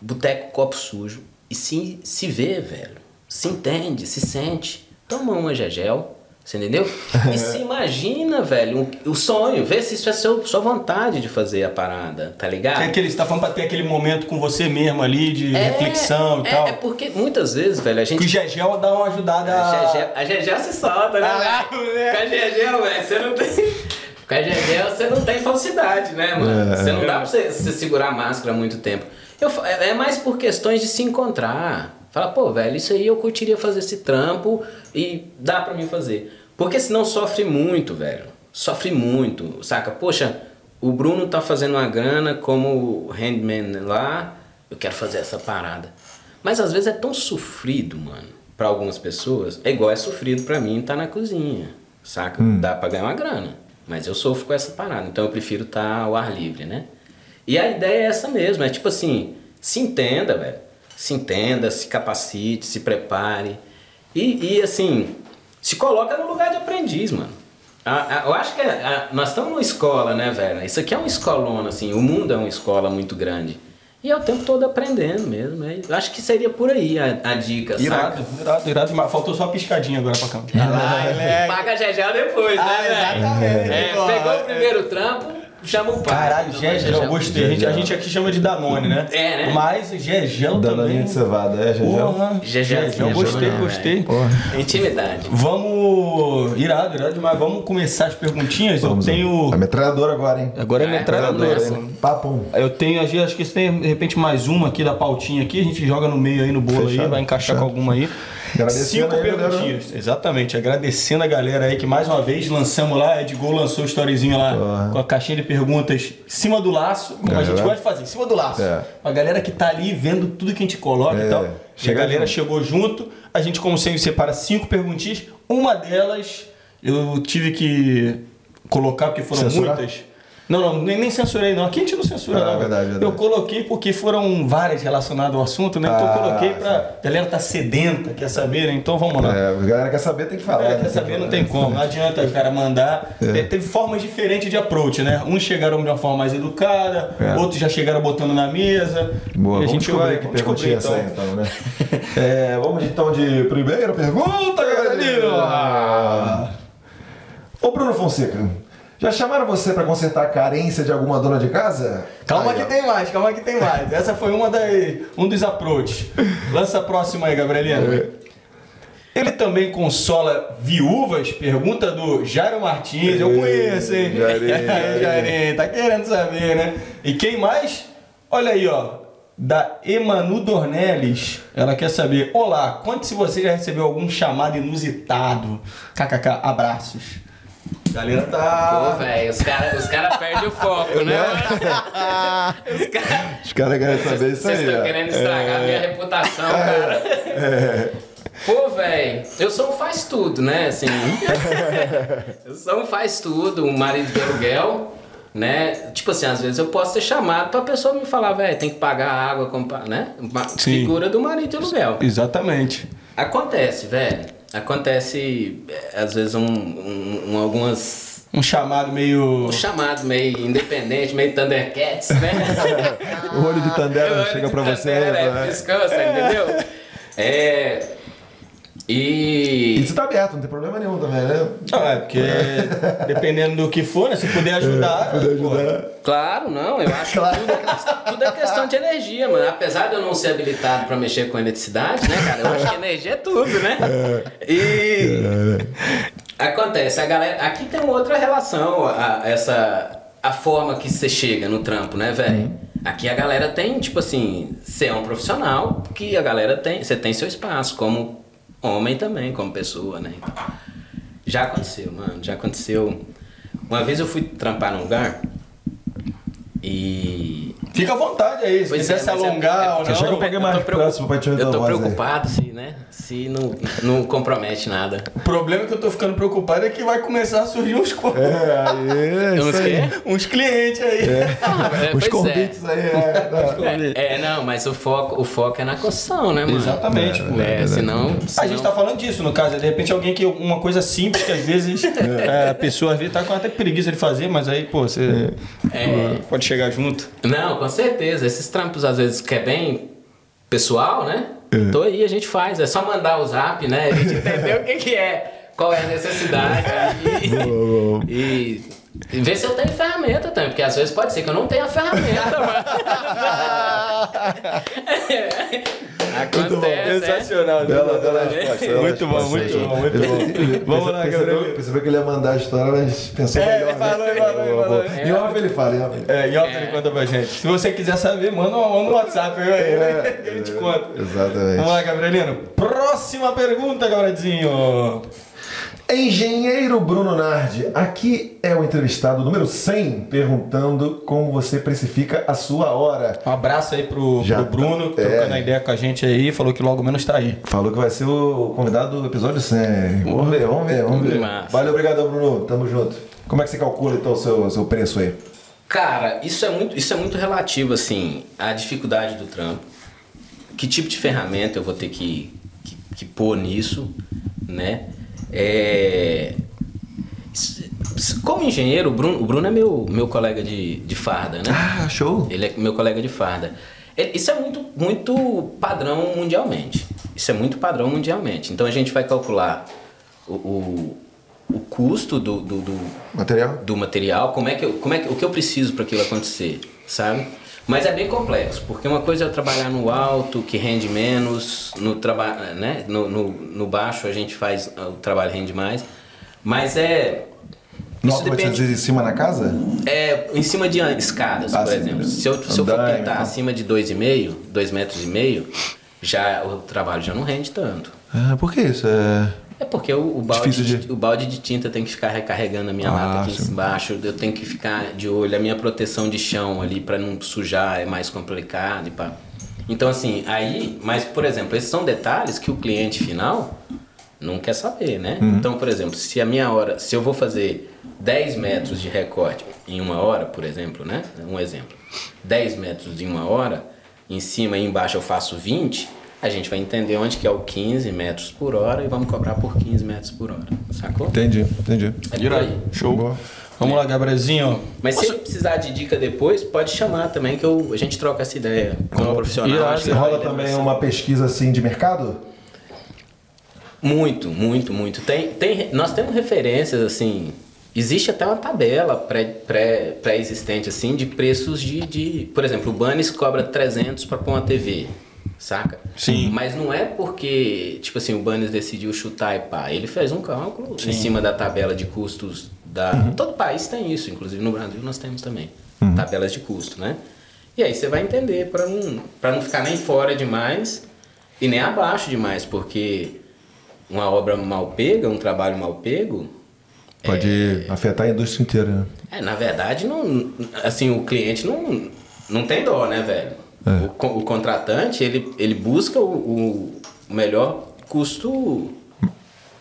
[SPEAKER 3] Boteco, copo sujo. E se, se vê, velho. Se entende, se sente. Toma uma gegel. Você entendeu? E se imagina, velho, um- o sonho. Vê se isso é seu, sua vontade de fazer a parada, tá ligado?
[SPEAKER 1] É aquele, você tá falando pra ter aquele momento com você mesmo ali, de
[SPEAKER 3] É,
[SPEAKER 1] reflexão e
[SPEAKER 3] é,
[SPEAKER 1] tal.
[SPEAKER 3] É porque muitas vezes, velho, a gente
[SPEAKER 1] Que o Gegel dá uma ajudada.
[SPEAKER 3] A Gegel, a Gegel se solta, né?
[SPEAKER 1] Ah,
[SPEAKER 3] velho?
[SPEAKER 1] né?
[SPEAKER 3] Com a Gegel, velho, você não tem. Com a Gegel você não tem falsidade, né, mano? Você não dá pra você, você segurar a máscara muito tempo. Eu, é é mais por questões de se encontrar. Fala, pô, velho, isso aí eu curtiria fazer esse trampo e dá pra mim fazer. Porque senão sofre muito, velho. Sofre muito, saca? Poxa, o Bruno tá fazendo uma grana como handman lá, eu quero fazer essa parada. Mas às vezes é tão sofrido, mano, pra algumas pessoas. É igual é sofrido pra mim estar na cozinha, saca? Dá pra ganhar uma grana. Mas eu sofro com essa parada, então eu prefiro estar ao ar livre, né? E a ideia é essa mesmo, é tipo assim, se entenda, velho. Se entenda, se capacite, se prepare. E, e, assim, se coloca no lugar de aprendiz, mano. A- a- eu acho que a- a- nós estamos numa escola, né, velho? Isso aqui é uma escolona, assim, o mundo é uma escola muito grande. E é o tempo todo aprendendo mesmo. né? Eu acho que seria por aí a, a dica,
[SPEAKER 1] Irado,
[SPEAKER 3] saca?
[SPEAKER 1] irado, irado demais. Faltou só uma piscadinha agora pra câmera.
[SPEAKER 3] Ah, Paga já já depois,
[SPEAKER 1] Ah,
[SPEAKER 3] né, velho?
[SPEAKER 1] exatamente.
[SPEAKER 3] É, pegou
[SPEAKER 1] é.
[SPEAKER 3] o primeiro trampo, chama o pai.
[SPEAKER 1] Caralho,
[SPEAKER 3] Então,
[SPEAKER 1] Gegel, eu gostei. A gente, a gente aqui chama de Danone, né?
[SPEAKER 3] É, né?
[SPEAKER 1] Mas Gegel também.
[SPEAKER 2] Danoninho de cevada, é, Gegel?
[SPEAKER 1] Porra,
[SPEAKER 3] Gegel,
[SPEAKER 1] gostei, gostei.
[SPEAKER 3] Intimidade.
[SPEAKER 1] Vamos. Irado, irado demais. Vamos começar as perguntinhas.
[SPEAKER 2] Vamos,
[SPEAKER 1] eu tenho.
[SPEAKER 2] A metralhadora agora, hein?
[SPEAKER 1] Agora é
[SPEAKER 3] É,
[SPEAKER 1] metralhadora.
[SPEAKER 2] Papum.
[SPEAKER 1] Eu tenho, acho que você tem de repente mais uma aqui da pautinha aqui, a gente joga no meio aí no bolo aí,
[SPEAKER 2] Fechado,
[SPEAKER 1] vai encaixar
[SPEAKER 2] fechado.
[SPEAKER 1] com alguma aí. Cinco
[SPEAKER 2] galera.
[SPEAKER 1] perguntinhas. Exatamente, agradecendo a galera aí que mais uma vez lançamos lá, Ed Gol lançou o storyzinho lá
[SPEAKER 2] Porra.
[SPEAKER 1] com a caixinha de perguntas em cima do laço, como a
[SPEAKER 2] Galera.
[SPEAKER 1] gente gosta de fazer, em cima do laço.
[SPEAKER 2] É.
[SPEAKER 1] A galera que tá ali vendo tudo que a gente coloca
[SPEAKER 2] É,
[SPEAKER 1] e tal. E a galera
[SPEAKER 2] junto.
[SPEAKER 1] chegou junto, a gente como sempre separa cinco perguntinhas, uma delas eu tive que colocar porque foram
[SPEAKER 2] Censurar?
[SPEAKER 1] muitas. Não, não, nem, nem censurei não. Aqui a gente não censura
[SPEAKER 2] Ah,
[SPEAKER 1] não.
[SPEAKER 2] verdade, verdade.
[SPEAKER 1] Eu coloquei porque foram várias relacionadas ao assunto, né? Então eu
[SPEAKER 2] Ah,
[SPEAKER 1] coloquei pra. A galera tá sedenta, quer saber, né? Então vamos lá.
[SPEAKER 2] É, a galera quer saber, tem que falar.
[SPEAKER 1] É,
[SPEAKER 2] né?
[SPEAKER 1] quer saber, não tem como. Não adianta o cara mandar. É, Teve formas diferentes de approach, né? Uns chegaram de uma forma mais educada,
[SPEAKER 2] É.
[SPEAKER 1] outros já chegaram botando na mesa.
[SPEAKER 2] Boa,
[SPEAKER 1] E a gente vai
[SPEAKER 2] que perguntinha é essa então, né? É, vamos então de primeira pergunta, galerinha! Ô, Bruno Fonseca, já chamaram você pra consertar a carência de alguma dona de casa?
[SPEAKER 1] Calma
[SPEAKER 2] Aí,
[SPEAKER 1] que
[SPEAKER 2] ó.
[SPEAKER 1] tem mais, calma que tem mais. Essa foi uma das, um dos approaches. Lança a próxima aí, Gabrielina. Ele também consola viúvas? Pergunta do Jairo Martins. Eu conheço, hein?
[SPEAKER 2] Jairinho,
[SPEAKER 1] tá querendo saber, né? E quem mais? Olha aí, ó. Da Emanu Dornelles. Ela quer saber: Olá, conte se você já recebeu algum chamado inusitado. KKK, abraços. Galera tá.
[SPEAKER 3] Pô, velho, os caras os cara perdem o foco, né? os caras.
[SPEAKER 2] Os caras querem saber isso
[SPEAKER 3] Vocês
[SPEAKER 2] aí.
[SPEAKER 3] estão
[SPEAKER 2] ó.
[SPEAKER 3] querendo estragar minha reputação, cara. Pô, velho, eu sou um faz tudo, né? Assim, eu sou um faz tudo, um marido de aluguel, né? Tipo assim, às vezes eu posso ser chamado pra pessoa me falar, velho, tem que pagar a água, né? Uma
[SPEAKER 1] Sim.
[SPEAKER 3] figura do marido de aluguel.
[SPEAKER 1] Exatamente.
[SPEAKER 3] Acontece, velho. Acontece, é, às vezes, um, um- um- algumas
[SPEAKER 1] Um chamado meio.
[SPEAKER 3] um chamado meio independente, meio Thundercats, né?
[SPEAKER 2] O olho de Tandera
[SPEAKER 3] Olho
[SPEAKER 2] chega pra você.
[SPEAKER 3] Tandera, é,
[SPEAKER 2] né?
[SPEAKER 3] piscou, você entendeu? É. E.
[SPEAKER 2] Isso tá aberto, não tem problema nenhum também, né?
[SPEAKER 1] Não, é porque dependendo do que for, né? Se puder ajudar.
[SPEAKER 2] Poder
[SPEAKER 1] pô.
[SPEAKER 2] ajudar.
[SPEAKER 3] Claro, não, eu acho que tudo, é- tudo é questão de energia, mano. Apesar de eu não ser habilitado pra mexer com eletricidade, né, cara? Eu acho que energia é tudo, né? E. Acontece, a galera. Aqui tem uma outra relação, a, essa. A forma que você chega no trampo, né, velho? Aqui a galera tem, tipo assim, você é um profissional que a galera tem. Você tem seu espaço, como homem também, como pessoa, né? Então, Já aconteceu, mano. Já aconteceu. Uma vez eu fui trampar num lugar e.
[SPEAKER 1] Fica à vontade aí, se
[SPEAKER 3] Pois
[SPEAKER 1] quiser
[SPEAKER 3] é,
[SPEAKER 1] se
[SPEAKER 3] é-
[SPEAKER 1] alongar
[SPEAKER 3] é-
[SPEAKER 1] ou
[SPEAKER 2] Chega um
[SPEAKER 1] não.
[SPEAKER 2] pouquinho mais próximo pra te
[SPEAKER 3] Eu tô
[SPEAKER 2] voz aí.
[SPEAKER 3] preocupado se, né? Se não, não compromete nada.
[SPEAKER 1] O problema que eu tô ficando preocupado é que vai começar a surgir uns,
[SPEAKER 2] É, aí,
[SPEAKER 3] Uns
[SPEAKER 1] uns clientes aí.
[SPEAKER 3] Ah, é,
[SPEAKER 2] Os
[SPEAKER 3] pois é.
[SPEAKER 2] convites aí. É,
[SPEAKER 3] É, é, não, mas o foco, o foco é na construção, né, mano?
[SPEAKER 1] Exatamente, pô.
[SPEAKER 3] É, senão.
[SPEAKER 1] A
[SPEAKER 3] senão-
[SPEAKER 1] gente tá falando disso, no caso, de repente alguém que uma coisa simples que às vezes é, a pessoa às vezes tá com até preguiça de fazer, mas aí, pô, você
[SPEAKER 3] É.
[SPEAKER 1] pode chegar junto.
[SPEAKER 3] Não, com certeza. Esses trampos, às vezes, que é bem pessoal, né?
[SPEAKER 2] É.
[SPEAKER 3] Tô aí, a gente faz. É só mandar o zap, né? A gente entender o que, que é, qual é a necessidade. E, e, e ver se eu tenho ferramenta também, porque às vezes pode ser que eu não tenha ferramenta, Acontece, é.
[SPEAKER 1] Sensacional,
[SPEAKER 2] Bela, bela resposta.
[SPEAKER 1] Muito bom, muito bom, muito bom. Vamos lá, Gabriel.
[SPEAKER 2] Percebeu que ele ia mandar a história, mas pensou
[SPEAKER 1] É,
[SPEAKER 2] melhor.
[SPEAKER 1] ele falou,
[SPEAKER 2] né?
[SPEAKER 1] ele falou,
[SPEAKER 2] boa.
[SPEAKER 1] falou.
[SPEAKER 2] Em off ele fala, em off.
[SPEAKER 1] É, e ó, ele conta pra gente. Se você quiser saber, manda um no WhatsApp aí,
[SPEAKER 2] É,
[SPEAKER 1] que a gente conta.
[SPEAKER 2] Exatamente.
[SPEAKER 1] Vamos lá, Gabrielino. Próxima pergunta, Gabrielzinho.
[SPEAKER 2] Engenheiro Bruno Nardi, aqui é o entrevistado número 100, perguntando como você precifica a sua hora.
[SPEAKER 1] Um abraço aí pro,
[SPEAKER 2] Já
[SPEAKER 1] pro Bruno,
[SPEAKER 2] tá- é.
[SPEAKER 1] trocando a ideia com a gente aí, falou que logo menos tá aí.
[SPEAKER 2] Falou que vai ser o convidado do episódio 100. Vamos ver, vamos ver, vamos ver.
[SPEAKER 3] Massa.
[SPEAKER 2] Valeu, obrigado, Bruno. Tamo junto. Como é que você calcula então o seu, seu preço aí?
[SPEAKER 3] Cara, isso é muito, isso é muito relativo, assim, à dificuldade do trampo. Que tipo de ferramenta eu vou ter que, que, que pôr nisso, né? É... Como engenheiro, o Bruno, o Bruno é meu, meu colega de, de farda, né?
[SPEAKER 2] Ah, show.
[SPEAKER 3] Ele é meu colega de farda. Isso é muito, muito padrão mundialmente. Isso é muito padrão mundialmente. Então a gente vai calcular o, o, o custo do, do, do,
[SPEAKER 2] Material?
[SPEAKER 3] do material, como é que eu, como é que, o que eu preciso para aquilo acontecer, sabe? Mas é bem complexo, porque uma coisa é eu trabalhar no alto, que rende menos, no, traba né? no, no, no baixo a gente faz, o trabalho rende mais, mas é...
[SPEAKER 2] No
[SPEAKER 3] Isso depende,
[SPEAKER 2] dizer em cima na casa?
[SPEAKER 3] é, em cima de escadas,
[SPEAKER 2] Ah,
[SPEAKER 3] por
[SPEAKER 2] sim,
[SPEAKER 3] exemplo.
[SPEAKER 2] beleza.
[SPEAKER 3] Se eu, se eu for pintar
[SPEAKER 2] então.
[SPEAKER 3] acima de 2,5, 2 metros e meio, já, o trabalho já não rende tanto.
[SPEAKER 2] Ah, por que isso? É...
[SPEAKER 3] É porque o, o, balde de...
[SPEAKER 2] de-
[SPEAKER 3] o balde de tinta tem que ficar recarregando a minha
[SPEAKER 2] Ah,
[SPEAKER 3] lata aqui
[SPEAKER 2] sim.
[SPEAKER 3] embaixo, eu tenho que ficar de olho, a minha proteção de chão ali para não sujar é mais complicado e pá. Então assim, aí, mas por exemplo, esses são detalhes que o cliente final não quer saber, né?
[SPEAKER 2] Uhum.
[SPEAKER 3] Então, por exemplo, se a minha hora, se eu vou fazer 10 metros de recorte em uma hora, por exemplo, né? Um exemplo. 10 metros em uma hora, em cima e embaixo eu faço 20, a gente vai entender onde que é o 15 metros por hora e vamos cobrar por 15 metros por hora. Sacou?
[SPEAKER 2] Entendi, entendi.
[SPEAKER 3] É por aí.
[SPEAKER 1] Show.
[SPEAKER 2] Boa.
[SPEAKER 1] Vamos lá, Gabrielzinho.
[SPEAKER 3] Mas se precisar de dica depois, pode chamar também que eu, a gente troca essa ideia como
[SPEAKER 1] Top.
[SPEAKER 3] profissional. Acho
[SPEAKER 2] Você
[SPEAKER 3] que
[SPEAKER 2] rola também
[SPEAKER 3] lembrar.
[SPEAKER 2] uma pesquisa assim de mercado?
[SPEAKER 3] Muito, muito, muito. Tem, tem, nós temos referências, assim. Existe até uma tabela pré- pré- pré-existente, assim, de preços de, de. Por exemplo, o Bunnies cobra 300 para pôr uma TV, saca?
[SPEAKER 1] Sim.
[SPEAKER 3] Mas não é porque, tipo assim, o Bunnies decidiu chutar e pá. Ele fez um cálculo em cima da tabela de custos da. Todo país tem isso, inclusive no Brasil nós temos também. Tabelas de custo, né? E aí você vai entender para não, pra não ficar nem fora demais e nem abaixo demais, porque uma obra mal pega, um trabalho mal pego,
[SPEAKER 2] Pode afetar a indústria inteira, né?
[SPEAKER 3] é, na verdade, não, assim, o cliente não, não tem dó, né, velho?
[SPEAKER 2] É.
[SPEAKER 3] O, o contratante, ele, ele busca o, o melhor custo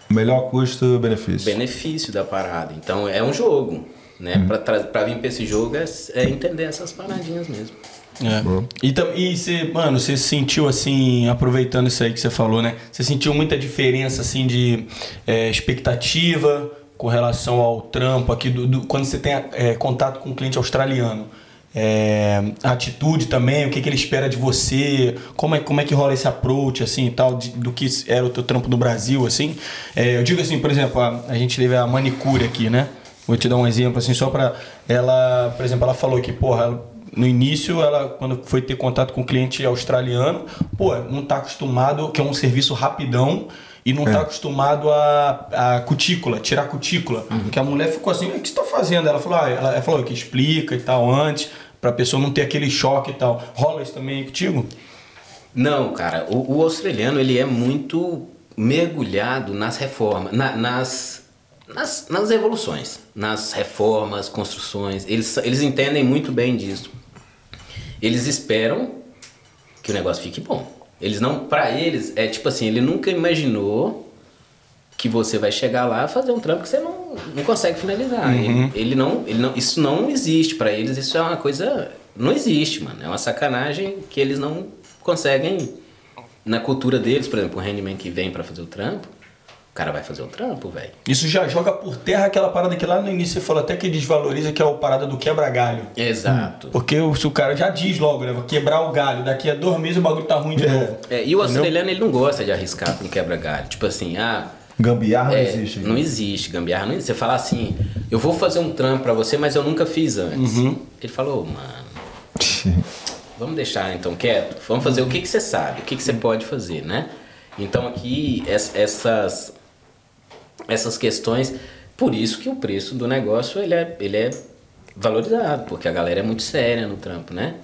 [SPEAKER 2] Melhor custo-benefício.
[SPEAKER 3] benefício da parada. Então é um jogo, né?
[SPEAKER 2] Uhum.
[SPEAKER 3] Pra vir pra esse jogo é, é entender essas paradinhas mesmo.
[SPEAKER 1] É. E, tam- e você, mano, você sentiu assim, aproveitando isso aí que você falou, né? Você sentiu muita diferença assim de é, expectativa com relação ao trampo aqui do, do- quando você tem é, contato com um cliente australiano? É, atitude também, o que, que ele espera de você, como é, como é que rola esse approach assim e tal, de- do que era o teu trampo no Brasil, assim. É, eu digo assim, por exemplo, a, a gente teve a manicure aqui, né? Vou te dar um exemplo assim, só pra. Ela, por exemplo, ela falou que, porra, ela- no início, ela, quando foi ter contato com o cliente australiano, pô, não tá acostumado, que é um serviço rapidão, e não tá acostumado a, a cutícula, tirar cutícula. Que a mulher ficou assim, o que você tá fazendo? Ela falou, ah, ela, ela falou que explica e tal antes, pra pessoa não ter aquele choque e tal. Rola isso também contigo?
[SPEAKER 3] Não, cara, o, o australiano ele é muito mergulhado nas reformas, na- nas, nas, nas evoluções, nas reformas, construções. Eles, eles entendem muito bem disso. Eles esperam que o negócio fique bom. Eles não, para eles, é tipo assim, ele nunca imaginou que você vai chegar lá fazer um trampo que você não, não consegue finalizar. Ele, ele não, ele não, isso não existe para eles. Isso é uma coisa, não existe, mano. É uma sacanagem que eles não conseguem na cultura deles, por exemplo, o handyman que vem para fazer o trampo, o cara vai fazer o trampo, velho.
[SPEAKER 1] Isso já joga por terra aquela parada que lá no início você falou até que desvaloriza, que é a parada do quebra-galho.
[SPEAKER 3] Exato.
[SPEAKER 1] Porque o, se o cara já diz logo, né? Vou quebrar o galho, daqui a dois meses o bagulho tá ruim de novo.
[SPEAKER 3] É, e o australiano ele não gosta de arriscar com quebra-galho. Tipo assim, ah,
[SPEAKER 2] Gambiarra não
[SPEAKER 3] É,
[SPEAKER 2] existe.
[SPEAKER 3] Não existe, gambiarra não existe. Você fala assim, eu vou fazer um trampo pra você, mas eu nunca fiz antes. Ele falou, mano, vamos deixar então quieto, vamos fazer o que, que você sabe, o que, que você pode fazer, né? Então aqui, es- essas, essas questões, por isso que o preço do negócio ele é, ele é valorizado, porque a galera é muito séria no trampo, né?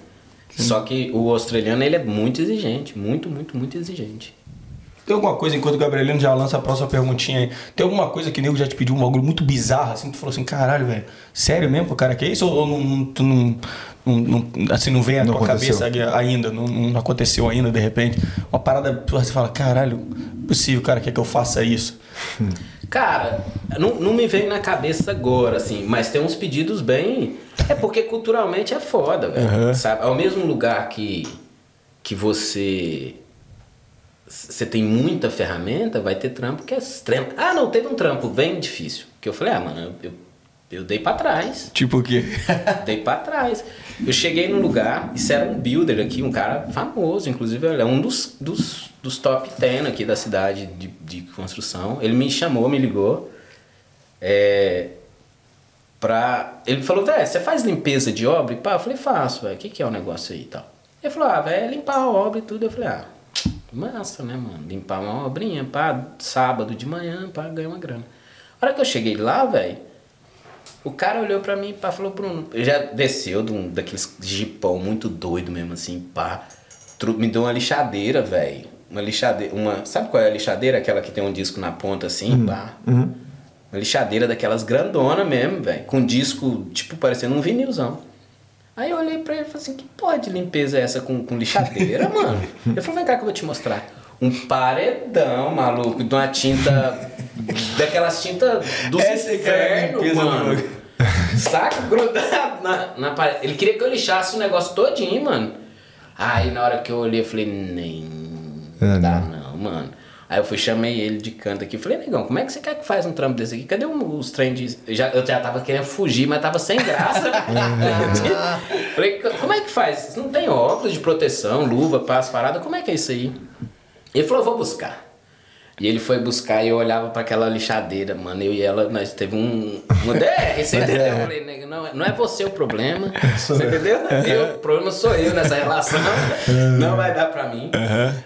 [SPEAKER 3] Só que o australiano ele é muito exigente, muito, muito, muito exigente.
[SPEAKER 1] Tem alguma coisa, enquanto o Gabrielino já lança a próxima perguntinha aí, tem alguma coisa que o nego já te pediu um bagulho muito bizarro, assim, tu falou assim, caralho, velho, sério mesmo, cara, que é isso? Ou não, não- tu não, não, não- assim, não vem à
[SPEAKER 2] Não
[SPEAKER 1] tua
[SPEAKER 2] aconteceu.
[SPEAKER 1] cabeça ainda, não, não aconteceu ainda, de repente, uma parada, tu você fala, caralho, possível, cara, quer que eu faça isso?
[SPEAKER 3] Cara, não, não me vem na cabeça agora, assim, mas tem uns pedidos bem. É porque culturalmente é foda, velho.
[SPEAKER 1] Aham.
[SPEAKER 3] Sabe? Ao mesmo lugar que, que você. Você tem muita ferramenta, vai ter trampo que é extremo. Ah, não, teve um trampo bem difícil. Que eu falei, ah, mano, eu, eu dei pra trás.
[SPEAKER 1] Tipo o quê?
[SPEAKER 3] Dei pra trás. Eu cheguei no lugar, isso era um builder aqui, um cara famoso, inclusive ele é um dos, dos, dos top 10 aqui da cidade de, de construção. Ele me chamou, me ligou. É, pra... Ele falou, velho, você faz limpeza de obra? E pá, eu falei, faço, velho. O que, que é o negócio aí e tal? Ele falou, ah, velho, é limpar a obra e tudo. Eu falei, ah, massa, né, mano? Limpar uma obrinha, pá, sábado de manhã, pá, ganhar uma grana. A hora que eu cheguei lá, velho, o cara olhou pra mim e pá, falou, Bruno, já desceu de um, daqueles jipão muito doido mesmo, assim, pá. Me deu uma lixadeira, velho. Uma lixadeira, uma... Sabe qual é a lixadeira? Aquela que tem um disco na ponta, assim, pá. Uma lixadeira daquelas grandona mesmo, velho. Com disco, tipo, parecendo um vinilzão. Aí eu olhei pra ele e falei assim, que porra de limpeza é essa com, com lixadeira, mano? Ele falou, vem cá que eu vou te mostrar. Um paredão, maluco, de uma tinta... Daquelas tintas dos
[SPEAKER 1] Essa é do
[SPEAKER 3] mano. Saca grudado na, na parede. Ele queria que eu lixasse o negócio todinho, mano. Aí na hora que eu olhei, eu falei, nem
[SPEAKER 2] É,
[SPEAKER 3] dá não, mano. Aí eu fui, chamei ele de canto aqui. Falei, negão, como é que você quer que faz um trampo desse aqui? Cadê um- os trem de... Eu já, eu já tava querendo fugir, mas tava sem graça. Falei, como é que faz? Não tem óculos de proteção, luva, passo, parada. Como é que é isso aí? Ele falou, vou buscar. E ele foi buscar e eu olhava pra aquela lixadeira, mano. Eu e ela, nós teve um. Uma DR, você entendeu? Eu falei, nega, não, é- não é você o problema. Você entendeu? Eu, o problema sou eu nessa relação. Não vai dar pra mim.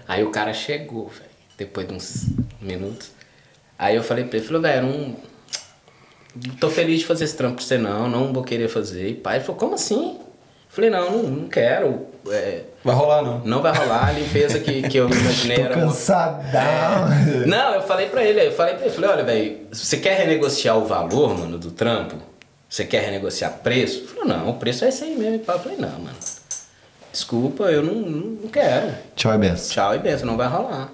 [SPEAKER 3] Aí o cara chegou, velho, depois de uns minutos. Aí eu falei pra ele, falou, velho, eu não. Tô feliz de fazer esse trampo pra você, não, não vou querer fazer. E pai falou, como assim? Eu falei, não, não, não quero. é,
[SPEAKER 1] Vai rolar não.
[SPEAKER 3] não vai rolar, a limpeza que, que eu imaginei
[SPEAKER 2] Tô
[SPEAKER 3] era.
[SPEAKER 2] cansadão.
[SPEAKER 3] não, eu falei pra ele, eu falei pra ele, falei, olha, velho, você quer renegociar o valor, mano, do trampo? Você quer renegociar preço? Ele falou, não, o preço é esse aí mesmo. E pá, Eu falei, não, mano. Desculpa, eu não, não, não quero.
[SPEAKER 2] Tchau e benção.
[SPEAKER 3] Tchau e benção, não vai rolar.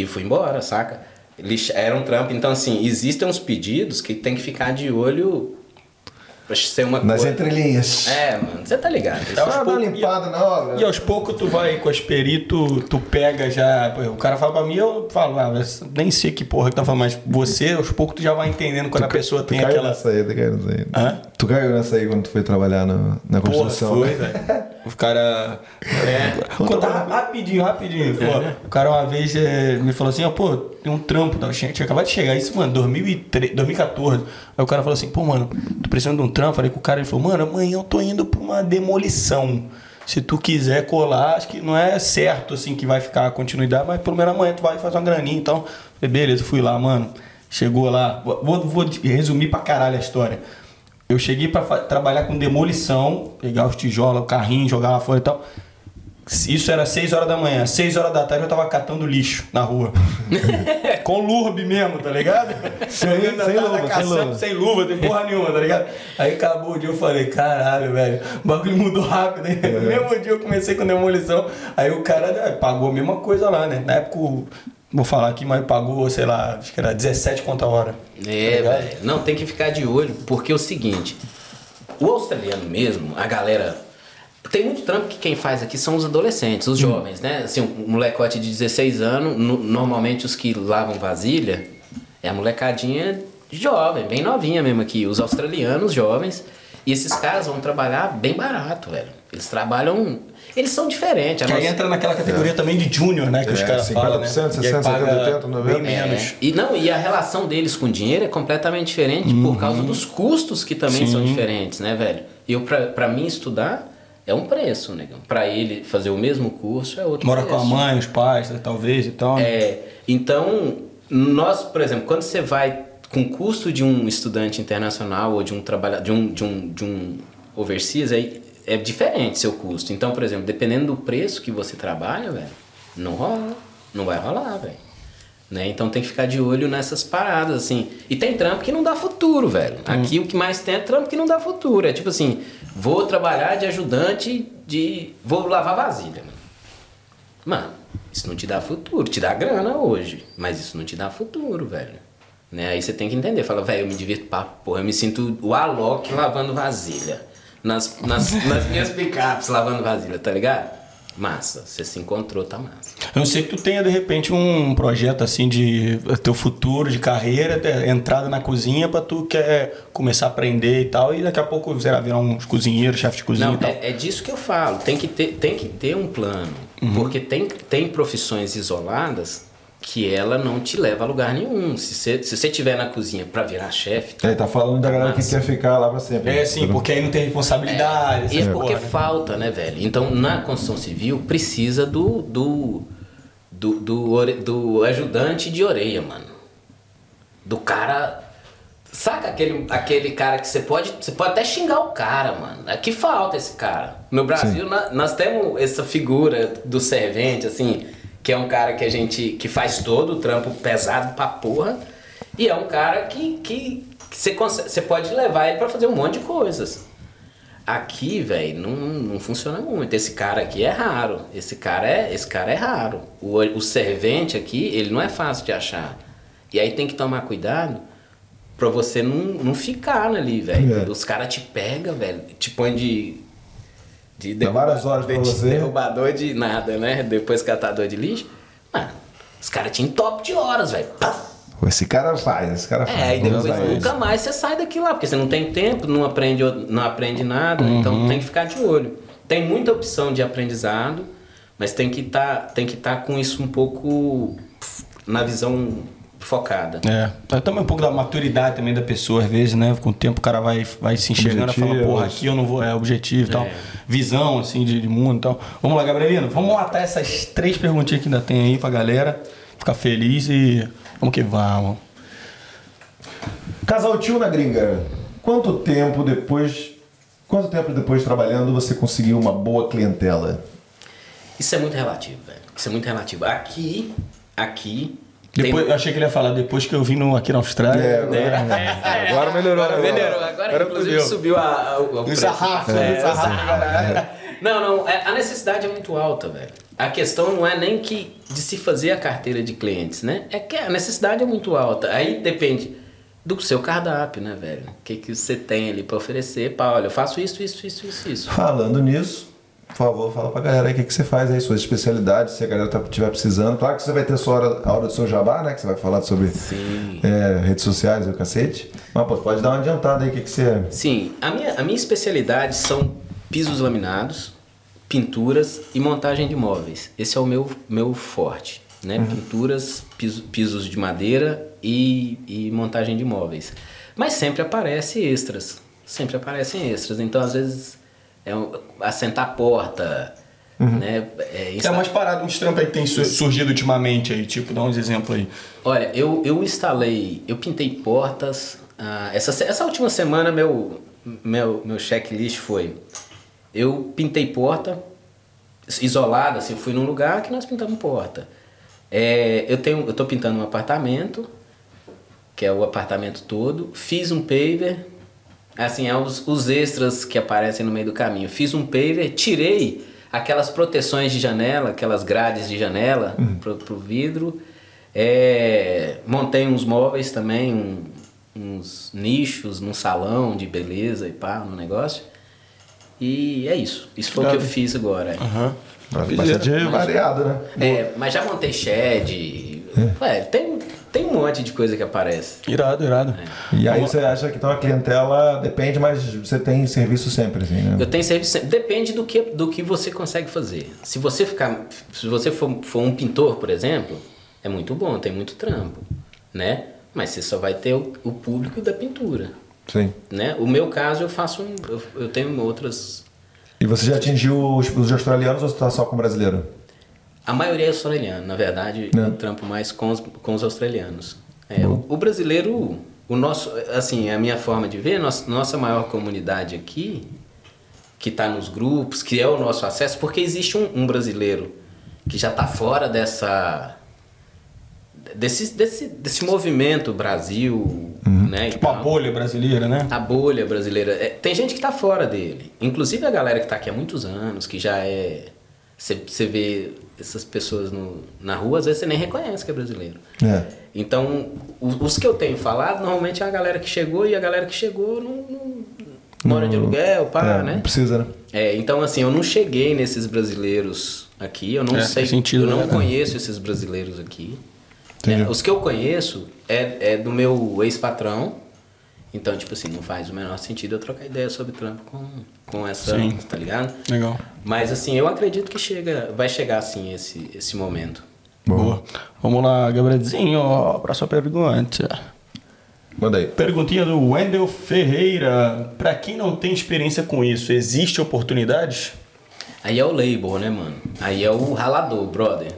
[SPEAKER 3] E fui embora, saca? Era um trampo, então assim, existem uns pedidos que tem que ficar de olho pra ser uma
[SPEAKER 2] Nas
[SPEAKER 3] coisa.
[SPEAKER 2] entrelinhas.
[SPEAKER 3] É, mano, você tá ligado.
[SPEAKER 1] É, aos
[SPEAKER 2] uma
[SPEAKER 1] poucos-
[SPEAKER 2] limpada na obra.
[SPEAKER 1] E aos poucos tu vai com as perito, tu pega já. O cara fala pra mim, eu falo, ah, mas nem sei que porra que tá falando, mas você, aos poucos, tu já vai entendendo quando a pessoa
[SPEAKER 2] Tu
[SPEAKER 1] tem
[SPEAKER 2] caiu
[SPEAKER 1] aquela.
[SPEAKER 2] nessa aí, tu caiu nessa aí.
[SPEAKER 1] Hã?
[SPEAKER 2] Tu caiu nessa aí quando tu foi trabalhar na, na
[SPEAKER 1] Porra,
[SPEAKER 2] construção.
[SPEAKER 1] foi, velho. Os caras. É. Conta ra- rapidinho, rapidinho. Pô, o cara uma vez é, me falou assim: ó, pô, tem um trampo. Tá? Tinha, tinha acabado de chegar isso, mano, 2003, 2014. Aí o cara falou assim: pô, mano, tô precisando de um trampo. Falei com o cara, ele falou: mano, amanhã eu tô indo pra uma demolição. Se tu quiser colar, acho que não é certo assim que vai ficar a continuidade, mas pelo menos amanhã tu vai fazer uma graninha. Então, falei, beleza, fui lá, mano. Chegou lá, vou, vou resumir pra caralho a história. Eu cheguei pra fa- trabalhar com demolição, pegar os tijolos, o carrinho, jogar lá fora e tal. Isso era 6 horas da manhã. 6 horas da tarde eu tava catando lixo na rua. Com lurbe mesmo, tá ligado?
[SPEAKER 2] Sem-
[SPEAKER 1] Eu
[SPEAKER 2] sem luva, sem
[SPEAKER 1] caçando
[SPEAKER 2] luva.
[SPEAKER 1] sem luva, tem porra nenhuma, tá ligado? Aí acabou o dia eu falei, caralho, velho, o bagulho mudou rápido, hein? No mesmo dia eu comecei com demolição, aí o cara né, pagou a mesma coisa lá, né? Na época, o- vou falar aqui, mas pagou, sei lá, acho que era 17 conto a hora.
[SPEAKER 3] É,
[SPEAKER 1] Tá
[SPEAKER 3] velho. Não, tem que ficar de olho, porque é o seguinte: o australiano mesmo, a galera. Tem muito trampo que quem faz aqui são os adolescentes, os jovens, né? Assim, um molecote de 16 anos, no- normalmente os que lavam vasilha, é a molecadinha jovem, bem novinha mesmo aqui. Os australianos jovens. E esses caras vão trabalhar bem barato, velho. Eles trabalham. Eles são diferentes. a
[SPEAKER 1] Que aí
[SPEAKER 3] nossa-
[SPEAKER 1] entra naquela categoria também de júnior, né? Que os
[SPEAKER 2] É,
[SPEAKER 1] caras falam, né?
[SPEAKER 2] 50%,
[SPEAKER 1] E aí
[SPEAKER 2] 60%,
[SPEAKER 1] paga
[SPEAKER 2] 70%, 90%.
[SPEAKER 1] Bem menos.
[SPEAKER 3] É, e não, e a relação deles com o dinheiro é completamente diferente por causa dos custos que também são
[SPEAKER 1] Uhum. Sim.
[SPEAKER 3] diferentes, né, velho? E eu, pra, pra mim estudar é um preço, negão. Pra ele fazer o mesmo curso é outro
[SPEAKER 1] Mora
[SPEAKER 3] preço.
[SPEAKER 1] com a mãe, os pais, né, talvez e tal.
[SPEAKER 3] É, então, nós, por exemplo, quando você vai com o custo de um estudante internacional ou de um trabalhador, de um, de um, de um overseas, aí é diferente seu custo. Então, por exemplo, dependendo do preço que você trabalha, velho, não rola, não vai rolar, velho. Né? Então tem que ficar de olho nessas paradas, assim. E tem trampo que não dá futuro, velho. Aqui o que mais tem é trampo que não dá futuro. É tipo assim, vou trabalhar de ajudante de. Vou lavar vasilha, mano. Mano, isso não te dá futuro, te dá grana hoje, mas isso não te dá futuro, velho. Né? Aí você tem que entender, fala, velho, eu me divirto pra porra, eu me sinto o Alok lavando vasilha. Nas, nas, nas minhas picapes lavando vasilha, tá ligado? Massa, você se encontrou, tá massa.
[SPEAKER 1] Eu não sei que tu tenha, de repente, um projeto assim de teu futuro, de carreira, de entrada na cozinha pra tu quer começar a aprender e tal, e daqui a pouco, sei lá, virar um cozinheiro, chefe de cozinha
[SPEAKER 3] Não,
[SPEAKER 1] e tal.
[SPEAKER 3] é, é disso que eu falo. Tem que ter, tem que ter um plano. Porque tem, tem profissões isoladas que ela não te leva a lugar nenhum. Se você se estiver na cozinha pra virar chefe,
[SPEAKER 2] Ele tá falando da galera que quer ficar lá pra sempre.
[SPEAKER 1] É, sim, porque aí não tem responsabilidade.
[SPEAKER 3] E é
[SPEAKER 1] essas
[SPEAKER 3] porque
[SPEAKER 1] porra, né?
[SPEAKER 3] falta, né, velho? Então, na construção civil, precisa do do, do, do, do ajudante de orelha, mano. Do cara. Saca aquele, aquele cara que você pode. Você pode até xingar o cara, mano. É que falta esse cara. No Brasil, na- nós temos essa figura do servente, assim, que é um cara que a gente. que faz todo o trampo pesado pra porra. E é um cara que, que, que você, consegue, você pode levar ele pra fazer um monte de coisas. Aqui, velho, não, não funciona muito. Esse cara aqui é raro. Esse cara é, esse cara é raro. O, o servente aqui, ele não é fácil de achar. E aí tem que tomar cuidado pra você não, não ficar ali, velho.
[SPEAKER 2] É.
[SPEAKER 3] Os caras te pegam, velho, te põe de. De
[SPEAKER 2] várias horas pra
[SPEAKER 3] de
[SPEAKER 2] você.
[SPEAKER 3] derrubador de nada, né? Depois catador de lixo. Mano, os caras te top de horas, velho.
[SPEAKER 2] Esse cara faz, esse cara faz.
[SPEAKER 3] É,
[SPEAKER 2] Vamos
[SPEAKER 3] depois nunca
[SPEAKER 2] isso.
[SPEAKER 3] mais você sai daqui lá, porque você não tem tempo, não aprende, não aprende nada, então tem que ficar de olho. Tem muita opção de aprendizado, mas tem que estar que estar com isso um pouco na visão focada.
[SPEAKER 1] É, também um pouco da maturidade também da pessoa, às vezes, né? Com o tempo o cara vai, vai se enxergando e fala, porra, aqui eu não vou, é objetivo e tal.
[SPEAKER 3] É.
[SPEAKER 1] Visão, assim, de, de mundo e tal. Vamos lá, Gabrielino, vamos matar essas três perguntinhas que ainda tem aí pra galera ficar feliz e vamos que vamos.
[SPEAKER 2] Casal tio na gringa. Quanto tempo depois. Quanto tempo depois trabalhando você conseguiu uma boa clientela?
[SPEAKER 3] Isso é muito relativo, velho. Isso é muito relativo. Aqui, aqui. Tem-
[SPEAKER 1] Depois, eu achei que ele ia falar, depois que eu vim no, aqui na Austrália.
[SPEAKER 2] É, agora, agora melhorou.
[SPEAKER 3] Agora melhorou. Agora, inclusive,
[SPEAKER 1] fudeu.
[SPEAKER 3] subiu a, a, o
[SPEAKER 1] O
[SPEAKER 3] preço.
[SPEAKER 1] sarrafo,
[SPEAKER 3] É,
[SPEAKER 1] o sarrafo.
[SPEAKER 3] Não, não, é- a necessidade é muito alta, velho. A questão não é nem que de se fazer a carteira de clientes, né? É que a necessidade é muito alta. Aí depende do seu cardápio, né, velho? O que, que você tem ali pra oferecer? Pá, olha, eu faço isso, isso, isso, isso, isso.
[SPEAKER 2] Falando nisso, por favor, fala pra galera aí o que, que você faz aí, suas especialidades, se a galera tá- tiver precisando. Claro que você vai ter sua hora, a hora do seu jabá, né? Que você vai falar sobre é, redes sociais e o cacete. Mas pô, pode dar uma adiantada aí, o que, que você.
[SPEAKER 3] Sim, a minha, a minha especialidade são pisos laminados, pinturas e montagem de móveis. Esse é o meu, meu forte, né? Pinturas, piso- pisos de madeira e, e montagem de móveis. Mas sempre aparece extras, sempre aparecem extras. Então, às vezes, é um, assentar porta, né? É,
[SPEAKER 1] É
[SPEAKER 3] insta-
[SPEAKER 1] umas paradas, uns trampos aí que tem su- surgido ultimamente aí, tipo, dá uns exemplos aí.
[SPEAKER 3] Olha, eu, eu instalei, eu pintei portas. ah, essa, essa última semana meu, meu, meu checklist foi: eu pintei porta, isolada, assim, eu fui num lugar que nós pintamos porta. É, eu tenho, eu tô pintando um apartamento, que é o apartamento todo. Fiz um paver, assim, é os, os extras que aparecem no meio do caminho. Fiz um paver, tirei aquelas proteções de janela, aquelas grades de janela pro, pro vidro. É, montei uns móveis também, um- uns nichos num salão de beleza e pá, no negócio. E é isso. Isso foi o que eu fiz agora.
[SPEAKER 1] Aham.
[SPEAKER 2] Bastante variado, né?
[SPEAKER 3] É, mas já montei shed. Ué, tem, tem um monte de coisa que aparece.
[SPEAKER 1] Irado, irado.
[SPEAKER 2] E aí você acha que então a clientela depende, mas você tem serviço sempre, assim, né?
[SPEAKER 3] Eu tenho serviço sempre. Depende do que, do que você consegue fazer. Se você ficar. Se você for, for um pintor, por exemplo, é muito bom, tem muito trampo. Né? Mas você só vai ter o, o público da pintura.
[SPEAKER 2] Sim.
[SPEAKER 3] Né? O meu caso eu faço. um- Eu, eu tenho outras.
[SPEAKER 2] E você já atingiu os, os australianos ou você tá só com brasileiro?
[SPEAKER 3] A maioria é australiana, na verdade,
[SPEAKER 2] Né?
[SPEAKER 3] eu trampo mais com os, com os australianos. É, o, o brasileiro, o nosso, assim, a minha forma de ver, nossa, nossa maior comunidade aqui, que está nos grupos, que é o nosso acesso, porque existe um, um brasileiro que já está fora dessa desse, desse, desse movimento Brasil, né? e
[SPEAKER 1] Tipo a bolha brasileira, né?
[SPEAKER 3] A bolha brasileira. É, tem gente que tá fora dele. Inclusive a galera que tá aqui há muitos anos, que já é. Você vê essas pessoas no, na rua, às vezes você nem reconhece que é brasileiro.
[SPEAKER 2] É.
[SPEAKER 3] Então, o- os que eu tenho falado, normalmente é a galera que chegou e a galera que chegou não, não mora de aluguel, pá,
[SPEAKER 2] é,
[SPEAKER 3] né?
[SPEAKER 2] Não precisa, né?
[SPEAKER 3] É, então assim, eu não cheguei nesses brasileiros aqui, eu não
[SPEAKER 1] É,
[SPEAKER 3] sei,
[SPEAKER 1] faz sentido,
[SPEAKER 3] eu não
[SPEAKER 1] né?
[SPEAKER 3] conheço esses brasileiros aqui. É, os que eu conheço é, é do meu ex-patrão. Então, tipo assim, não faz o menor sentido eu trocar ideia sobre trampo com, com essa,
[SPEAKER 1] Sim.
[SPEAKER 3] tá ligado?
[SPEAKER 1] Legal.
[SPEAKER 3] Mas assim, eu acredito que chega, vai chegar assim esse, esse momento.
[SPEAKER 1] Boa. Vamos lá, Gabrielzinho, ó, pra sua pergunta.
[SPEAKER 2] Manda aí.
[SPEAKER 1] Perguntinha do Wendel Ferreira. Pra quem não tem experiência com isso, existe oportunidades?
[SPEAKER 3] Aí é o label, né, mano? Aí é o ralador, brother.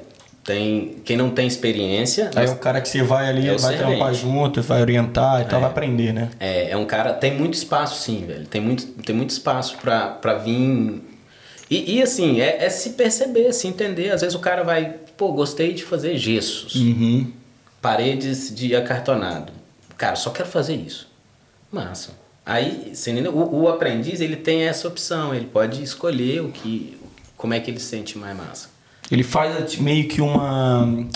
[SPEAKER 3] Tem, quem não tem experiência,
[SPEAKER 1] Aí é o cara que você vai ali,
[SPEAKER 3] É
[SPEAKER 1] vai
[SPEAKER 3] servente.
[SPEAKER 1] trampar junto, vai orientar e tal, vai aprender, né?
[SPEAKER 3] É, é um cara. Tem muito espaço, sim, velho. Tem muito, tem muito espaço pra, pra vir. E, e, assim, é, é se perceber, se entender. Às vezes o cara vai, pô, gostei de fazer gessos,
[SPEAKER 1] Uhum.
[SPEAKER 3] paredes de acartonado. Cara, só quero fazer isso. Massa. Aí, você entendeu? O, o aprendiz, ele tem essa opção, ele pode escolher o que, como é que ele se sente mais massa.
[SPEAKER 1] Ele faz meio que uma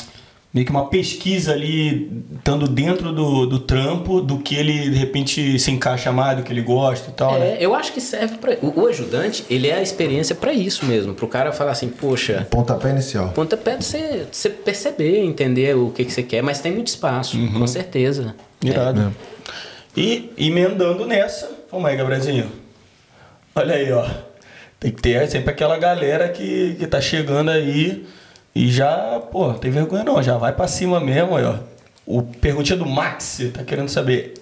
[SPEAKER 1] meio que uma pesquisa ali, estando dentro do, do trampo, do que ele de repente se encaixa mais, do que ele gosta e tal, né?
[SPEAKER 3] É, eu acho que serve para o, o ajudante, ele é a experiência pra isso mesmo, pro cara falar assim, poxa,
[SPEAKER 2] Pontapé inicial.
[SPEAKER 3] pontapé de você, você perceber, entender o que, que você quer, mas tem muito espaço, com certeza.
[SPEAKER 1] Irado. E emendando nessa, vamos aí, Gabrielzinho. Olha aí, ó. Tem que ter sempre aquela galera que, que tá chegando aí e já, pô, tem vergonha não, já vai pra cima mesmo, aí, ó. O perguntinha do Max tá querendo saber.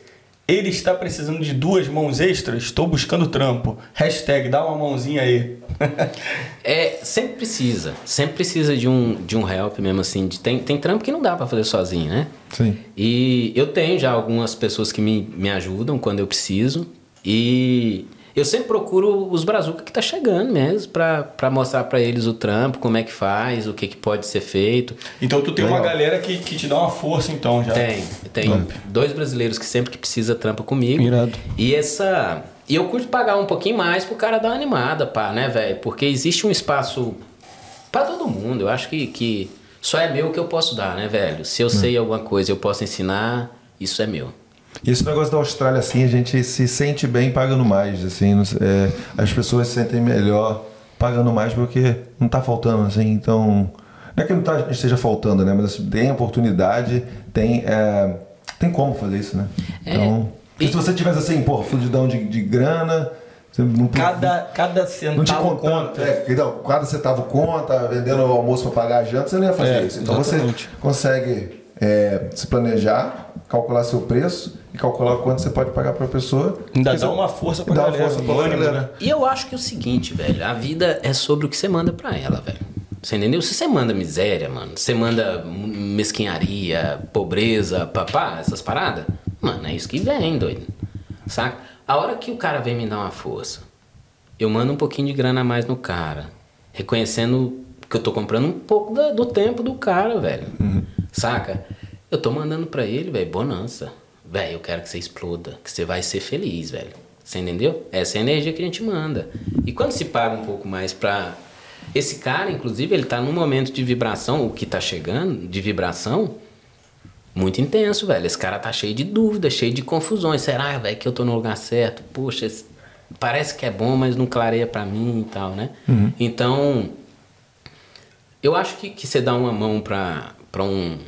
[SPEAKER 1] Ele está precisando de duas mãos extras? Estou buscando trampo. Hashtag dá uma mãozinha aí.
[SPEAKER 3] É, sempre precisa, sempre precisa de um, de um help mesmo assim. De, tem, tem trampo que não dá pra fazer sozinho, né?
[SPEAKER 2] Sim.
[SPEAKER 3] E eu tenho já algumas pessoas que me, me ajudam quando eu preciso. E eu sempre procuro os brazuca que tá chegando mesmo pra, pra mostrar pra eles o trampo, como é que faz, o que, que pode ser feito.
[SPEAKER 1] Então tu tem uma
[SPEAKER 2] Legal.
[SPEAKER 1] galera que, que te dá uma força então já.
[SPEAKER 3] Tem, tem dois brasileiros que sempre que precisa trampa comigo.
[SPEAKER 1] Irado.
[SPEAKER 3] E essa. E eu curto pagar um pouquinho mais pro cara dar uma animada, pá, né, velho? Porque existe um espaço pra todo mundo. Eu acho que, que só é meu o que eu posso dar, né, velho? Se eu sei alguma coisa e eu posso ensinar, isso é meu.
[SPEAKER 2] E esse negócio da Austrália, assim, a gente se sente bem pagando mais, assim, é, as pessoas se sentem melhor pagando mais porque não tá faltando, assim, então... Não é que não tá, esteja faltando, né? Mas assim, tem oportunidade, tem, é, tem como fazer isso, né?
[SPEAKER 3] É.
[SPEAKER 2] Então,
[SPEAKER 3] E-
[SPEAKER 2] se você tivesse assim, pô, fudidão de, de grana, você não
[SPEAKER 1] Cada, cada
[SPEAKER 2] não te
[SPEAKER 1] centavo
[SPEAKER 2] contando,
[SPEAKER 1] conta.
[SPEAKER 2] é, então, cada centavo conta, vendendo o almoço para pagar a janta, você não ia fazer
[SPEAKER 1] É,
[SPEAKER 2] isso. Então
[SPEAKER 1] exatamente.
[SPEAKER 2] você consegue é, se planejar, calcular seu preço e calcular quanto você pode pagar para a pessoa.
[SPEAKER 1] Ainda dá uma força pra
[SPEAKER 2] dá uma
[SPEAKER 1] galera,
[SPEAKER 2] força pra
[SPEAKER 1] ânimo,
[SPEAKER 2] galera.
[SPEAKER 1] né?
[SPEAKER 3] E eu acho que é o seguinte, velho, a vida é sobre o que você manda pra ela, velho. Você entendeu? Se você manda miséria, mano, você manda mesquinharia, pobreza, papá, essas paradas, mano, é isso que vem, doido. Saca? A hora que o cara vem me dar uma força, eu mando um pouquinho de grana a mais no cara. reconhecendo que eu tô comprando um pouco da- do tempo do cara, velho. Saca? Eu tô mandando pra ele, velho, bonança. Velho, eu quero que você exploda, que você vai ser feliz, velho. Você entendeu? Essa é a energia que a gente manda. E quando se paga um pouco mais pra. Esse cara, inclusive, ele tá num momento de vibração, o que tá chegando, de vibração, muito intenso, velho. Esse cara tá cheio de dúvidas, cheio de confusões. Será, velho, que eu tô no lugar certo? Poxa, parece que é bom, mas não clareia pra mim e tal, né? Então, eu acho que, que você dá uma mão pra, pra um.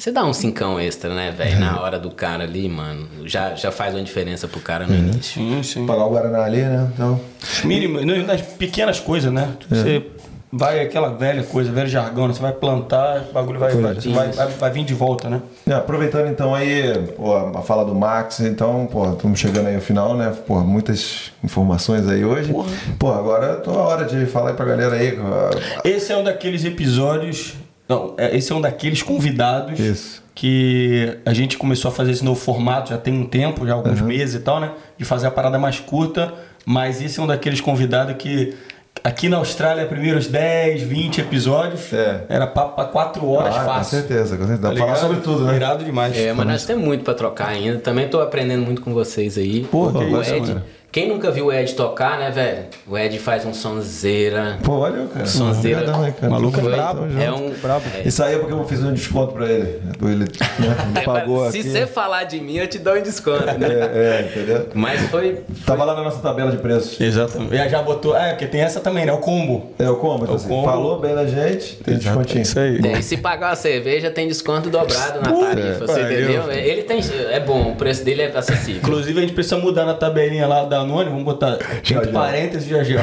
[SPEAKER 3] Você dá um cincão extra, né, velho? Na hora do cara ali, mano. Já, já faz uma diferença pro cara no início.
[SPEAKER 1] Sim, sim.
[SPEAKER 2] Pagar o Guaraná ali, né? Então.
[SPEAKER 1] Mínimo, não, das pequenas coisas, né? Você vai aquela velha coisa, velho jargão, né? Você vai plantar, o bagulho vai, vai, vai, vai, vai vir de volta, né?
[SPEAKER 2] É, aproveitando então aí pô, a fala do Max, então, pô, estamos chegando aí ao final, né? Pô, muitas informações aí hoje. Pô, agora tô a hora de falar aí pra galera aí. ah,
[SPEAKER 1] Esse é um daqueles episódios. Não, é- esse é um daqueles convidados
[SPEAKER 2] Isso.
[SPEAKER 1] que a gente começou a fazer esse novo formato já tem um tempo, já alguns meses e tal, né? De fazer a parada mais curta, mas esse é um daqueles convidados que. Aqui na Austrália, primeiros 10, 20 episódios,
[SPEAKER 2] É.
[SPEAKER 1] era papo pra 4 horas
[SPEAKER 2] ah, com
[SPEAKER 1] fácil.
[SPEAKER 2] certeza, com certeza. Dá
[SPEAKER 1] Tá
[SPEAKER 2] pra falar sobre tudo, né?
[SPEAKER 1] Irado demais.
[SPEAKER 3] É, mas nós temos muito pra trocar ainda. Também tô aprendendo muito com vocês aí.
[SPEAKER 1] Porra,
[SPEAKER 3] o Ed.
[SPEAKER 1] mano.
[SPEAKER 3] Quem nunca viu o Ed tocar, né, velho? O Ed faz um sonzeira.
[SPEAKER 2] Pô, valeu, cara.
[SPEAKER 3] Sonzeira.
[SPEAKER 2] Obrigadão aí, cara.
[SPEAKER 1] Maluco é brabo.
[SPEAKER 3] É um.
[SPEAKER 1] brabo.
[SPEAKER 3] é.
[SPEAKER 2] Isso aí é porque eu fiz um desconto pra ele. Ele, né, ele pagou
[SPEAKER 3] Se
[SPEAKER 2] aqui.
[SPEAKER 3] você falar de mim, eu te dou um desconto, né?
[SPEAKER 2] É, é, entendeu?
[SPEAKER 3] Mas foi.
[SPEAKER 2] Tava lá na nossa tabela de preços.
[SPEAKER 1] Exatamente. E já botou. É, porque tem essa também, né? O combo.
[SPEAKER 2] É o combo, então,
[SPEAKER 1] É o
[SPEAKER 2] assim,
[SPEAKER 1] combo.
[SPEAKER 2] falou bem da gente, tem descontinho.
[SPEAKER 1] Isso aí.
[SPEAKER 3] É, e se pagar uma cerveja, tem desconto dobrado na tarifa.
[SPEAKER 1] que
[SPEAKER 3] Você entendeu? Ele tem. É bom, o preço dele é acessível.
[SPEAKER 1] Inclusive, a gente precisa mudar na tabelinha lá da Anônimo. Vamos botar entre
[SPEAKER 2] já.
[SPEAKER 1] parênteses já já.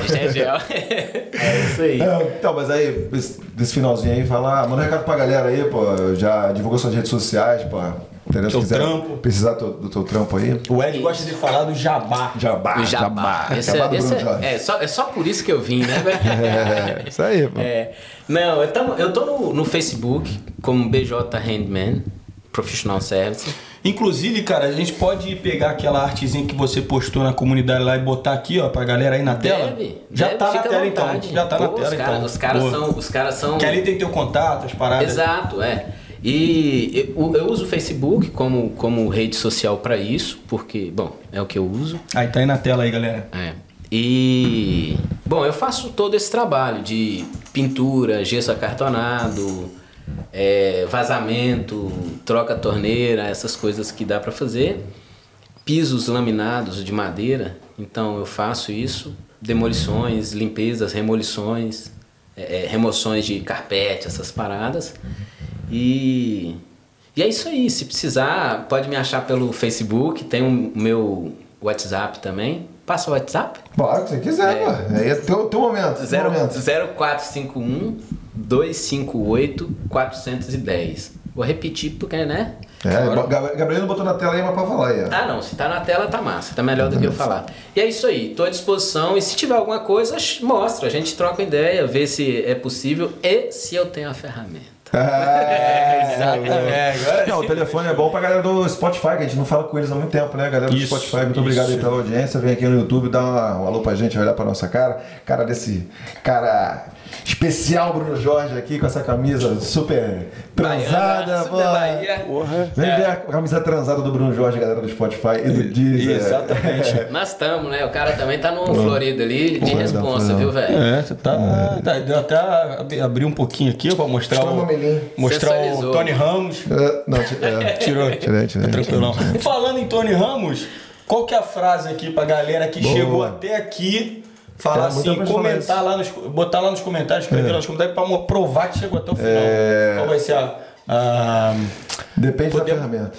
[SPEAKER 3] É. É isso aí.
[SPEAKER 2] É, então, mas aí, esse- desse finalzinho aí, fala, manda um recado pra galera aí, pô, já divulgou suas redes sociais, pô, entendeu?
[SPEAKER 1] Teu
[SPEAKER 2] Se quiser
[SPEAKER 1] trampo.
[SPEAKER 2] precisar do, do teu trampo aí.
[SPEAKER 1] O Ed gosta de falar do jabá.
[SPEAKER 2] Jabá,
[SPEAKER 3] O jabá. Esse
[SPEAKER 2] Jabá
[SPEAKER 3] é,
[SPEAKER 2] do
[SPEAKER 3] esse
[SPEAKER 2] Bruno
[SPEAKER 3] é,
[SPEAKER 2] Jorge.
[SPEAKER 3] é, só, é só por isso que eu vim, né, velho?
[SPEAKER 2] É, isso aí, pô.
[SPEAKER 3] É, não, eu, tamo, eu tô no, no Facebook como BJ Handman, Professional Service.
[SPEAKER 1] Inclusive, cara, a gente pode pegar aquela artezinha que você postou na comunidade lá e botar aqui, ó, pra galera aí na tela?
[SPEAKER 3] Deve,
[SPEAKER 1] Já
[SPEAKER 3] deve,
[SPEAKER 1] tá na tela
[SPEAKER 3] vontade.
[SPEAKER 1] então. Já tá na
[SPEAKER 3] Pô,
[SPEAKER 1] tela
[SPEAKER 3] os cara-
[SPEAKER 1] então.
[SPEAKER 3] Os caras são. Os caras são.
[SPEAKER 1] Que ali tem teu contato, as paradas.
[SPEAKER 3] Exato, é. E eu, eu uso o Facebook como, como rede social para isso, porque, bom, é o que eu uso.
[SPEAKER 1] Aí tá aí na tela aí, galera.
[SPEAKER 3] É. E bom, eu faço todo esse trabalho de pintura, gesso acartonado, é, vazamento, troca torneira, essas coisas que dá para fazer. Pisos laminados de madeira, então eu faço isso. Demolições, limpezas, remolições, é, é, remoções de carpete, essas paradas. E, e é isso aí. Se precisar, pode me achar pelo Facebook. Tem o meu WhatsApp também. Passa o WhatsApp?
[SPEAKER 2] Bora, que você quiser, pô. Aí é teu, teu momento. teu
[SPEAKER 3] Zero-
[SPEAKER 2] momento.
[SPEAKER 3] 0451 258 410. Vou repetir porque, né?
[SPEAKER 2] É,
[SPEAKER 3] Agora-
[SPEAKER 2] Gab- Gabriel não botou na tela aí, mas pode falar aí, ó.
[SPEAKER 3] Ah, não. Se tá na tela, tá massa. Tá melhor do que eu falar. E é isso aí. Tô à disposição. E se tiver alguma coisa, mostra. A gente troca ideia, vê se é possível e se eu tenho a ferramenta.
[SPEAKER 2] É,
[SPEAKER 1] Exatamente. Agora
[SPEAKER 2] Não, o telefone é bom pra galera do Spotify, que a gente não fala com eles há muito tempo, né? Galera do
[SPEAKER 1] Isso,
[SPEAKER 2] Spotify, muito obrigado aí
[SPEAKER 1] isso.
[SPEAKER 2] pela audiência. Vem aqui no YouTube, dá uma, um alô pra gente, olhar pra nossa cara. Cara desse cara especial, Bruno Jorge, aqui com essa camisa super transada. Pô.
[SPEAKER 3] Bahia.
[SPEAKER 1] Porra.
[SPEAKER 2] Vem ver a camisa transada do Bruno Jorge, galera do Spotify e do Deezer.
[SPEAKER 1] Exatamente.
[SPEAKER 3] Nós estamos, né? O cara também tá no Florida ali, de
[SPEAKER 2] Porra,
[SPEAKER 3] responsa, viu, velho?
[SPEAKER 1] É, você tá, tá. Deu até ab- abrir um pouquinho aqui pra mostrar
[SPEAKER 2] Mostra o.
[SPEAKER 1] Mostrar o. Tony Ramos.
[SPEAKER 2] É, não, é.
[SPEAKER 1] Tirou.
[SPEAKER 2] Tirei, tirei.
[SPEAKER 1] Tá tranquilão. Falando em Tony Ramos, qual que é a frase aqui pra galera que
[SPEAKER 2] Boa.
[SPEAKER 1] chegou até aqui? Falar
[SPEAKER 2] muita
[SPEAKER 1] assim,
[SPEAKER 2] falar
[SPEAKER 1] comentar lá nos, botar lá nos comentários, escrever lá nos comentários mo- provar que chegou até o final.
[SPEAKER 2] É.
[SPEAKER 1] Qual vai ser a. a
[SPEAKER 2] Depende
[SPEAKER 1] Podemos-
[SPEAKER 2] da ferramenta.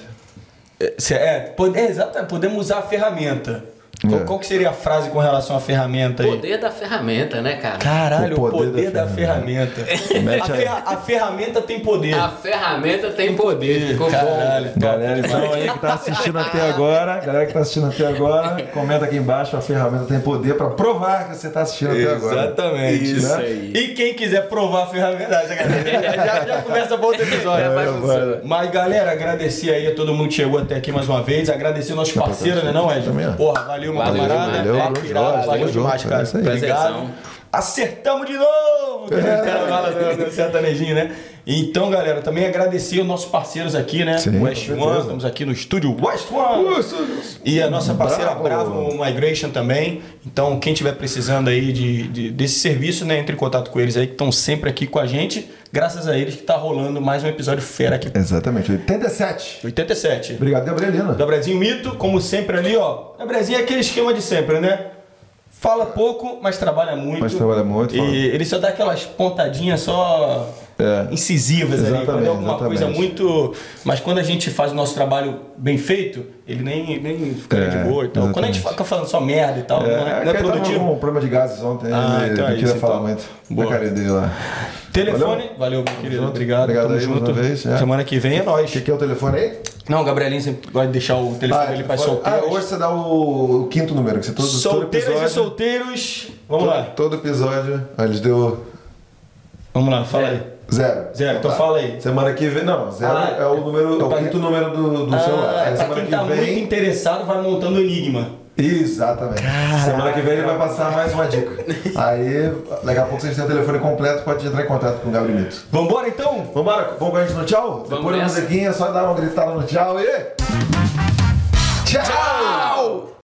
[SPEAKER 1] é, se- é, pode, é, exatamente, podemos usar a ferramenta. Qual,
[SPEAKER 2] É.
[SPEAKER 1] qual que seria a frase com relação à ferramenta aí?
[SPEAKER 3] Poder da ferramenta, né, cara?
[SPEAKER 1] Caralho,
[SPEAKER 2] O
[SPEAKER 1] o
[SPEAKER 2] poder
[SPEAKER 1] poder,
[SPEAKER 2] da
[SPEAKER 1] da, ferramenta.
[SPEAKER 2] Mete
[SPEAKER 1] a, ferra- a ferramenta tem poder.
[SPEAKER 3] A ferramenta tem poder. Ficou
[SPEAKER 1] Caralho.
[SPEAKER 3] bom.
[SPEAKER 2] Galera, então aí que tá assistindo até agora, galera que tá assistindo até agora, comenta aqui embaixo, a ferramenta tem poder pra provar que você tá assistindo até agora.
[SPEAKER 1] Exatamente.
[SPEAKER 3] Isso
[SPEAKER 2] né?
[SPEAKER 3] aí.
[SPEAKER 1] E quem quiser provar a ferramenta, já, já, já começa para outro episódio.
[SPEAKER 3] Já vai funcionar.
[SPEAKER 1] Mas galera, agradecer aí a todo mundo que chegou até aqui mais uma vez, agradecer nossos parceiros, né não, Ed? Porra, valeu Valeu, meu
[SPEAKER 3] Valeu
[SPEAKER 1] camarada.
[SPEAKER 2] Valeu, valeu, valeu,
[SPEAKER 1] valeu
[SPEAKER 2] valeu,
[SPEAKER 1] demais,
[SPEAKER 2] é
[SPEAKER 1] cara.
[SPEAKER 2] isso aí.
[SPEAKER 1] Obrigado. Acertamos de novo! Do sertanejinho, né? Então, galera, também agradecer os nossos parceiros aqui, né?
[SPEAKER 2] Sim,
[SPEAKER 1] West One,
[SPEAKER 2] certeza.
[SPEAKER 1] estamos aqui no estúdio West One. E a nossa parceira
[SPEAKER 2] Bravo.
[SPEAKER 1] Bravo Migration também. Então, quem estiver precisando aí de, de- desse serviço, né? Entre em contato com eles aí, que estão sempre aqui com a gente. Graças a eles que tá rolando mais um episódio fera aqui.
[SPEAKER 2] Exatamente, 87.
[SPEAKER 1] 87.
[SPEAKER 2] Obrigado, Gabrielina.
[SPEAKER 1] Gabrielzinho Mito, como sempre ali, ó. Gabrielzinho é aquele esquema de sempre, né? Fala pouco, mas trabalha muito.
[SPEAKER 2] Mas trabalha muito,
[SPEAKER 1] E
[SPEAKER 2] fala.
[SPEAKER 1] ele só dá aquelas pontadinhas só
[SPEAKER 2] É.
[SPEAKER 1] incisivas ali. Quando é
[SPEAKER 2] Exatamente,
[SPEAKER 1] alguma coisa
[SPEAKER 2] exatamente.
[SPEAKER 1] muito. Mas quando a gente faz o nosso trabalho bem feito, ele nem, nem fica
[SPEAKER 2] É,
[SPEAKER 1] de boa e tal. Quando a gente
[SPEAKER 2] exatamente.
[SPEAKER 1] fica falando só merda e tal, não é, não é
[SPEAKER 2] que ele tava
[SPEAKER 1] produtivo.
[SPEAKER 2] um problema de gases ontem,
[SPEAKER 1] Ah,
[SPEAKER 2] ele
[SPEAKER 1] então é
[SPEAKER 2] não queria
[SPEAKER 1] isso,
[SPEAKER 2] falar
[SPEAKER 1] então.
[SPEAKER 2] muito
[SPEAKER 1] Boa.
[SPEAKER 2] da carinha dele lá.
[SPEAKER 1] Telefone, valeu, meu querido.
[SPEAKER 2] junto.
[SPEAKER 1] Obrigado.
[SPEAKER 2] Obrigado
[SPEAKER 1] tamo
[SPEAKER 2] aí,
[SPEAKER 1] junto.
[SPEAKER 2] vez, é.
[SPEAKER 1] Semana que vem é
[SPEAKER 2] O
[SPEAKER 1] nóis.
[SPEAKER 2] que, que é o telefone aí?
[SPEAKER 1] Não, o Gabrielinho sempre gosta de deixar o telefone dele para solteiros.
[SPEAKER 2] ah, hoje você dá o, o quinto número, que você todo, todo
[SPEAKER 1] Solteiras
[SPEAKER 2] episódio.
[SPEAKER 1] e solteiros. Vamos
[SPEAKER 2] todo,
[SPEAKER 1] lá.
[SPEAKER 2] Todo episódio, ah, eles deu
[SPEAKER 1] Vamos lá, fala aí.
[SPEAKER 2] Zero.
[SPEAKER 1] Zero, então fala aí.
[SPEAKER 2] Semana que vem, não, zero
[SPEAKER 1] Ah,
[SPEAKER 2] é o número, é o
[SPEAKER 1] pra-
[SPEAKER 2] quinto número do, do celular.
[SPEAKER 1] Ah,
[SPEAKER 2] Aí
[SPEAKER 1] pra
[SPEAKER 2] semana
[SPEAKER 1] quem
[SPEAKER 2] que
[SPEAKER 1] tá muito
[SPEAKER 2] vem.
[SPEAKER 1] interessado, vai montando o enigma.
[SPEAKER 2] Exatamente. Semana que vem ele vai passar mais uma dica. Aí, daqui a pouco vocês têm o telefone completo, pode entrar em contato com o Gabriel Mito.
[SPEAKER 1] Vambora então?
[SPEAKER 2] Vambora, vamos com a gente no tchau?
[SPEAKER 3] Vamos
[SPEAKER 2] Depois da musiquinha, só dar uma gritada no tchau e. Tchau!